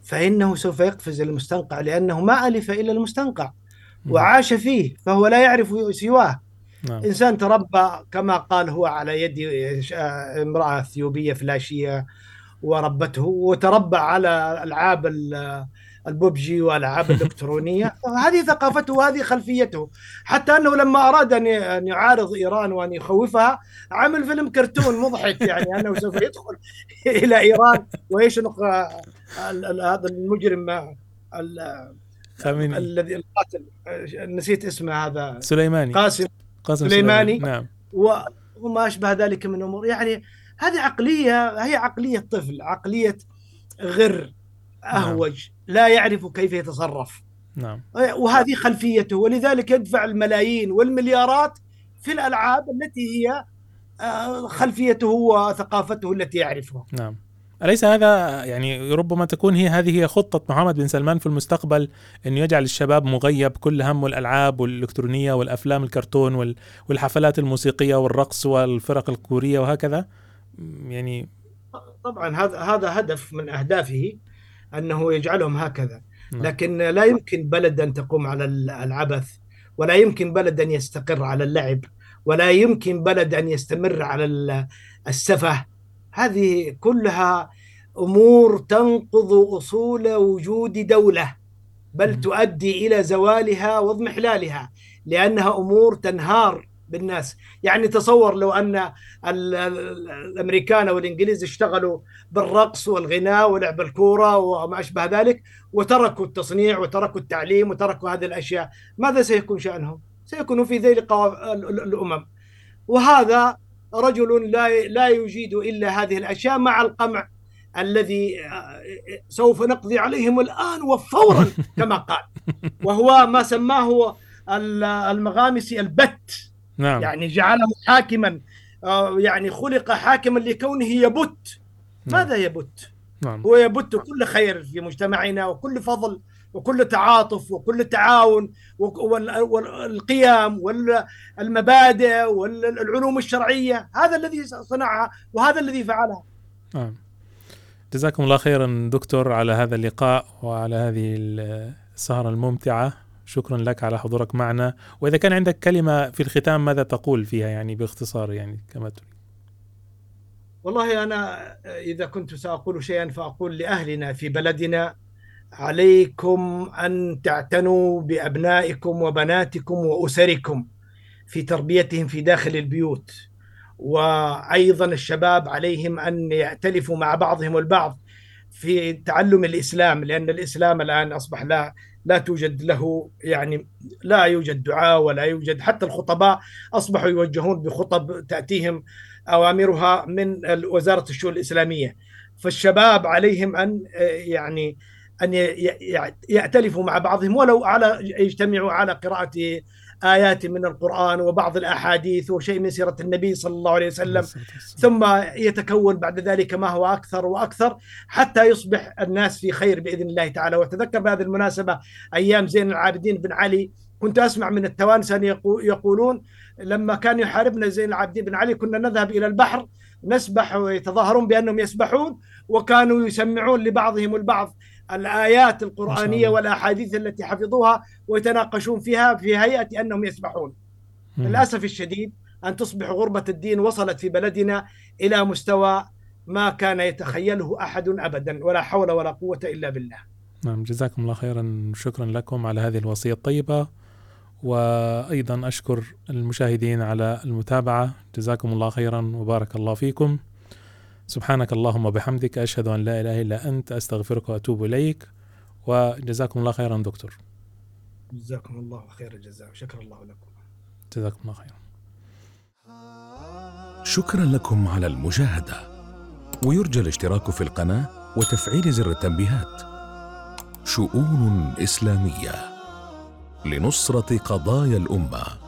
فإنه سوف يقفز المستنقع لأنه ما ألف الا المستنقع. وعاش فيه فهو لا يعرف سواه. نعم. إنسان تربى كما قال هو على يد آه، امرأة إثيوبية فلاشية وربته وتربى على ألعاب ال- البوبجي والالعاب الإلكترونية. هذه ثقافته وهذه خلفيته. حتى أنه لما أراد أن ي- أن يعارض إيران وأن يخوفها عمل فيلم كرتون مضحك يعني أنه سوف يدخل إلى إيران ويشنق آه، هذا المجرم خامنئي الذي القاتل نسيت اسمه هذا. سليماني. قاسم. قاسم سليماني. نعم. و- وما أشبه ذلك من امور يعني هذه عقلية هي عقلية طفل عقلية غر أهوج لا يعرف كيف يتصرف. نعم. وهذه خلفيته ولذلك يدفع الملايين والمليارات في الألعاب التي هي آه، خلفيته وثقافته التي يعرفها. نعم. أليس هذا يعني ربما تكون هي هذه هي خطة محمد بن سلمان في المستقبل أنه يجعل الشباب مغيب كل همه الألعاب والإلكترونية والأفلام الكرتون وال- والحفلات الموسيقية والرقص والفرق الكورية وهكذا يعني طبعا هذا هذا هدف من أهدافه أنه يجعلهم هكذا نعم. لكن لا يمكن بلد أن تقوم على العبث ولا يمكن بلد أن يستقر على اللعب ولا يمكن بلد أن يستمر على السفه هذه كلها أمور تنقض أصول وجود دولة بل تؤدي إلى زوالها واضمحلالها لأنها أمور تنهار بالناس. يعني تصور لو أن الأمريكان والإنجليز اشتغلوا بالرقص والغناء ولعب الكورة وما أشبه ذلك وتركوا التصنيع وتركوا التعليم وتركوا هذه الأشياء ماذا سيكون شأنهم؟ سيكون في ذيل الأمم. وهذا رجل لا لا يجيد إلا هذه الأشياء مع القمع الذي سوف نقضي عليهم الآن وفورا كما قال. وهو ما سماه المغامسي البت. نعم. يعني جعله حاكما آه، يعني خلق حاكما لكونه يبت. نعم. ماذا يبت؟ نعم. هو يبت كل خير في مجتمعنا وكل فضل وكل تعاطف وكل تعاون والقيم والمبادئ والعلوم الشرعية. هذا الذي صنعها وهذا الذي فعلها. نعم. جزاكم الله خيرا دكتور على هذا اللقاء وعلى هذه السهرة الممتعة. شكرا لك على حضورك معنا. وإذا كان عندك كلمة في الختام ماذا تقول فيها يعني باختصار يعني كما تريد؟ والله أنا إذا كنت سأقول شيئا فأقول لأهلنا في بلدنا عليكم أن تعتنوا بأبنائكم وبناتكم وأسركم في تربيتهم في داخل البيوت. وأيضا الشباب عليهم أن يأتلفوا مع بعضهم البعض في تعلم الإسلام لأن الإسلام الآن أصبح لا لا توجد له يعني لا يوجد دعاء ولا يوجد حتى الخطباء أصبحوا يوجهون بخطب تأتيهم أوامرها من وزارة الشؤون الإسلامية. فالشباب عليهم أن يعني أن يأتلفوا مع بعضهم ولو على يجتمعوا على قراءة آيات من القرآن وبعض الأحاديث وشيء من سيرة النبي صلى الله عليه وسلم. ثم يتكون بعد ذلك ما هو أكثر وأكثر حتى يصبح الناس في خير بإذن الله تعالى. وتذكر بهذه المناسبة أيام زين العابدين بن علي كنت أسمع من التوانسة يقولون لما كان يحاربنا زين العابدين بن علي كنا نذهب إلى البحر نسبح ويتظاهرون بأنهم يسبحون وكانوا يسمعون لبعضهم البعض الآيات القرآنية والأحاديث التي حفظوها ويتناقشون فيها في هيئة أنهم يسبحون. للأسف الشديد أن تصبح غربة الدين وصلت في بلدنا إلى مستوى ما كان يتخيله أحد أبدا ولا حول ولا قوة إلا بالله. نعم جزاكم الله خيرا. شكرا لكم على هذه الوصية الطيبة. وأيضا أشكر المشاهدين على المتابعة. جزاكم الله خيرا. وبارك الله فيكم. سبحانك اللهم وبحمدك أشهد أن لا إله إلا أنت أستغفرك وأتوب إليك. وجزاكم الله خيرا دكتور. جزاكم الله خير الجزاء شكر الله لكم. جزاكم الله خيرا. شكرا لكم على المشاهدة. ويرجى الاشتراك في القناة وتفعيل زر التنبيهات. شؤون إسلامية لنصرة قضايا الأمة.